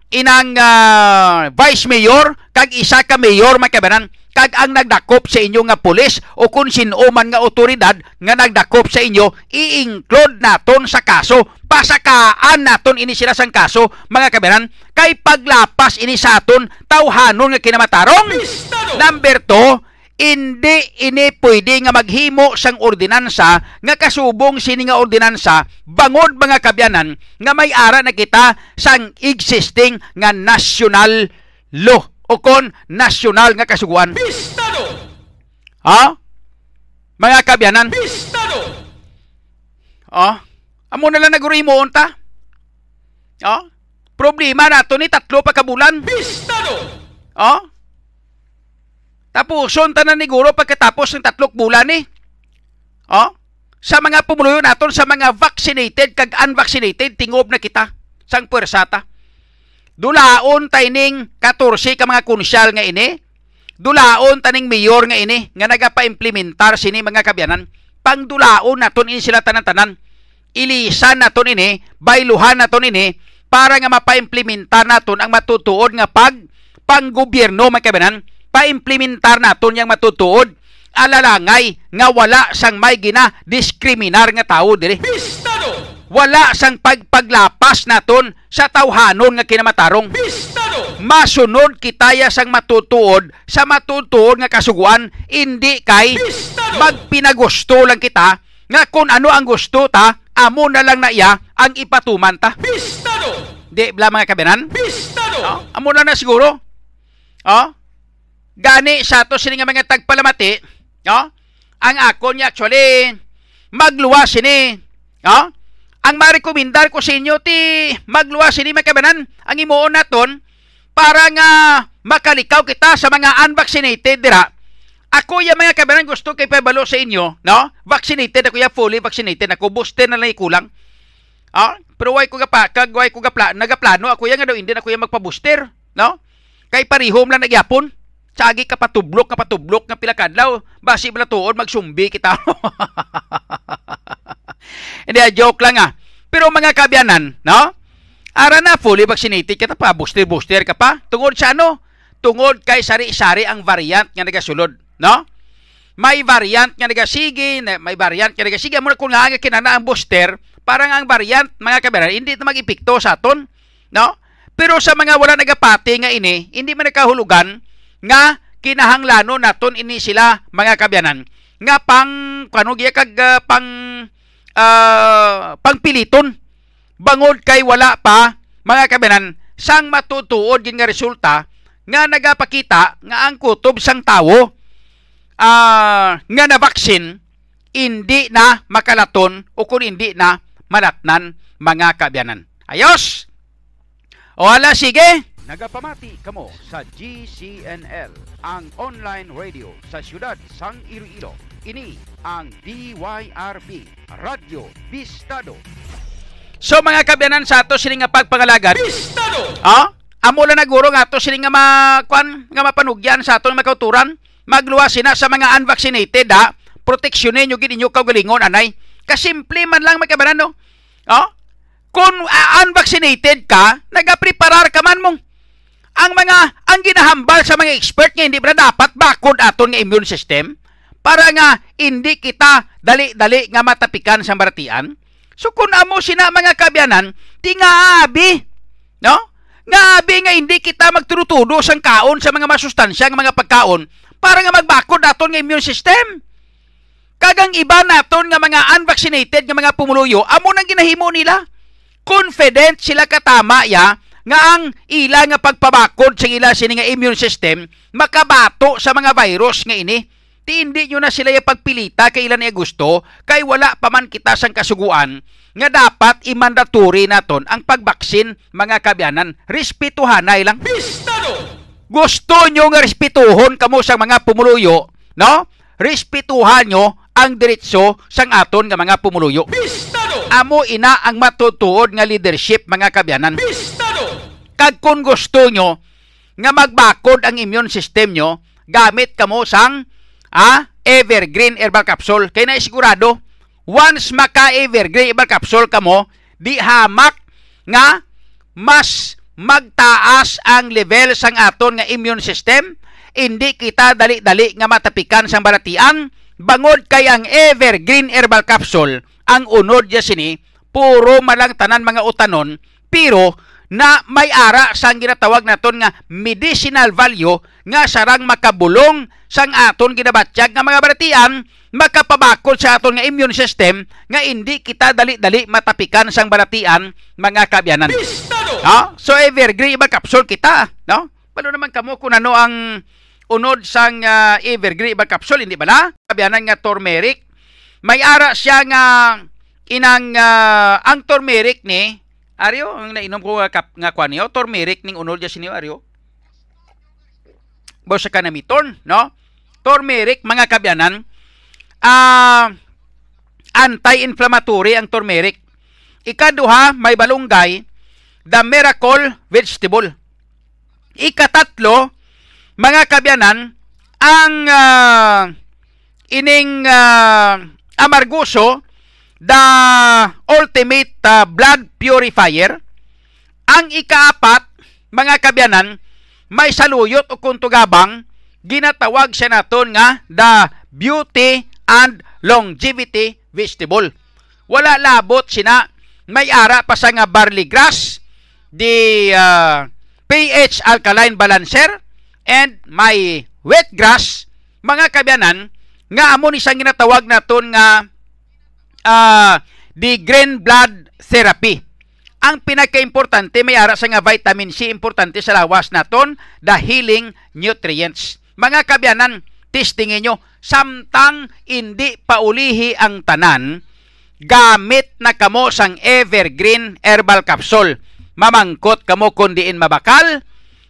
inang ah, vice mayor kag isa ka mayor makabanan kag ang nagdakop sa inyo nga pulis o kung sino man nga otoridad nga nagdakop sa inyo i-include naton sa kaso. Pasakaan naton ini sila sang kaso mga kabanan kay paglapas ini sa aton tawhanon nga kinamatarong! Number two, hindi ini pwede nga maghimo sang ordinansa nga kasubong sini nga ordinansa. Bangod mga kabyanan nga may ara na kita sang existing nga national law o kon national nga kasuguan. Bistado! Ha? Mga kabyanan, Bistado! ha? Amo na lang nagurimo ta. Ha? Problema nato ni tatlo pa kabulan. Bistado! Oh? Tapuson tanan ni Guro pagkatapos ng tatlok bulan ni. Oh? Sa mga pumuluyo naton sa mga vaccinated kag unvaccinated tingob na kita sang puwersata. Dulaon tayning 14 ka mga konsyal nga ini. Dulaon taning mayor nga ini nga nagapa-implementar sini mga kabyanan. Pangdulaon naton ini sila tanan-tanan. Ilisan naton ini, bayluhan naton ini para nga mapa-implementar naton ang matutuod nga pag panggobyerno mga kabanan, pa-implementar naton yang matutuod alalangay nga wala sang may gina diskriminar nga tao diri. Bistado! Wala sang pagpaglapas naton sa tawhanon nga kinamatarong. Bistado! Masunod kitaya sang matutuod sa matutuod nga kasuguan, hindi kay Bistado! magpinagusto lang kita nga kung ano ang gusto ta, amo na lang na iya ang ipatuman ta. Bistado! Di bla mga kabinan? Bistado! Oh, amo na na siguro. Oh? Gani sa to sini nga mga tagpalamati, oh? Ang ako niya actually magluwas sini. Oh? Ang marekomendar ko sa inyo ti magluwas sini mga kabanan. Ang imuon naton para nga makalikaw kita sa mga unvaccinated dira. Ako ya mga kabanan gusto kay pabalo sa inyo, no? Vaccinated ako ya fully vaccinated ako booster na lang ikulang. Ah, pero why ko gapa, kag why ko gapla, nagaplano ako ya nga daw hindi na ko ya magpa-booster, no? Kay parihom lang nagyapon. Sagi ka patublok ka patublok nga pila kadlaw, basi bala tuod magsumbi kita. hindi ah, joke lang ah. Pero mga kabyanan, no? Ara na fully vaccinated kita pa, booster booster ka pa. Tungod sa ano? Tungod kay sari-sari ang variant nga nagasulod, no? May variant nga nagasige, na- may variant nga nagasige. Amo na kung nga kinana ang booster, parang ang variant, mga kabayan, hindi ito mag-epekto sa aton, no? Pero sa mga wala nagapati nga ini, hindi man nakahulugan nga kinahanglano naton ini sila mga kabyanan nga pang kano kag ah, pang ah, pangpiliton bangod kay wala pa mga kabyanan sang matutuod gin nga resulta nga nagapakita nga ang kutob sang tawo ah, nga na vaksin hindi na makalaton o kung hindi na malatnan mga kabyanan. Ayos! O hala, sige! Nagapamati kamo sa GCNL, ang online radio sa siyudad sang Iloilo. Ini ang DYRB, Radyo Bistado. So mga kabyanan sa ato sini nga pagpangalagad, Bistado! Ah? Amo lang naguro nga to sini nga makwan nga mapanugyan sa atong makauturan. Magluwas sina sa mga unvaccinated ha. Proteksyonin nyo gid inyo kaugalingon anay. Kasimple man lang magkabanan no. Oh? Kung ah, unvaccinated ka, nagapreparar ka man mong ang mga ang ginahambal sa mga expert nga hindi ba dapat bakod aton nga immune system para nga hindi kita dali-dali nga matapikan sa baratian. So kung amo sina mga kabyanan, tingaabi, no? Nga abi nga hindi kita magturutudo sang kaon sa mga masustansya nga mga pagkaon para nga magbakod aton nga immune system. Kagang iba naton nga mga unvaccinated nga mga pumuluyo, amo nang ginahimo nila. Confident sila katama ya nga ang ila nga pagpabakod sa ila sini nga immune system makabato sa mga virus nga ini. Ti hindi nyo na sila yung pagpilita kay ilan niya gusto kay wala pa man kita sang kasuguan nga dapat imandatory naton ang pagbaksin mga kabyanan. Respetuhanay lang Bistado! gusto nyo nga respetuhon kamo sa mga pumuluyo, no? Respetuhan nyo ang diretso sang aton nga mga pumuluyo. Bistado! Amo ina ang matutuod nga leadership mga kabyanan. Bistado! Kag kung gusto nyo nga magbakod ang immune system nyo, gamit kamo sang ah, Evergreen Herbal Capsule. Kaya na sigurado, once maka Evergreen Herbal Capsule kamo, di hamak nga mas magtaas ang level sang aton nga immune system, hindi kita dali-dali nga matapikan sang baratian, bangod kay ang Evergreen Herbal Capsule, ang unod niya sini, puro malang tanan mga utanon, pero na may ara sang ginatawag naton nga medicinal value nga sarang makabulong sang aton ginabatyag nga mga baratian makapabakod sa aton nga immune system nga hindi kita dali-dali matapikan sang baratian mga kabyanan. No? So evergreen iba capsule kita, no? Palo naman kamo kung ano ang unod sang uh, evergreen iba capsule, hindi bala? Kabyanan nga turmeric. May ara siya nga inang ah, ang turmeric ni Aryo, ang nainom ko nga, kap, nga kwan niyo, turmeric ning unod niya siniyo, Aryo. Bosa ka na miton, no? Turmeric, mga kabyanan, ah, anti-inflammatory ang turmeric. Ikaduha, may balunggay, the miracle vegetable. Ikatatlo, mga kabyanan, ang ah, ining ah, amarguso, the ultimate ah, blood purifier. Ang ikaapat, mga kabyanan, may saluyot o kuntugabang, ginatawag siya naton nga the beauty and longevity vegetable. Wala labot sina may ara pa sa nga barley grass, the uh, pH alkaline balancer, and may wet grass, mga kabyanan, nga amo ni siyang ginatawag naton nga uh, the green blood therapy. Ang pinaka-importante may ara sa nga vitamin C importante sa lawas naton, the healing nutrients. Mga kabyanan, testingin nyo, samtang hindi paulihi ang tanan, gamit na kamo sang evergreen herbal capsule. Mamangkot kamo kundiin mabakal.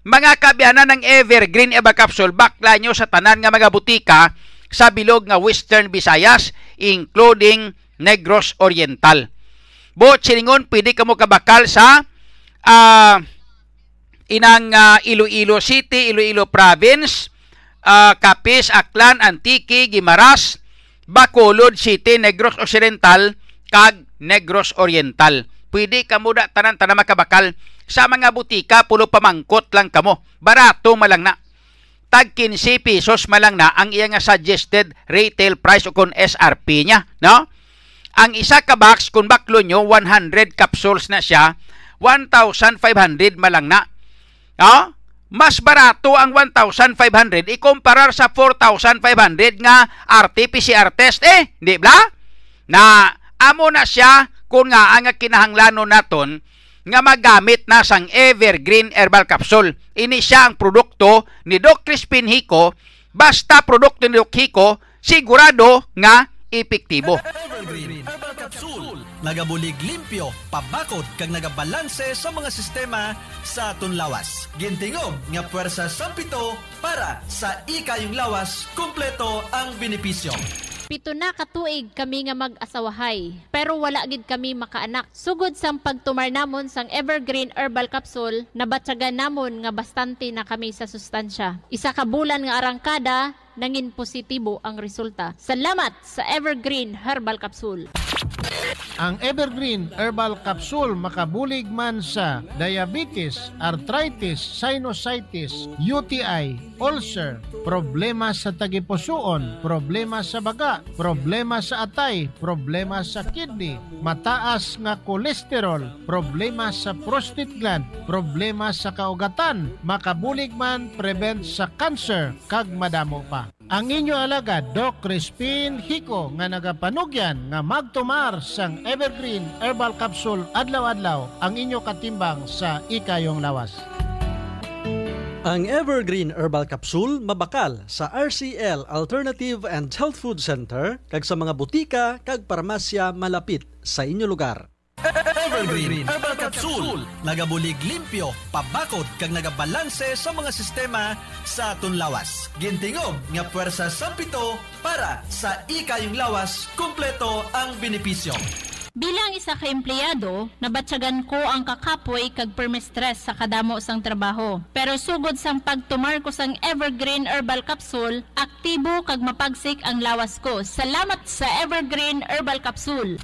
Mga kabiyanan ng evergreen herbal capsule, bakla nyo sa tanan nga mga butika sa bilog nga Western Visayas, including Negros Oriental. Bo, siningon, pwede kamo kabakal sa uh, inang uh, Iloilo City, Iloilo Province, uh, Capiz, Aklan, Antique, Gimaras, Bacolod City, Negros Occidental, kag Negros Oriental. Pwede kamo da tanan tanan makabakal sa mga butika pulo pamangkot lang kamo. Barato malang na. Tag 15 pesos malang na ang iya nga suggested retail price o kon SRP niya, no? Ang isa ka box kung baklo nyo 100 capsules na siya, 1,500 malang na. No? mas barato ang 1,500 ikumparar sa 4,500 nga RT-PCR test eh, di ba? Na amo na siya kung nga ang kinahanglanon naton nga magamit na sang Evergreen Herbal Capsule. Ini siya ang produkto ni Doc Crispin Hico. Basta produkto ni Doc Hico, sigurado nga epektibo. Evergreen Capsule. Nagabulig limpyo, pabakod kag nagabalanse sa mga sistema sa aton lawas. Gintingog nga puwersa sa para sa ikayong lawas, kumpleto ang benepisyo. Pito na katuig kami nga mag-asawahay, pero wala gid kami makaanak. Sugod sang pagtumar namon sang Evergreen Herbal Capsule, nabatsagan namon nga bastante na kami sa sustansya. Isa ka bulan nga arangkada, nangin positibo ang resulta. Salamat sa Evergreen Herbal Capsule. Ang Evergreen Herbal Capsule makabulig man sa diabetes, arthritis, sinusitis, UTI, ulcer, problema sa tagipusoon, problema sa baga, problema sa atay, problema sa kidney, mataas nga kolesterol, problema sa prostate gland, problema sa kaugatan, makabulig man prevent sa cancer, kag madamo pa. Ang inyo alaga, Doc Crispin Hico, nga nagapanugyan nga magtumar sang Evergreen Herbal Capsule adlaw-adlaw ang inyo katimbang sa ikayong lawas. Ang Evergreen Herbal Capsule mabakal sa RCL Alternative and Health Food Center kag sa mga butika kag parmasya malapit sa inyo lugar. Evergreen Herbal Capsule. Nagabulig limpyo, pabakod kag nagabalanse sa mga sistema sa aton lawas. Gintingog nga puwersa sa pito para sa ikayong lawas, kumpleto ang benepisyo. Bilang isa ka empleyado, nabatsagan ko ang kakapoy kag permistress sa kadamo sang trabaho. Pero sugod sang pagtumar ko sang Evergreen Herbal Capsule, aktibo kag mapagsik ang lawas ko. Salamat sa Evergreen Herbal Capsule.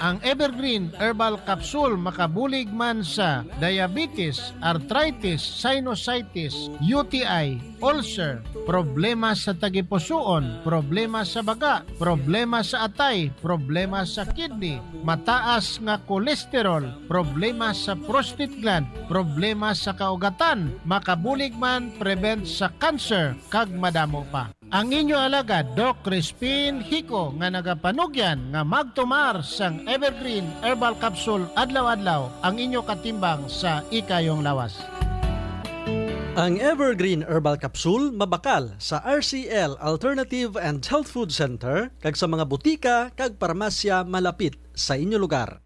Ang Evergreen Herbal Capsule makabulig man sa diabetes, arthritis, sinusitis, UTI, ulcer, problema sa tagipusoon, problema sa baga, problema sa atay, problema sa kidney, mataas nga kolesterol, problema sa prostate gland, problema sa kaugatan, makabulig man prevent sa cancer, kag madamo pa. Ang inyo alaga, Doc Crispin Hico, nga nagapanugyan nga magtumar sang Evergreen Herbal Capsule adlaw-adlaw ang inyo katimbang sa ikayong lawas. Ang Evergreen Herbal Capsule mabakal sa RCL Alternative and Health Food Center kag sa mga butika kag parmasya malapit sa inyo lugar.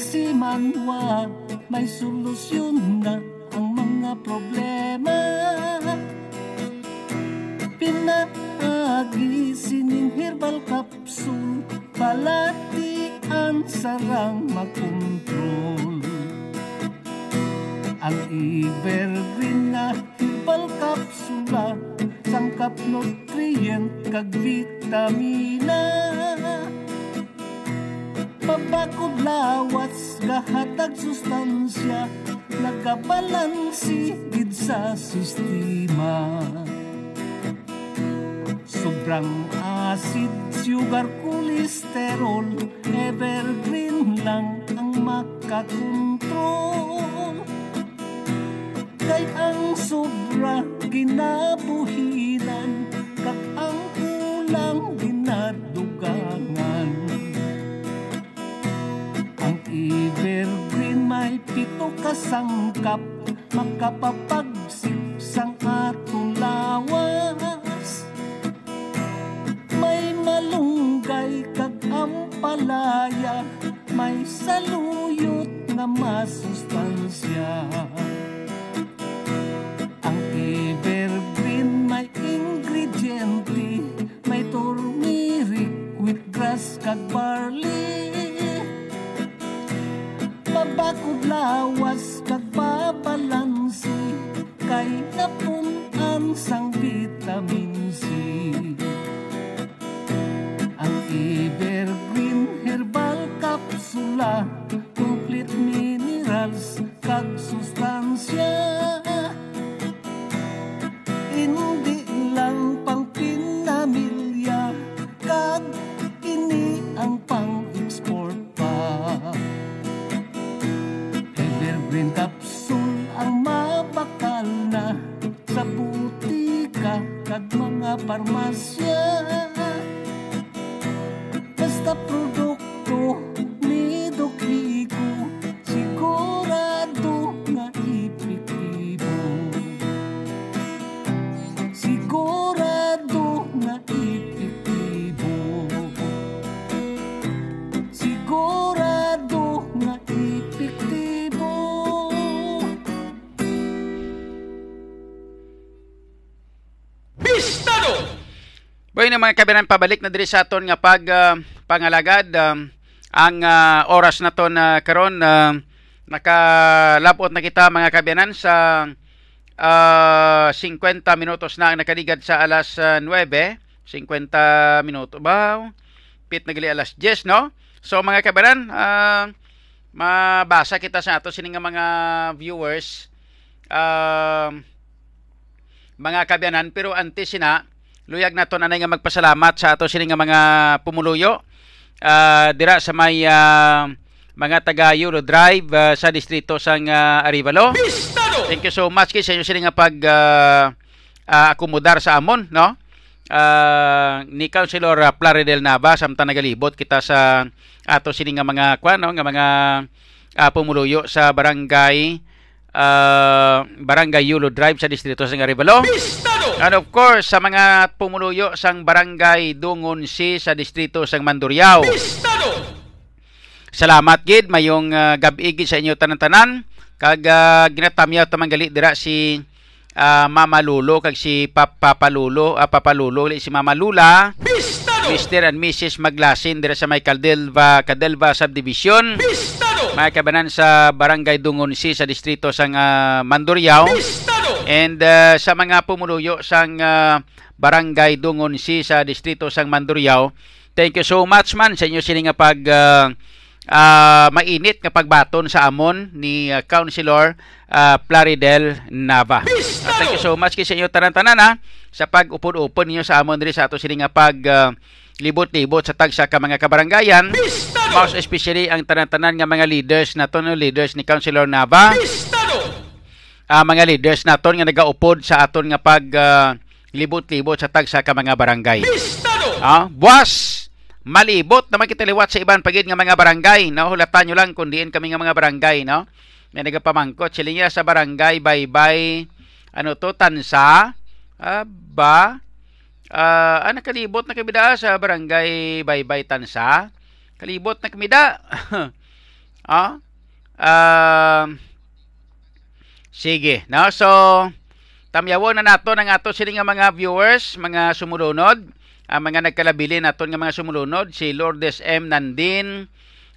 Kasi Manwa May solusyon na ang mga problema. Pinaagi sining herbal capsule Palatian sarang makontrol. Ang evergreen na herbal kapsula Sangkap nutrient kag vitamina Pabakod lawas gahatag sustansya Nagabalansi gid sa sistema. Sobrang acid, sugar, kolesterol Evergreen lang ang makakontrol. Kay ang sobra ginabuhinan Kag ang kulang ginadugangan pito kasangkap Makapapagsip sang atong lawas. May malunggay kag ampalaya May saluyot nga masustansya. Ang evergreen may ingrediente May turmeric, wheatgrass kag barley Mabakod lawas kag babalansi Kay napunan sang vitamin C Ang evergreen herbal kapsula Complete minerals kag sustansya Hindi lang pang pinamilya Kag ini ang pang-export Evergreen capsule ang mabakal na Sa butika kag mga parmasya. Basta produkto Boy na mga kabinan pabalik na diri sa aton nga pag ah, pangalagad um, ang ah, oras na to na karon uh, nakalabot na kita mga kabinan sa ah, 50 minutos na ang nakaligad sa alas ah, 9 50 minuto ba? Pit na gali alas 10 no? So mga kabinan ah, mabasa kita sa ato sining mga viewers ah, mga kabyanan pero antes sina luyag nato anay nga magpasalamat sa ato sini nga mga pumuluyo ah, dira sa may ah, mga taga Euro Drive ah, sa distrito sang ah, Arivalo. Thank you so much kay sa inyo sini nga pag ah, ah, akomodar sa amon, no? Ah, ni Councilor Plaridel Nava samtang nagalibot kita sa ato sini nga mga kwan, no? nga mga ah, pumuluyo sa barangay ah, barangay Yulo Drive sa distrito sang Arivalo. Bistado! And of course, sa mga pumuluyo sang barangay Dungon Si sa distrito sang Mandurriao. Bistado! Salamat gid mayong uh, gabi gid sa inyo tanan-tanan kag uh, ginatamyaw tamanggali dira si ah, Mama Lulo kag si Papa Palulo, uh, Papa Lulo, si Mama Lula, Bistado! Mr. and Mrs. Maglasin dira sa may Caldelva, Cadelva Subdivision. Bistado! Mga kabanan sa barangay Dungon Si sa distrito sang uh, Mandurriao. Bistado! And uh, sa mga pumuluyo sang uh, barangay Dungon Si sa distrito sang Mandurriao, thank you so much man sa inyo sini nga pag uh, uh, mainit nga pagbaton sa amon ni uh, Councilor uh, Plaridel Nava. Uh, thank you so much kay sa inyo tanan-tanan ha sa pag-upod-upod ninyo sa amon diri sa ato sini nga pag uh, libot-libot sa tagsa ka mga kabarangayan. Most especially ang tanan-tanan nga mga leaders nato no leaders ni Councilor Nava Bistado! Uh, mga leaders naton nga nagaupod sa aton nga pag ah, libot-libot sa tagsa ka mga barangay. Ah, buwas malibot naman kita liwat sa iban pagid nga mga barangay, no? Hulatan nyo lang kung diin kami nga mga barangay, no? May nagapamangkot sila niya sa barangay Baybay ano to Tansa ah, ba ah, ah, nakalibot na kami da sa barangay Baybay Tansa. Kalibot na kami da. ah, ah, Sige, no? So, tamyawo na nato ng ato sila nga mga viewers, mga sumulunod, ang mga nagkalabili naton nga mga sumulunod, si Lourdes M. Nandin,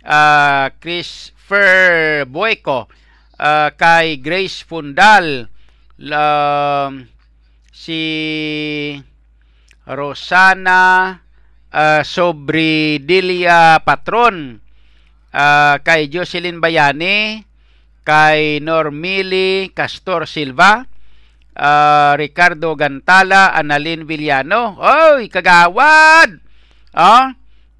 uh, Christopher Boyko, uh, kay Grace Fundal, um, si Rosana uh, Sobridilia Patron, uh, kay Jocelyn Bayani, kay Normili Castor Silva, uh, Ricardo Gantala, Analin Villano. Oy, kagawad! Oh,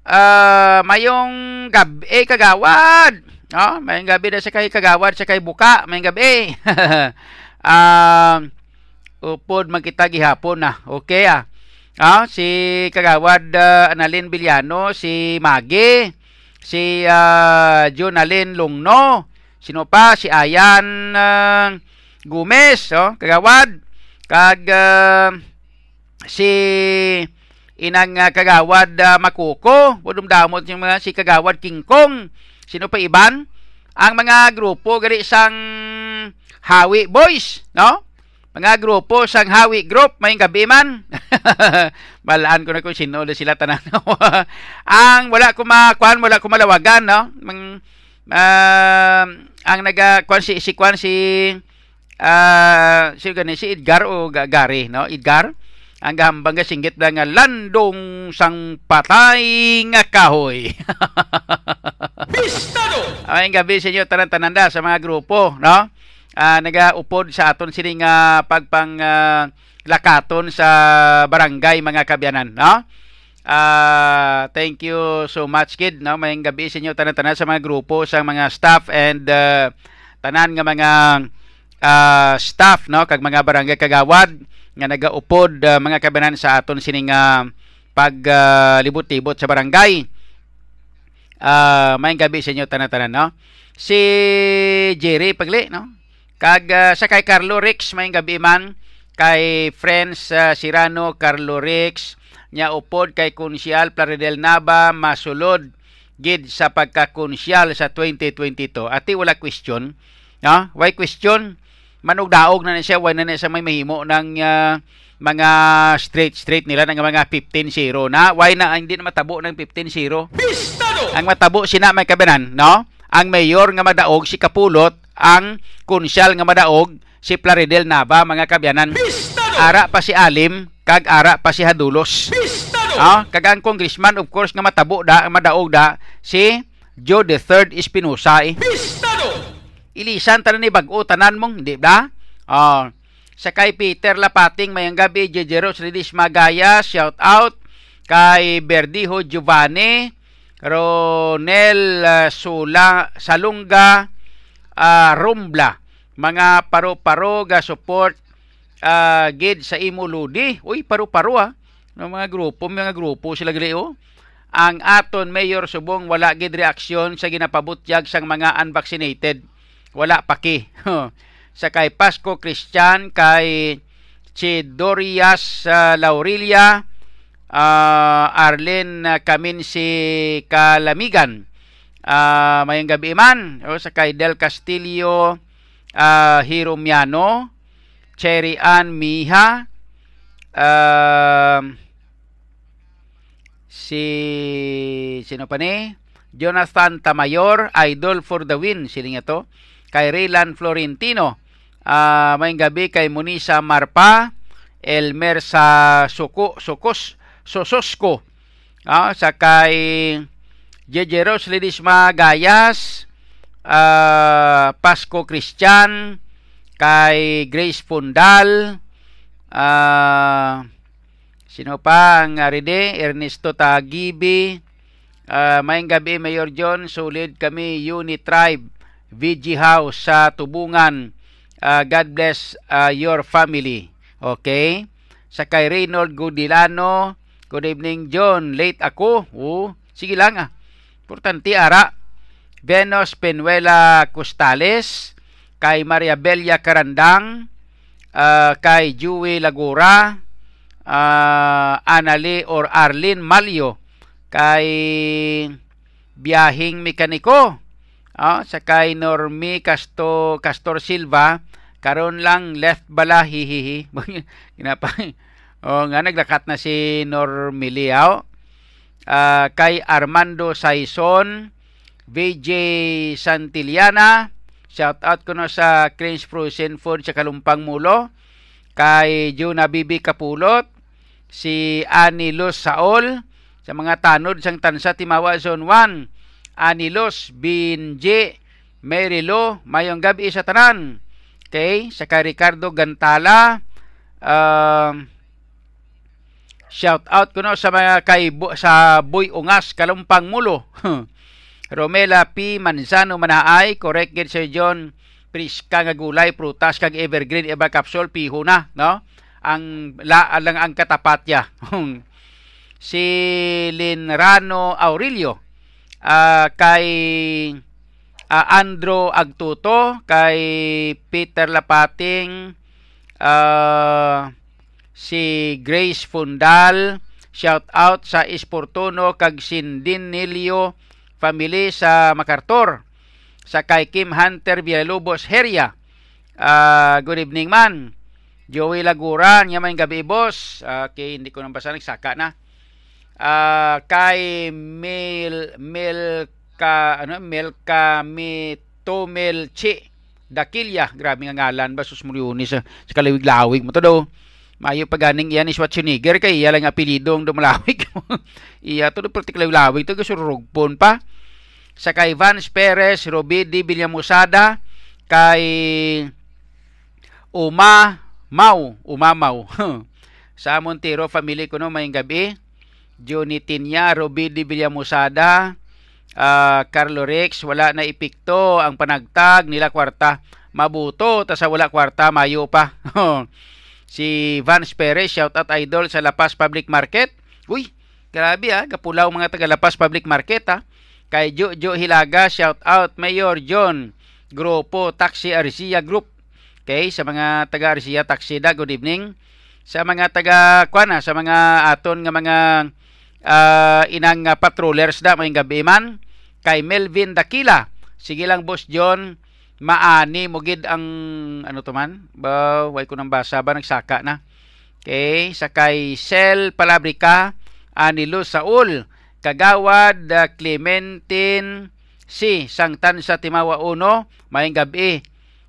uh, mayong gabi, eh, kagawad! Oh, mayong gabi na sa kay kagawad, sa kay buka, mayong gabi. um, upod magkita gihapon na. Okay ah. Ah, si kagawad uh, Analin Villano, si Magi, si uh, Jonalyn Lungno, sino pa si Ayan uh, Gomez, oh, kagawad, kag uh, si inang uh, kagawad uh, Makuko, budum damot yung mga si kagawad King Kong, sino pa iban? Ang mga grupo gali sang Hawi Boys, no? Mga grupo sang Hawi Group, may gabi man. Balaan ko na kung sino sila tanan. ang wala ko makuan, wala ko malawagan, no? Mang, uh, ang naga kuan si si kuan si uh, si gani si Edgar o Gary, no? Edgar ang gahambang singgit na nga landong sang patay nga kahoy. Bistado! Ay gabi sa inyo tanan-tananda sa mga grupo, no? uh, nagaupod sa aton sini nga pagpang uh, lakaton sa barangay mga kabyanan no uh, thank you so much kid no? Mayong gabi sa inyo. Tanan-tanan sa mga grupo sa mga staff and uh, tanan nga mga uh, staff no? Kag mga barangay kagawad nga nagaupod uh, mga kabyanan sa aton sini nga pag uh, sa barangay. Uh, mayong gabi sa inyo tanan-tanan no? Si Jerry Pagli no? Kag uh, sa kay Carlo Rix may gabi man. Kay friends uh, Sirano Carlo Rix nya upod kay Konsyal Plaridel Naba masulod gid sa pagkakonsyal sa 2022. Ati wala question, no? Why question? Manog daog na na siya, why na na siya may mahimo ng uh, mga straight straight nila ng mga 15-0 na why na hindi na matabo ng 15-0 Bistado! ang matabo sina may kabanan no ang mayor nga madaog si Kapulot ang konsyal nga madaog si Plaridel Nava mga kabyanan. Bistado! Ara pa si Alim kag ara pa si Hadulos. Ah, kag ang congressman of course nga matabo da madaog da si Joe the Third Espinosa eh. Bistado! Ilisan tanan ni bag-o tanan mong, di ba? Ah, sa kay Peter Lapating mayang gabi Jejeros Redis Magaya shout out kay Berdiho Giovanni Ronel uh, Sula Salunga uh, Rumbla mga paro-paro ga support uh, gid sa imo ludi. Uy paro-paro ha ng mga grupo mga grupo sila gali oh. Ang aton mayor subong wala gid reaksyon sa ginapabutyag sang mga unvaccinated. Wala pa ki. Sa kay Pasco Christian kay Chidorias uh, Laurelia uh, Arlen Kaminsi Kalamigan. Uh, mayang gabi man o sa kay Del Castillo uh, Hiromiano Cherry Ann Miha. Uh, si sino pa ni? Jonathan Tamayor Idol for the win. Sila nga to? Kay Raylan Florentino. Uh, mayang gabi kay Munisa Marpa Elmer sa Suko Sukos Sososko. Uh, sa kay Jejeros Lidisma Gayas uh, Pasco Christian kay Grace Pundal. Uh, sino pa ang aride Ernesto Tagibi. Uh, mayang gabi Mayor John. Solid kami Unit Tribe VG House sa Tubungan. Uh, God bless uh, your family. Okay? Sa kay Reynold Gudilano. Good evening John. Late ako. Oh sige lang ah. Importante ara. Venus Penuela Costales, kay Maria Belia Carandang, uh, kay Jui Lagura, uh, Anali or Arlene Malio, kay Biyahing Mekaniko, uh, sa kay Normi Casto, Castor Silva, karon lang left bala hihihi. Ginapa. o nga naglakat na si Normi Liao. Uh, kay Armando Saison, VJ Santillana. Shout out ko no sa Cringe Frozen Food sa Kalumpang Mulo. Kay Juna Bibi Kapulot. Si Ani Luz Saol. Sa mga tanod sang Tansa Timawa Zone 1. Ani Luz Binje. Mary Lo. Mayong gabi sa tanan. Okay? Sa kay Ricardo Gantala. Um, shout out ko no sa mga kay Bu- sa Boy Ungas Kalumpang Mulo. Romela P. Manzano Manaay, correct gid Sir John Priska nga gulay, prutas kag evergreen iba capsule piho na, no? Ang la lang ang katapatya. si Linrano Aurelio ah, kay ah, Andro Agtuto, kay Peter Lapating, ah, si Grace Fundal, shout out sa Esportuno kag Sindinilio family sa MacArthur. Sa kay Kim Hunter Villalobos Heria. Ah, good evening man. Joey Laguran, nga may gabi boss. Ah, kay hindi ko nang basa nagsaka na. Ah, kay Mel Mel ka ano Melka Mitomel Chi Dakilya, grabe nga ngalan ba sus Muriunis sa, sa kalawig-lawig mo to daw. Mayo pa ganing iyan ni Schwarzenegger kay iya lang apelyido ang dumalawig. iya to particular lawig to gasurugpon pa. Sa kay Vance Perez, Robidi Villamusada, kay Uma Mau, Umamaw. sa Montero family ko no mayong gabi. Johnny Tinya, Robidi Villamusada, ah, Carlo Rex, wala na ipikto ang panagtag nila kwarta. Mabuto, ta sa wala kwarta, mayo pa. si Vance Perez, shout out idol sa Lapas Public Market. Uy, grabe ah, kapulaw mga taga Lapas Public Market ah. Kay Jojo Hilaga, shout out Mayor John, Grupo Taxi Arcia Group. Okay, sa mga taga Arcia Taxi da, good evening. Sa mga taga kuana, sa mga aton nga mga ah, inang ah, patrollers da may gabi man kay Melvin Dakila. Sige lang boss John, maani mo gid ang ano to man? Ba, way ko nang basa ba nagsaka na. Okay, sa kay Sel Palabrica, Anilo Saul, Kagawad uh, Clementine si Sangtan sa Timawa Uno, mayong gabi.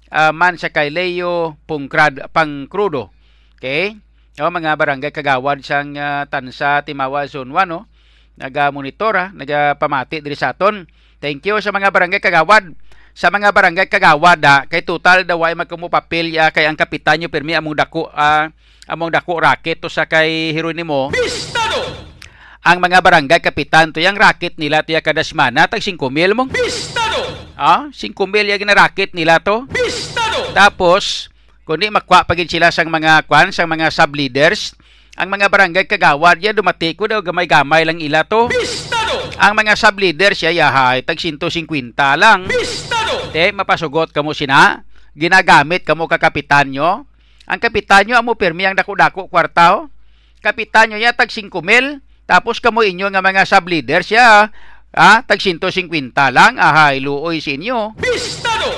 Ah, man sa kay Leo Pungkrad Pangkrudo. Okay? O, mga barangay kagawad sang uh, Tansa Timawa Zone 1 no? naga-monitora, naga-pamati diri sa aton. Thank you sa mga barangay kagawad. Sa mga barangay kagawad kay total daw ay magkumupapil ya kay ang kapitan nyo permi among dako ah, among dako racket to sa kay Hieronimo. Bistado! Ang mga barangay kapitan to yang racket nila to ya kada semana tag 5 mil mong. Bistado! Ah, 5 mil ya racket nila to. Bistado! Tapos, kundi makwa pagin sila sang mga kwan, sang mga sub-leaders, ang mga barangay kagawad ya dumati ko daw gamay-gamay lang ila to. Bistado! Ang mga sub-leaders ya yahay tag 150 lang. Bistado! Te, mapasugot kamo sina. Ginagamit kamo ka kapitan nyo. Ang kapitan nyo amo permi ang dako-dako kwartaw. Kapitan nyo ya tag 5 mil. Tapos kamo inyo nga mga sub-leaders ya. Ah, tag 150 lang. Ahay, luoy sa inyo. Bistado!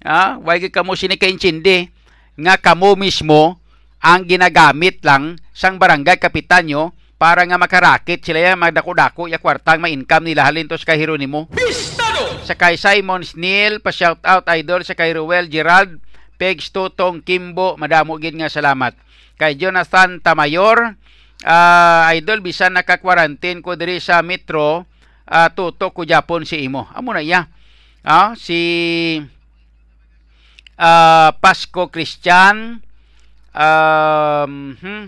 Ah, wag kamo sinikaintindi nga kamo mismo ang ginagamit lang sang barangay kapitan nyo para nga makarakit sila ya magdako-dako ya kwartang ma-income nila halin to sa kay Hieronimo. Bistado! Sa kay Simon Snell, pa shout out idol sa kay Ruel Gerald, Pegs Tutong Kimbo, madamo gid nga salamat. Kay Jonathan Tamayor, ah, idol bisan naka-quarantine ko diri sa Metro, ah, tutok ko Japon si imo. Amo na iya. Ah, si ah, Pasco Christian, um, hmm,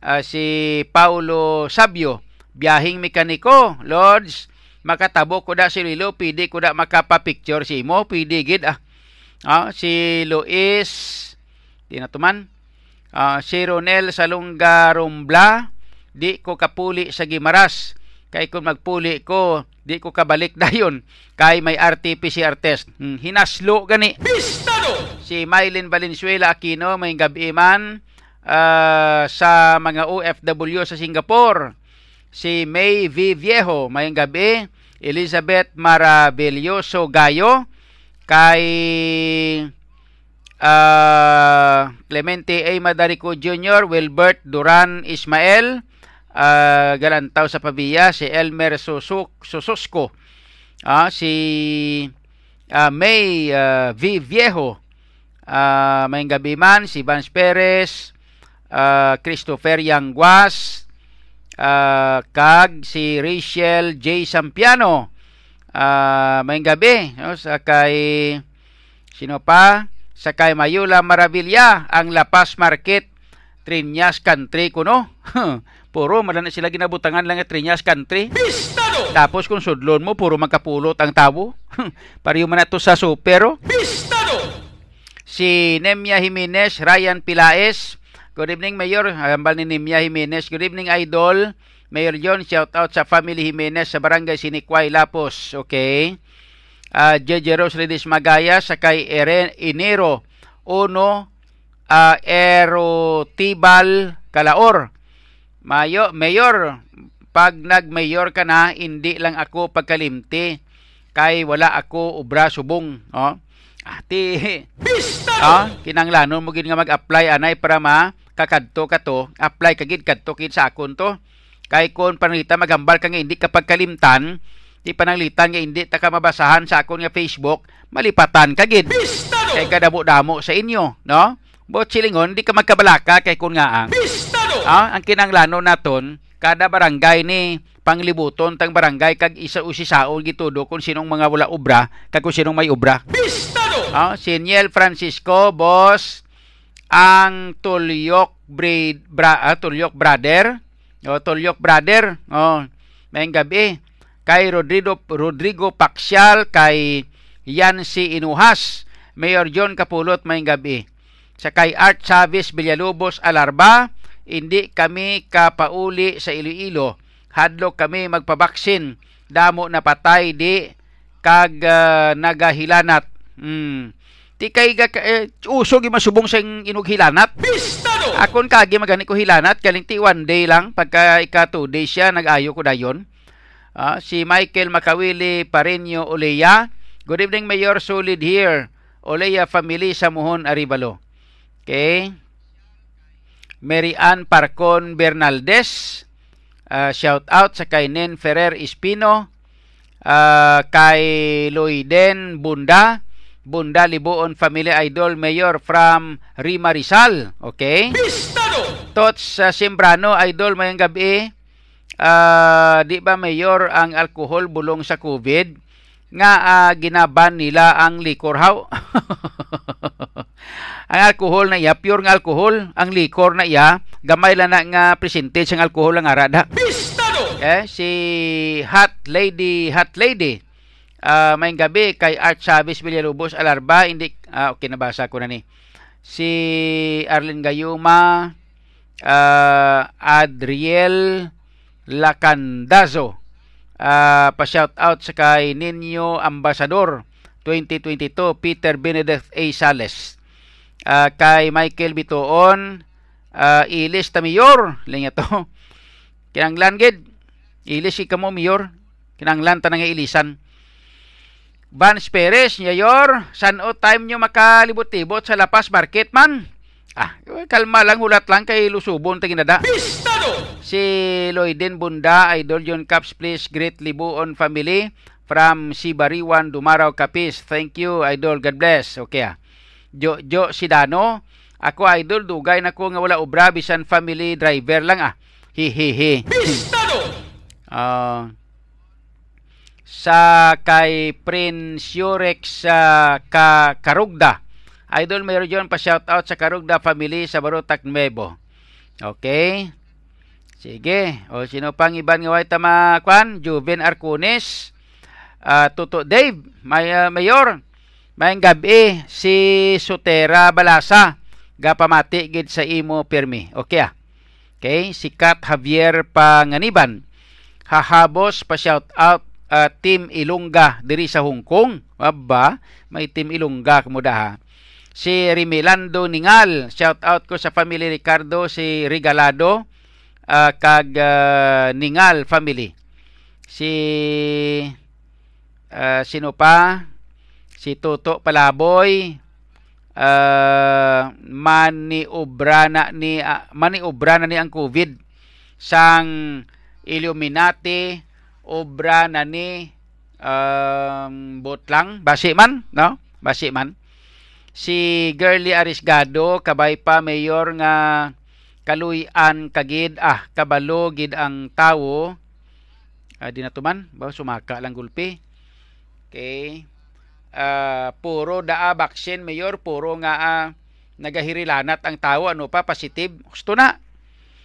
ah, si Paulo Sabio, biyahing mekaniko, Lords, makatabo ko da si Lilo, pidi ko da makapapicture si mo, pidi gid ah. Ah, si Luis, di na tuman. Ah, si Ronel Salunga Rumbla, di ko kapuli sa Gimaras. Kay kung magpuli ko, di ko kabalik dayon. Kay may RT-PCR test. Hmm, hinaslo gani. Bistado! Si Mylene Valenzuela Aquino, may gabi man ah, sa mga OFW sa Singapore. Si May V. Viejo, may gabi. Elizabeth Maravilloso Gayo. Kay ah, Clemente A. Madarico Jr., Wilbert Duran Ismael, ah, Galantaw sa Pavia, si Elmer Susuk, Sususco, Ah, si ah, May ah, V. Viejo. Ah, may gabi si Vance Perez, ah, Christopher Yanguas, ah, kag si Rachel J. Sampiano. Ah, may gabi no, sa kay sino pa? Sa kay Mayula Maravilla ang La Paz Market Trinyas Country kuno. puro man na sila ginabutangan lang at Trinyas Country. Bistado! Tapos kung sudlon mo, puro magkapulot ang tabo. Pariyo man na to sa supero. Bistado! Si Nemia Jimenez, Ryan Pilaes. Good evening, Mayor. Hambal ni Nemia Jimenez. Good evening, Idol. Mayor John, shout out sa family Jimenez sa barangay Sinikway, Lapos. Okay. Uh, JJ Rose Redis Magaya sa kay Eren Inero. Uno, uh, Erotibal Kalaor. Mayo, Mayor, pag nag-mayor ka na, hindi lang ako pagkalimti. Kay wala ako ubra subong. Oh. Ati, ah, kinanglanon mo gid nga mag-apply anay para ma kakadto ka to, apply ka gid kadto kid sa akon to. Kay kon panalita magambal ka nga hindi ka pagkalimtan, di pananglitan nga hindi ta ka mabasahan sa akon nga Facebook, malipatan ka gid. Bistado! Kay kadamo-damo sa inyo, no? Bot silingon, di ka magkabalaka kay kun nga ang. Bistado! Ah, ang kinanglanon naton, kada barangay ni panglibuton tang barangay kag isa usisaon gitudo kung sinong mga wala ubra kag kung sinong may ubra. Bistado! Oh, si Niel Francisco, boss, ang Tulyok breed, bra, ah, Tulyok brother. Oh, Tulyok brother. Oh, may gabi. Kay Rodrigo, Rodrigo Paksial, kay Yancy Inuhas, Mayor John Kapulot, may gabi. Sa kay Art Chavez Villalobos Alarba, hindi kami kapauli sa Iloilo. Hadlok kami magpabaksin. Damo na patay di kag ah, nagahilanat. Hmm. Ti kay ga eh, uso gi masubong sa inog hilanat. Bistado! Akon kagi magani ko hilanat kaling ti one day lang pagka ika two days siya nag-ayo ko dayon. Ah, si Michael Makawili Pareño Oleya. Good evening Mayor Solid here. Oleya family sa Muhon Arivalo. Okay. Mary Ann Parcon Bernaldez. Ah, shout out sa kay Nen Ferrer Espino. Ah, kay Loiden Bunda. Bunda Libuon Family Idol Mayor from Rima Rizal. Okay? Bistado! Tots sa Simbrano Idol mayang gabi. Ah, di ba mayor ang alcohol bulong sa COVID? Nga ah, ginaban nila ang liquor how? ang alcohol na iya, pure nga alcohol. Ang liquor na iya, gamay lang na nga percentage ang alcohol ang arada. Bistado! Eh, si Hot Lady, Hot Lady. Ah, may gabi kay Art Chavez Villalobos Alarba, hindi ah, okay nabasa ko na ni. Si Arlene Gayuma, ah, Adriel Lacandazo. Ah, pa-shout out sa kay Ninyo Ambassador 2022 Peter Benedict A. Sales. Ah, kay Michael Bitoon, ah, Ilis Tamiyor, linya to. Kinanglan gid. Ilis ika mo mayor. Kinanglan ta nga ilisan. Vance Perez, Mayor, san o time nyo makalibot-libot sa Lapas Market man? Ah, kalma lang, hulat lang kay Lusubon taginada. Bistado! Si Lloydin Bunda, Idol John Caps, please greet Libuon family from Sibariwan, Dumaraw, Capiz. Thank you, Idol. God bless. Okay ah. Jo, Jo Sidano, ako Idol, dugay na ko nga wala obra, bisan family driver lang ah. Hi, hi, hi. Bistado! Sa kay Prince Yurex sa ka Karugda. Idol Mayor John pa shout out sa Karugda family sa Barutak Nuevo. Okay? Sige. O sino pang iban nga way tama kwan? Juven Arcunes. Ah, Tuto Dave, may ah, Mayor. May gabi si Sotera Balasa gapamati gid sa imo pirmi. Okay ah. Okay, si Kat Javier Panganiban. Hahabos pa shout out uh, Team Ilongga diri sa Hong Kong. Aba, may Team Ilongga kumuda ha. Si Rimilando Ningal, shout out ko sa family Ricardo, si Regalado, uh, kag uh, Ningal family. Si uh, sino pa? Si Toto Palaboy, uh, maniubrana ni uh, maniubrana ni ang COVID sang Illuminati obra na ni um, bot lang, basi man, no? Basi man. Si Girly Arisgado, kabay pa mayor nga kaluyan kagid, ah, kabalo gid ang tawo. Ah, di na tuman, ba sumaka lang gulpi. Okay. Ah, puro daa vaccine mayor, puro nga ah, nagahirilanat ang tawo, ano pa, positive. Gusto na.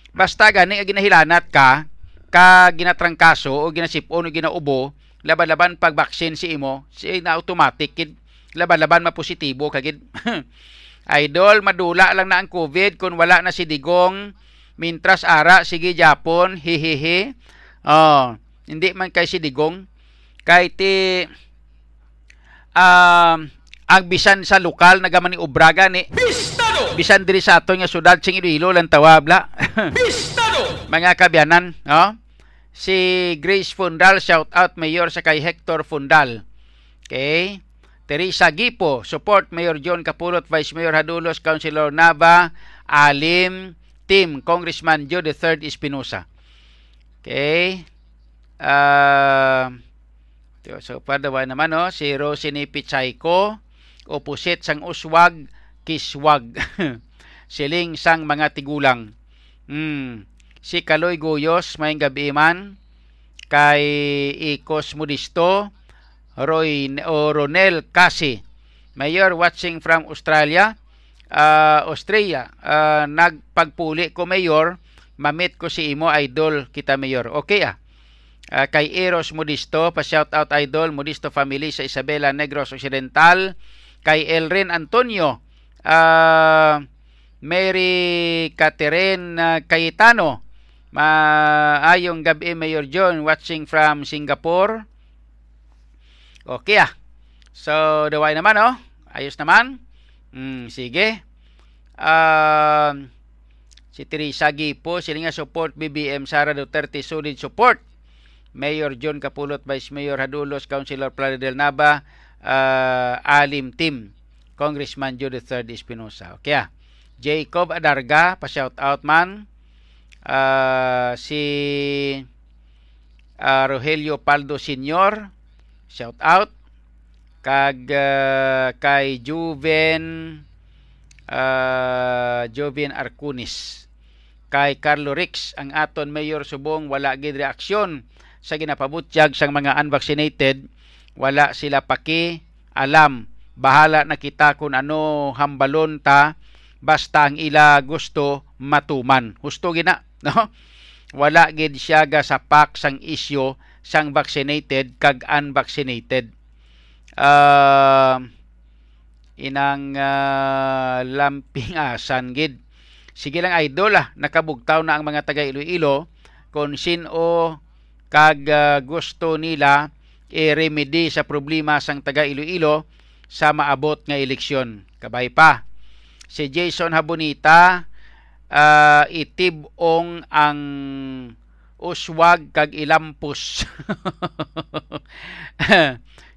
Basta gani ginahilanat ka, ka ginatrangkaso o ginasipon o ginaubo, laban-laban pag vaccine si imo, si na automatic kid laban-laban mapositibo kagid. Idol, madula lang na ang COVID kung wala na si Digong, mintras ara sige Japon, hihihi. Oh, hindi man kay si Digong kay ti um, ang bisan sa lokal nagaman ni Ubraga ni Bistado! bisan diri sa ato nga syudad sing Iloilo lang tawabla. Bistado! mga kabyanan, no? Si Grace Fundal, shout out mayor sa kay Hector Fundal. Okay? Teresa Gipo, support Mayor John Capulot, Vice Mayor Hadulos, Councilor Nava, Alim, Team, Congressman Joe III Espinosa. Okay? Uh, so, padawa naman, no? si Rosini Pichayko, opposite sang uswag, kiswag. Siling sang mga tigulang. Hmm. Si Kaloy Guyos, may gabi man, kay Ikos Mudisto, Roy o Ronel Kasi. Mayor watching from Australia. Uh, Australia. Uh, nagpagpuli ko mayor, mamit ko si imo idol kita mayor. Okay ah. Uh, kay Eros Modisto, pa shout out idol Modisto family sa Isabela Negros Occidental. Kay Elrin Antonio, uh, Mary Catherine uh, Cayetano, maayong gabi Mayor John watching from Singapore. Okay ah. So, daway naman, oh. Ayos naman. Hmm, sige. Um, si Teresa Gipo, sila nga support BBM Sara Duterte, solid support. Mayor John Capulot, Vice Mayor Hadulos, Councilor Plaridel Nava, uh, Alim Tim, Congressman Judith III Espinosa. Okay ah. Jacob Adarga, pa-shout out man. Uh, si uh, Rogelio Paldo Senior, shout out kag uh, kay Juven uh, Joven Arcunis kay Carlo Rix ang aton mayor subong wala gid reaksyon sa ginapabutyag sang mga unvaccinated wala sila paki alam. Bahala na kita kung ano hambalon ta basta ang ila gusto matuman. Husto gina no? Wala gid siya ga sapak sang isyo sang vaccinated kag unvaccinated. Uh, inang uh, lamping asan gid. Sige lang idol ah, nakabugtaw na ang mga taga Iloilo. Kung sino kag uh, gusto nila i-remedy sa problema sang taga Iloilo sa maabot nga eleksyon. Kabay pa. Si Jason Habonita uh, itibong ang uswag kag ilampos.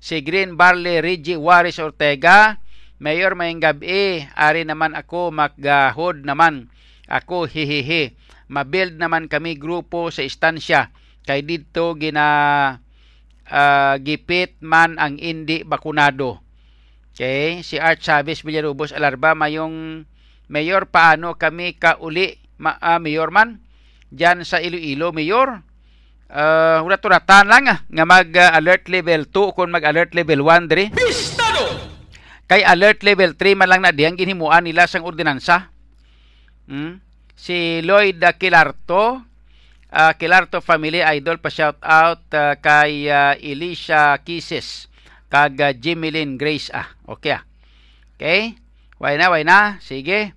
si Green Barley Reggie Juarez Ortega, Mayor mayong gabi, ari naman ako maggahod naman. Ako hihihi. Mabuild naman kami grupo sa istansya. Kay dito gina uh, gipit man ang hindi bakunado. Okay, si Art Chavez Villarubos Alarba mayong Mayor paano kami kauli ma, uh, Mayor man diyan sa Iloilo, Mayor. Uh, wala turatan lang ah, nga mag-alert uh, level 2 kung mag-alert level 1 diri. Bistado! Kay alert level 3 man lang na diyang ginhimuan nila sang ordinansa. Hmm? Si Lloyd Kilarto, uh, Kilarto family idol pa shout out uh, kay uh, Elisha Kises kag uh, Jimelin Grace ah. Okay ah. Okay? Why na, why na? Sige.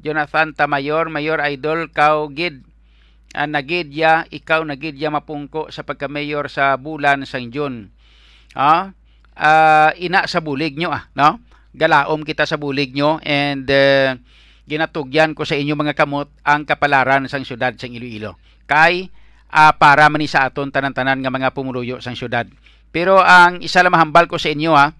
Jonathan Tamayor, Mayor Idol, kau gid uh, nagidya, ikaw nagidya mapungko sa pagka-mayor sa bulan sang June. Ah, uh, ina sa bulig nyo ah, no? Galaom kita sa bulig nyo and uh, ginatugyan ko sa inyo mga kamot ang kapalaran sang syudad sang Iloilo. Kay uh, para man sa aton tanan-tanan nga mga pumuluyo sang syudad. Pero ang isa lang mahambal ko sa inyo ha,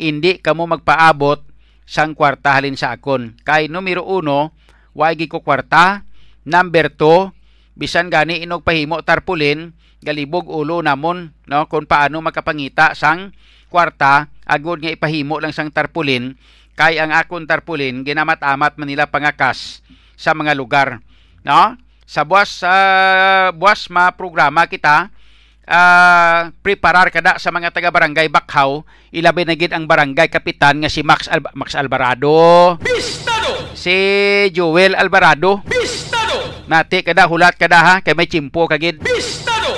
hindi kamo magpaabot sang kwarta halin sa akon. Kay numero uno, wagi ko kwarta. Number two, bisan gani inog pahimo tarpulin galibog ulo namon no kung paano makapangita sang kwarta agud nga ipahimo lang sang tarpulin kay ang akon tarpulin ginamat-amat man nila pangakas sa mga lugar no sa buwas sa buwas ma programa kita ah, preparar kada sa mga taga barangay Bakhaw ilabi na gid ang barangay kapitan nga si Max Al- Max Alvarado Bistado! si Joel Alvarado Bistado! nati kada hulat kada ha kay may chimpo kagid Bistado!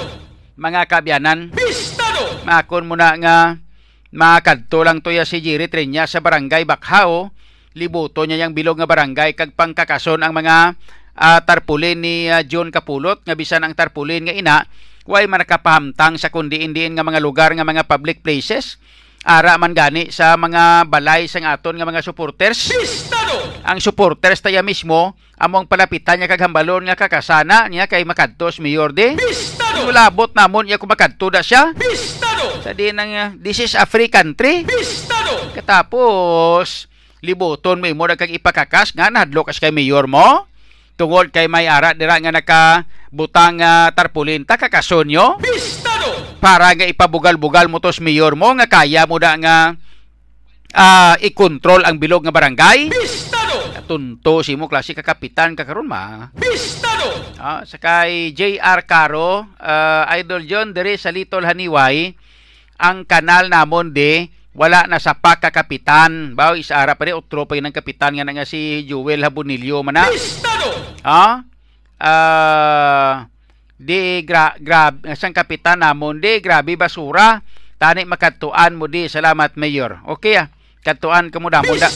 mga kabyanan Bistado! makon muna nga makadto lang to ya si Jiri Trenya sa barangay Bakhaw libuto niya yung bilog nga barangay kag pangkakason ang mga ah, tarpulin ni ah, John Kapulot nga bisan ang tarpulin nga ina way man nakapahamtang sa kundi-indiin nga mga lugar nga mga public places ara man gani sa mga balay sang aton nga mga supporters Bistado! ang supporters taya mismo among palapitan niya kag hambalon nga kakasana niya kay makadtos mayor de Bistado! Ulabot namon iya kumakadto da siya Bistado! sa di nang uh, this is a free country Bistado! katapos libuton mo imo kag ipakakas nga nahadlo kas kay mayor mo tungod kay may ara dira nga naka butang nga tarpulin ta kakasonyo Bistado! para nga ipabugal-bugal mo tos mayor mo nga kaya mo da nga ah, i-control ang bilog nga barangay Bistado! tunto si mo klase ka kapitan ka karon ma Bistado! Ah, sa kay JR Caro, ah, Idol John diri sa Little Haniway, ang kanal namon de wala na sa pa ka kapitan. Baw isaara pa rin otro pa yun ang kapitan nga na nga si Joel Habonilio man na. Bistado! Ha? Ah, di gra, grab sang kapitan namon di grabe basura. Tani makatuan mo di. Salamat Mayor. Okay ah. Katuan ka mo damon da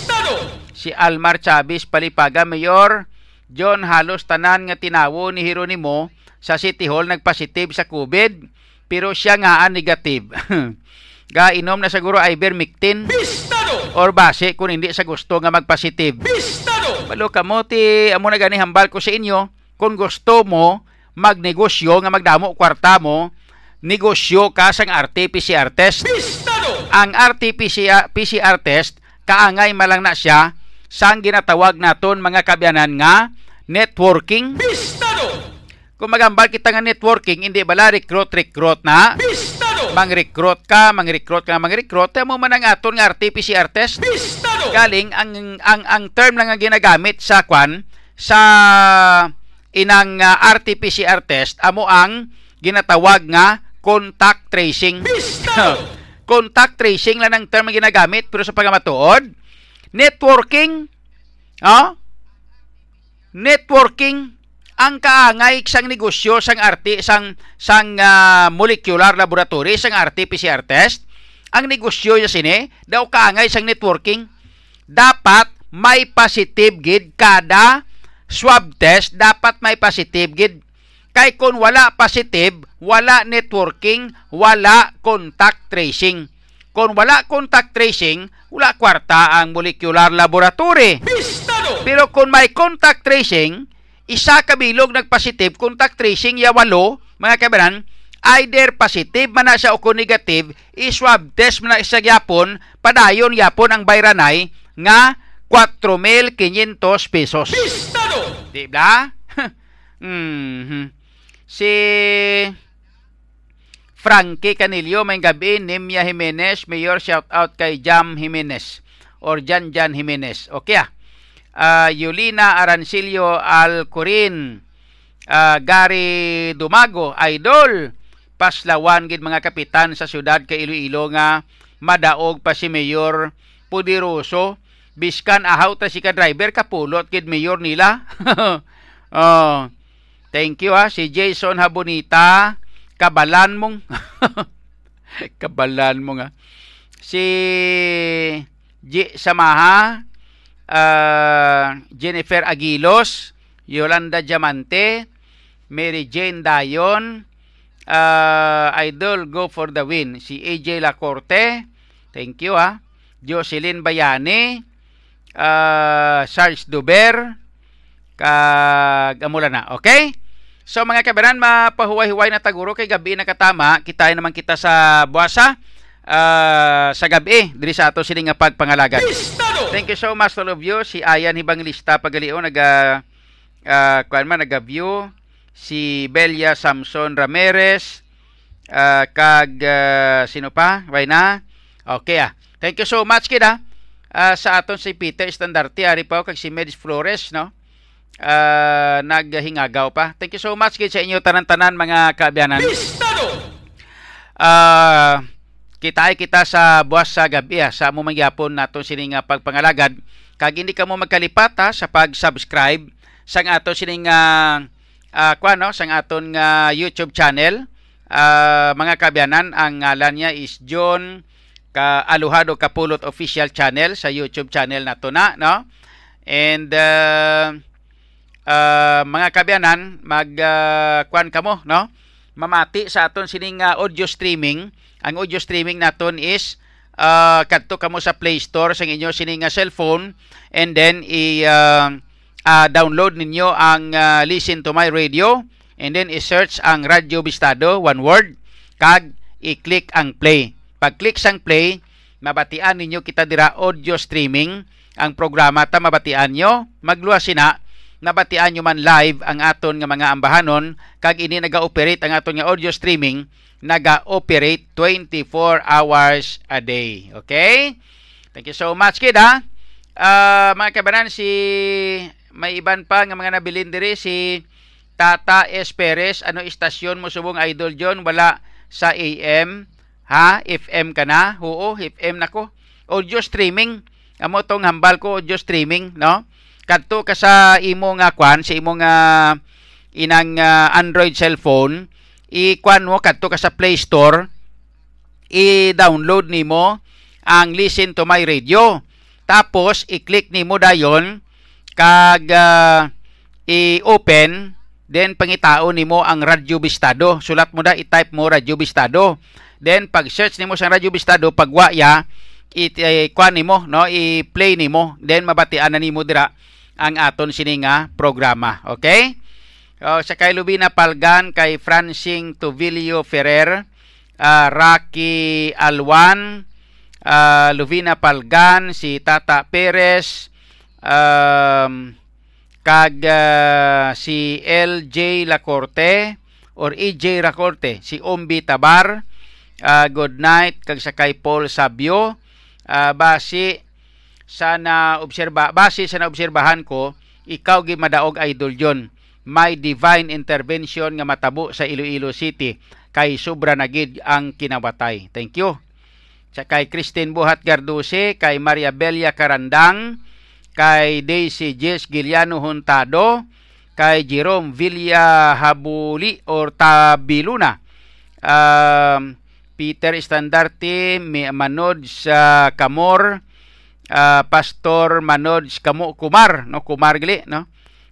si Almar Chavez Palipaga Mayor John halos tanan nga tinawo ni Hieronimo sa City Hall nagpositive sa COVID pero siya nga ang negative. Ga inom na siguro ivermectin Bistado! or base kung hindi sa gusto nga magpositive. Bistado! Balo ka mo ti amo na gani hambal ko sa inyo kung gusto mo magnegosyo nga magdamo kwarta mo negosyo ka sang RT-PCR test Bistado! ang RT-PCR PCR test kaangay malang na siya sang ginatawag naton mga kabyanan nga networking. Bistado! Kung magambal kita nga networking, hindi bala recruit recruit na. Bistado! Mang-recruit ka, mang-recruit ka, mang-recruit. Mo man ang aton nga RT-PCR test. Bistado! Galing ang ang ang term lang nga ginagamit sa kwan sa inang uh, RT-PCR test amo ang ginatawag nga contact tracing. Bistado! contact tracing lang ang term nga ginagamit pero sa pagamatuod networking oh networking ang kaangay sang negosyo sang RT sang sang ah, molecular laboratory sang RT PCR test ang negosyo niya sini daw kaangay sang networking dapat may positive gid kada swab test dapat may positive gid kay kung wala positive, wala networking, wala contact tracing. Kung wala contact tracing, wala kwarta ang molecular laboratory. Pero kung may contact tracing, isa kabilog nag-positive, contact tracing ya walo, mga kabaran, either positive man na siya o negative, i-swab test man na isa yapon, padayon yapon ang bayranay nga 4,500 pesos. Bistado! Di ba? Mhm. Si Frankie Canillo, may gabi, Nimya Jimenez, Mayor, shout out kay Jam Jimenez or Jan Jan Jimenez. Okay ah. Ah, Yulina Arancilio Alcorin, ah, Gary Dumago, Idol, paslawan gid mga kapitan sa syudad kay Iloilo nga madaog pa si Mayor Pudiroso biskan ahaw ta si ka driver kapulot gid mayor nila. oh. Thank you ha si Jason Habonita kabalan mong kabalan mo nga si G Samaha uh, Jennifer Aguilos Yolanda Diamante Mary Jane Dayon uh, Idol Go for the Win. Si AJ Lacorte thank you ha Jocelyn Bayani uh, Sarge Duber kag amula na okay? So mga kabaran, mapahuway-huway na taguro kay gabi na katama, kita naman kita sa buwasa uh, sa gabi diri sa ato sini nga pagpangalagan. Bistado! Thank you so much to all of you. Si Ayan Hibanglista Pagalio naga uh, kuan man naga-view. si Belia Samson Ramirez, ah, kag ah, sino pa? Why na? Okay ah. Thank you so much kid ah. Ah, sa aton si Peter Standarte ari pa kag si Medis Flores no. Ah, naghingagaw pa. Thank you so much kid sa inyo tanan-tanan mga kaabyanan. Bistado! Ah, kita kita sa buwas sa gabi ah, sa among magyapon nato sining nga pagpangalagad kag hindi ka mo magkalipat ha, sa pag-subscribe sa ato sining uh, uh, no, sa aton nga YouTube channel. Ah, mga kabyanan, ang ngalan niya is John ka Aluhado Kapulot official channel sa YouTube channel nato na, no? And uh, uh, mga kabyanan, mag uh, kwan kamo, no? Mamati sa aton sining uh, audio streaming. Ang audio streaming naton is uh, kadto kamo sa Play Store sa inyo sining nga cellphone and then i uh, uh, download ninyo ang uh, Listen to My Radio and then i-search ang Radyo Bistado, one word, kag i-click ang play. Pag-click sang play, mabatian ninyo kita dira audio streaming ang programa ta mabatian nyo, magluwa sina, nabatian nyo man live ang aton nga mga ambahanon, kag ini naga-operate ang aton nga audio streaming, naga-operate 24 hours a day. Okay? Thank you so much, kid, ha? Uh, mga kabanan, si may iban pa nga mga nabilin diri si Tata S. Perez. Ano istasyon mo subong Idol John? Wala sa AM. Ha? FM ka na? Oo, FM nako. Audio streaming. Amo tong hambal ko audio streaming, no? Kadto ka sa imo nga kwan, sa imo nga inang uh, Android cellphone, i-kwan mo kadto ka sa Play Store, i-download nimo ang Listen to My Radio. Tapos i-click nimo dayon kag uh, i-open then pangitao nimo ang Radyo Bistado. Sulat mo da i-type mo Radyo Bistado. Then pag search nimo sa Radyo Bistado pagwa ya i-kwan nimo no i-play nimo then mabatian na nimo dira ang aton sininga programa. Okay? O, sa kay Lubina Palgan, kay Francing Tuvilio Ferrer, uh, Rocky Alwan, uh, Luvina Palgan, si Tata Perez, um, kag uh, si LJ Lacorte or EJ Lacorte, si Umbi Tabar, uh, good night, kag sa kay Paul Sabio, uh, basi sa na obserba base sa naobserbahan ko ikaw gi madaog idol John may divine intervention nga matabo sa Iloilo City. Kay sobra na gid ang kinawatay. Thank you. Sa kay Christine Buhat Garduse kay Maria Belia Karandang kay Daisy Jess Giliano Huntado kay Jerome Villa Habuli or Tabiluna um, Peter Standarte Manod sa Kamor uh, Pastor Manod Kamo Kumar no Kumar gali no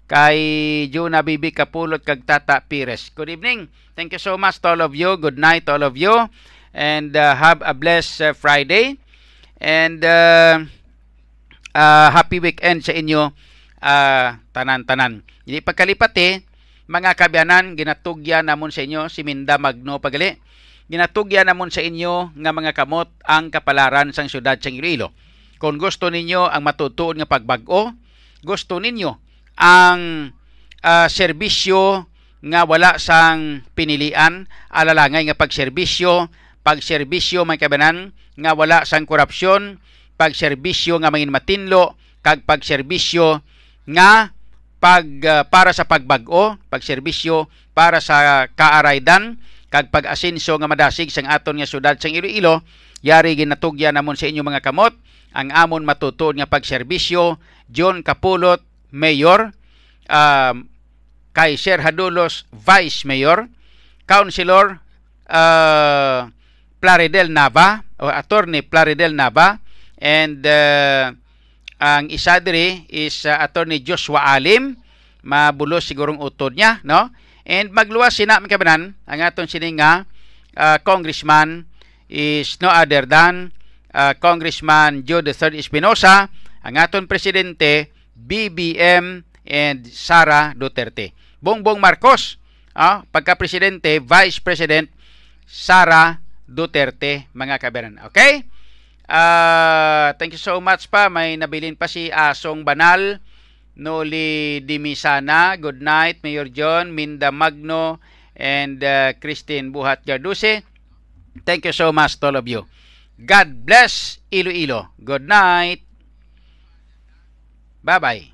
kay Juna Bibi Kapulot kag Tata Pires. Good evening. Thank you so much to all of you. Good night to all of you and uh, have a blessed uh, Friday and uh, uh, happy weekend sa inyo uh, tanan-tanan. Hindi pagkalipat eh, mga kabyanan, ginatugya namon sa inyo si Minda Magno pagali. Ginatugya namon sa inyo nga mga kamot ang kapalaran sang syudad sa Iloilo. Kung gusto ninyo ang matutuon nga pagbag-o, gusto ninyo ang uh, serbisyo nga wala sang pinilian, alalangay nga pagserbisyo, pagserbisyo may kabanan nga wala sang korupsyon, pagserbisyo nga mangin matinlo, kag pagserbisyo nga pag uh, para sa pagbag-o, pagserbisyo para sa kaaraydan, kag pag-asenso nga madasig sang aton nga syudad sang Iloilo, yari ginatugya namon sa inyo mga kamot, ang amon matutuon nga pagserbisyo, John Kapulot, Mayor, um, kay Sir Hadulos, Vice Mayor, Councilor uh, Plaridel Nava, o Attorney Plaridel Nava, and uh, ang isa diri is uh, Attorney Joshua Alim, mabulos sigurong utod niya, no? And magluwas sina kabanan ang aton sini nga uh, congressman is no other than uh, Congressman Joe III Espinosa, ang aton presidente BBM and Sara Duterte. Bongbong Marcos, uh, pagka-presidente, Vice President Sara Duterte, mga kabanan. Okay? Uh, thank you so much pa. May nabilin pa si Asong Banal Noli Dimisana, good night. Mayor John, Minda Magno, and uh, Christine Buhat Garduse. Thank you so much to all of you. God bless Iloilo. Good night. Bye-bye.